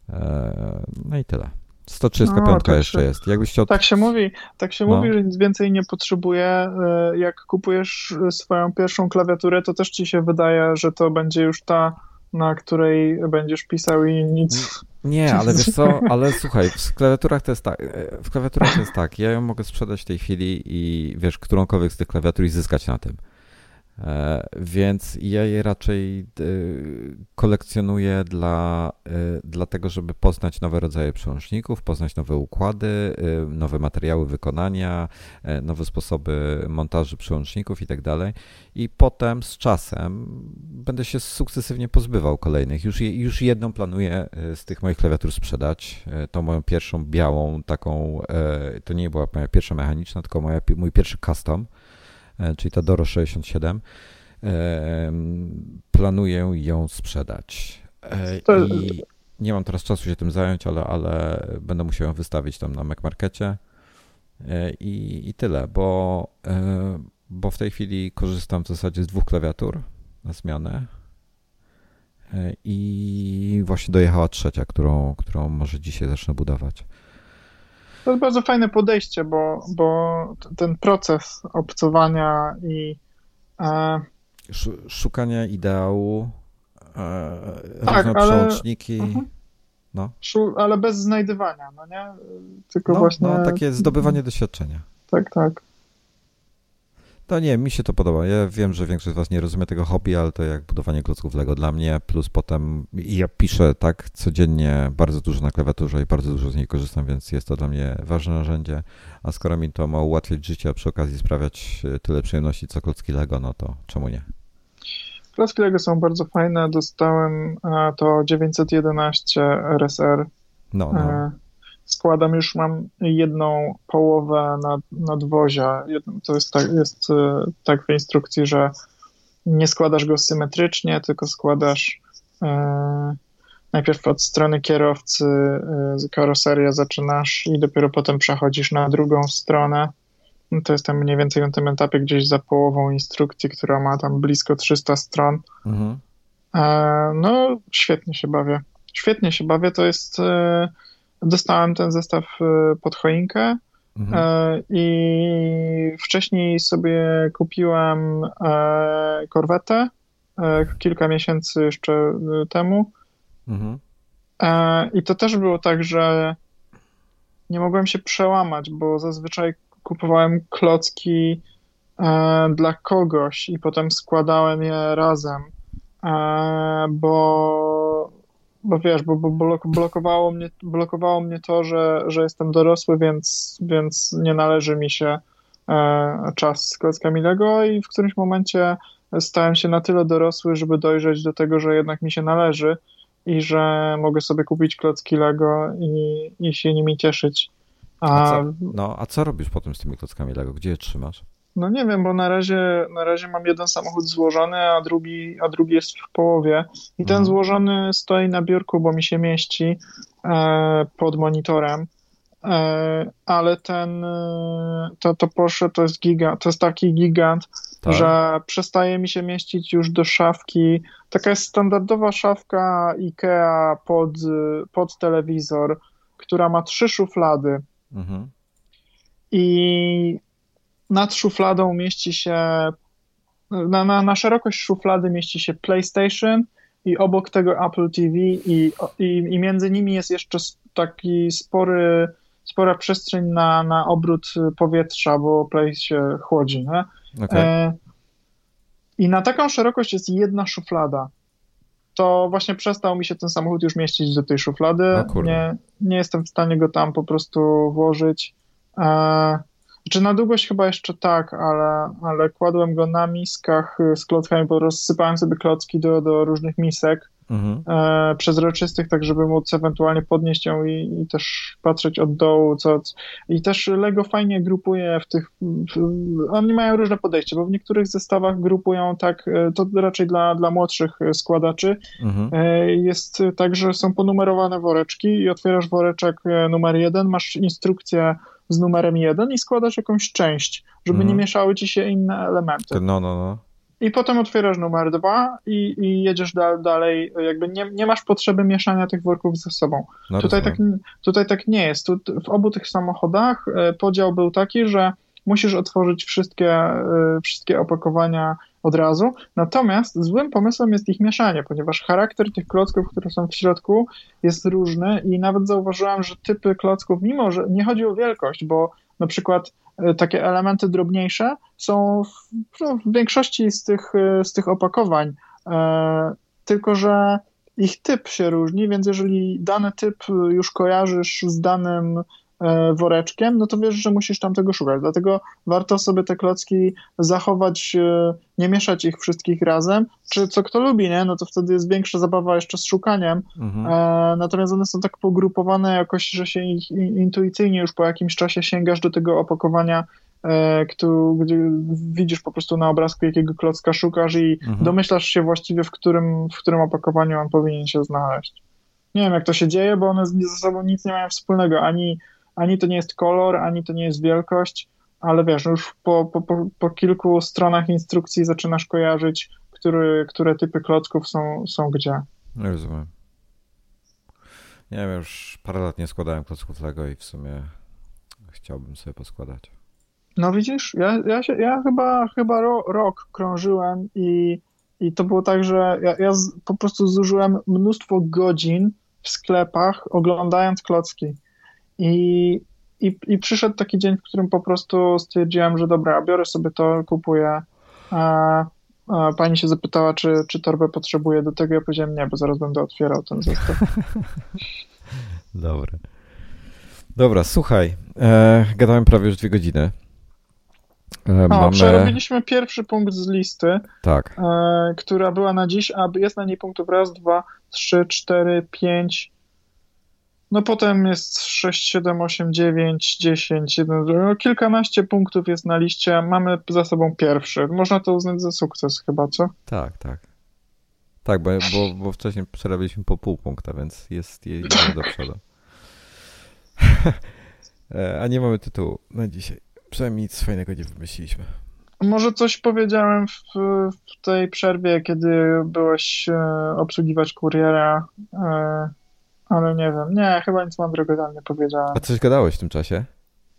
E, no i tyle. 135 no, tak jeszcze się, jest. Jakbyś chciał... Tak się mówi, tak się no. mówi, że nic więcej nie potrzebuje. Jak kupujesz swoją pierwszą klawiaturę, to też ci się wydaje, że to będzie już ta, na której będziesz pisał i nic Nie, ale wiesz co, ale słuchaj, w klawiaturach to jest tak, e, w klawiaturach to jest tak, ja ją mogę sprzedać w tej chwili i wiesz, którąkolwiek z tych klawiatur i zyskać na tym. E, więc ja je raczej e, kolekcjonuję dla, e, dlatego, żeby poznać nowe rodzaje przełączników, poznać nowe układy, nowe materiały wykonania, nowe sposoby montażu przełączników i tak. I potem z czasem będę się sukcesywnie pozbywał kolejnych. Już, już jedną planuję z tych moich klawiatur sprzedać. Tą moją pierwszą białą, taką, to nie była moja pierwsza mechaniczna, tylko moja, mój pierwszy custom czyli ta Doro 67. E, planuję ją sprzedać. E, I nie mam teraz czasu się tym zająć, ale, ale będę musiał ją wystawić tam na MacMarkecie. I, I tyle, bo, bo w tej chwili korzystam w zasadzie z dwóch klawiatur na zmianę. I właśnie dojechała trzecia, którą, którą może dzisiaj zacznę budować. To jest bardzo fajne podejście, bo, bo ten proces obcowania i. E... Szukania ideału, e, tak, ale, przełączniki. Mhm. No. ale bez znajdywania, no nie? Tylko no, właśnie. No, takie zdobywanie doświadczenia. Tak, tak. To nie, mi się to podoba. Ja wiem, że większość z Was nie rozumie tego hobby, ale to jak budowanie klocków Lego dla mnie, plus potem ja piszę tak codziennie bardzo dużo na klawiaturze i bardzo dużo z niej korzystam, więc jest to dla mnie ważne narzędzie, a skoro mi to ma ułatwiać życie, a przy okazji sprawiać e, tyle przyjemności co klocki Lego, no to czemu nie? Klocki Lego są bardzo fajne. Dostałem e, to 911 RSR. No, no. Składam, już mam jedną połowę nad, nadwozia. To jest tak, jest e, tak w instrukcji, że nie składasz go symetrycznie, tylko składasz e, najpierw od strony kierowcy e, karoserię zaczynasz i dopiero potem przechodzisz na drugą stronę. No to jest tam mniej więcej na tym etapie gdzieś za połową instrukcji, która ma tam blisko 300 stron. Mhm. E, no, świetnie się bawię. Świetnie się bawię. To jest e, Dostałem ten zestaw e, pod choinkę mhm. E, i wcześniej sobie kupiłem e, korwetę kilka miesięcy jeszcze temu. Mhm. I to też było tak, że nie mogłem się przełamać, bo zazwyczaj kupowałem klocki dla kogoś i potem składałem je razem, bo bo wiesz, bo, bo blokowało, mnie, blokowało mnie to, że, że jestem dorosły, więc, więc nie należy mi się e, czas z klockami Lego i w którymś momencie stałem się na tyle dorosły, żeby dojrzeć do tego, że jednak mi się należy i że mogę sobie kupić klocki Lego i, i się nimi cieszyć. A, a co, no, a co robisz potem z tymi klockami Lego? Gdzie je trzymasz? No nie wiem, bo na razie, na razie mam jeden samochód złożony, a drugi, a drugi jest w połowie. I ten mhm. złożony stoi na biurku, bo mi się mieści e, pod monitorem. E, ale ten, e, to, to Porsche to jest gigant, to jest taki gigant, tak. że przestaje mi się mieścić już do szafki. Taka jest standardowa szafka IKEA pod, pod telewizor, która ma trzy szuflady. Mhm. I nad szufladą mieści się, na, na, na szerokość szuflady mieści się PlayStation i obok tego Apple TV i, i, i między nimi jest jeszcze taki spory, spora przestrzeń na, na obrót powietrza, bo Play się chłodzi. Okay. E, I na taką szerokość jest jedna szuflada. To właśnie przestał mi się ten samochód już mieścić do tej szuflady. Nie, nie jestem w stanie go tam po prostu włożyć. E, czy na długość chyba jeszcze tak, ale, ale kładłem go na miskach y, z klockami, bo rozsypałem sobie klocki do, do różnych misek mhm. e, przezroczystych, tak żeby móc ewentualnie podnieść ją i, i, też patrzeć od dołu. Co, I też Lego fajnie grupuje w tych. W, oni mają różne podejście, bo w niektórych zestawach grupują tak, e, to raczej dla, dla młodszych składaczy. Mhm. E, jest tak, że są ponumerowane woreczki i otwierasz woreczek e, numer jeden, masz instrukcję z numerem 1 i składasz jakąś część, żeby nie mhm. mieszały ci się inne elementy. No, no, no. I potem otwierasz numer 2 i, i jedziesz da, dalej, jakby nie, nie masz potrzeby mieszania tych worków ze sobą. No tutaj, tak, tutaj tak nie jest. Tu, w obu tych samochodach e, podział był taki, że musisz otworzyć wszystkie, e, wszystkie opakowania od razu. Natomiast złym pomysłem jest ich mieszanie, ponieważ charakter tych klocków, które są w środku, jest różny i nawet zauważyłem, że typy klocków, mimo że nie chodzi o wielkość, bo na przykład e, takie elementy drobniejsze są w, no, w większości z tych, e, z tych opakowań, e, tylko że ich typ się różni, więc jeżeli dany typ już kojarzysz z danym woreczkiem, no to wiesz, że musisz tam tego szukać. Dlatego warto sobie te klocki zachować, e, nie mieszać ich wszystkich razem, czy co kto lubi, nie? No to wtedy jest większa zabawa jeszcze z szukaniem. Mhm. E, natomiast one są tak pogrupowane jakoś, że się ich intuicyjnie już po jakimś czasie sięgasz do tego opakowania, gdzie widzisz po prostu na obrazku, jakiego klocka szukasz i mhm. domyślasz się właściwie, w którym, w którym opakowaniu on powinien się znaleźć. Nie wiem, jak to się dzieje, bo one ze sobą nic nie mają wspólnego, ani ani to nie jest kolor, ani to nie jest wielkość, ale wiesz, już po, po, po, kilku stronach instrukcji zaczynasz kojarzyć, który, które typy klocków są, są gdzie. Rozumiem. Nie wiem, już parę lat nie składałem klocków Lego i w sumie chciałbym sobie poskładać. No widzisz, ja, ja, się, ja chyba, chyba ro, rok krążyłem i, i to było tak, że ja, ja z, po prostu zużyłem mnóstwo godzin w sklepach oglądając klocki. I, i, I przyszedł taki dzień, w którym po prostu stwierdziłem, że dobra, biorę sobie to, kupuję. A, a pani się zapytała, czy, czy torbę potrzebuję do tego. Ja powiedziałem nie, bo zaraz będę otwierał ten zestaw. Dobra. Dobra, słuchaj. E, gadałem prawie już dwie godziny. E, o, mamy... przerobiliśmy pierwszy punkt z listy, tak. e, która była na dziś, a jest na niej punktów raz, dwa, trzy, cztery, pięć, no potem jest 6, 7, 8, 9, 10, 1, no kilkanaście punktów jest na liście, mamy za sobą pierwszy. Można to uznać za sukces chyba, co? Tak, tak. Tak, bo, bo, bo wcześniej przerabialiśmy po pół punkta, więc jest, jest do przodu. E, a nie mamy tytułu na dzisiaj. Przynajmniej nic fajnego nie wymyśliliśmy. Może coś powiedziałem w, w tej przerwie, kiedy byłeś e, obsługiwać kuriera. E, ale nie wiem. Nie, chyba nic mądrego tam nie powiedziałem. A coś gadałeś w tym czasie?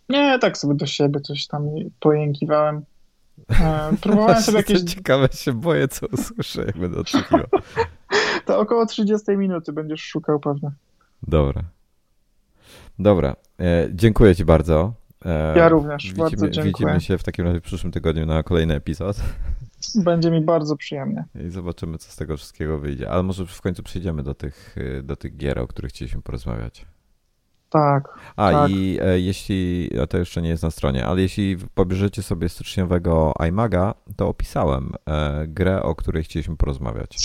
Nie, tak sobie do siebie coś tam pojękiwałem. E, próbowałem sobie jakieś... Ciekawe, się boję, co usłyszę, jak będę odsłuchiwał. to około 30 minuty będziesz szukał pewnie. Dobra. Dobra. E, dziękuję ci bardzo. E, ja również, widzimy, bardzo dziękuję. Widzimy się w takim razie w przyszłym tygodniu na kolejny epizod. Będzie mi bardzo przyjemnie. I zobaczymy, co z tego wszystkiego wyjdzie. Ale może w końcu przejdziemy do tych, do tych gier, o których chcieliśmy porozmawiać. Tak. A tak. i e, jeśli, a to jeszcze nie jest na stronie, ale jeśli pobierzecie sobie styczniowego iMaga, to opisałem e, grę, o której chcieliśmy porozmawiać.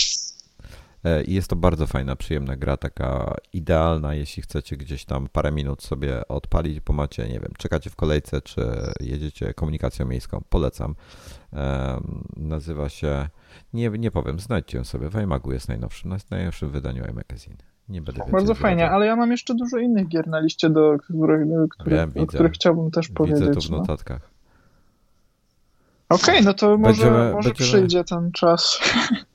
E, I jest to bardzo fajna, przyjemna gra, taka idealna, jeśli chcecie gdzieś tam parę minut sobie odpalić, bo macie, nie wiem, czekacie w kolejce, czy jedziecie komunikacją miejską. Polecam. Nazywa się, nie, nie powiem, znajdźcie ją sobie, w iMagu jest najnowszy, na najnowszym wydaniu iMagazine. Nie będę Bardzo fajnie, ale ja mam jeszcze dużo innych gier na liście, do których, których, Wiem, o których chciałbym też widzę powiedzieć. Widzę to w no. notatkach. No. Okej, okay, no to może, będziemy, może będziemy... przyjdzie ten czas.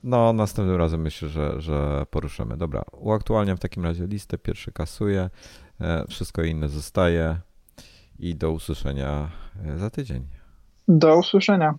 No, następnym razem myślę, że, że poruszymy. Dobra, uaktualniam w takim razie listę, pierwszy kasuję, e, wszystko inne zostaje i do usłyszenia e, za tydzień. Do usłyszenia.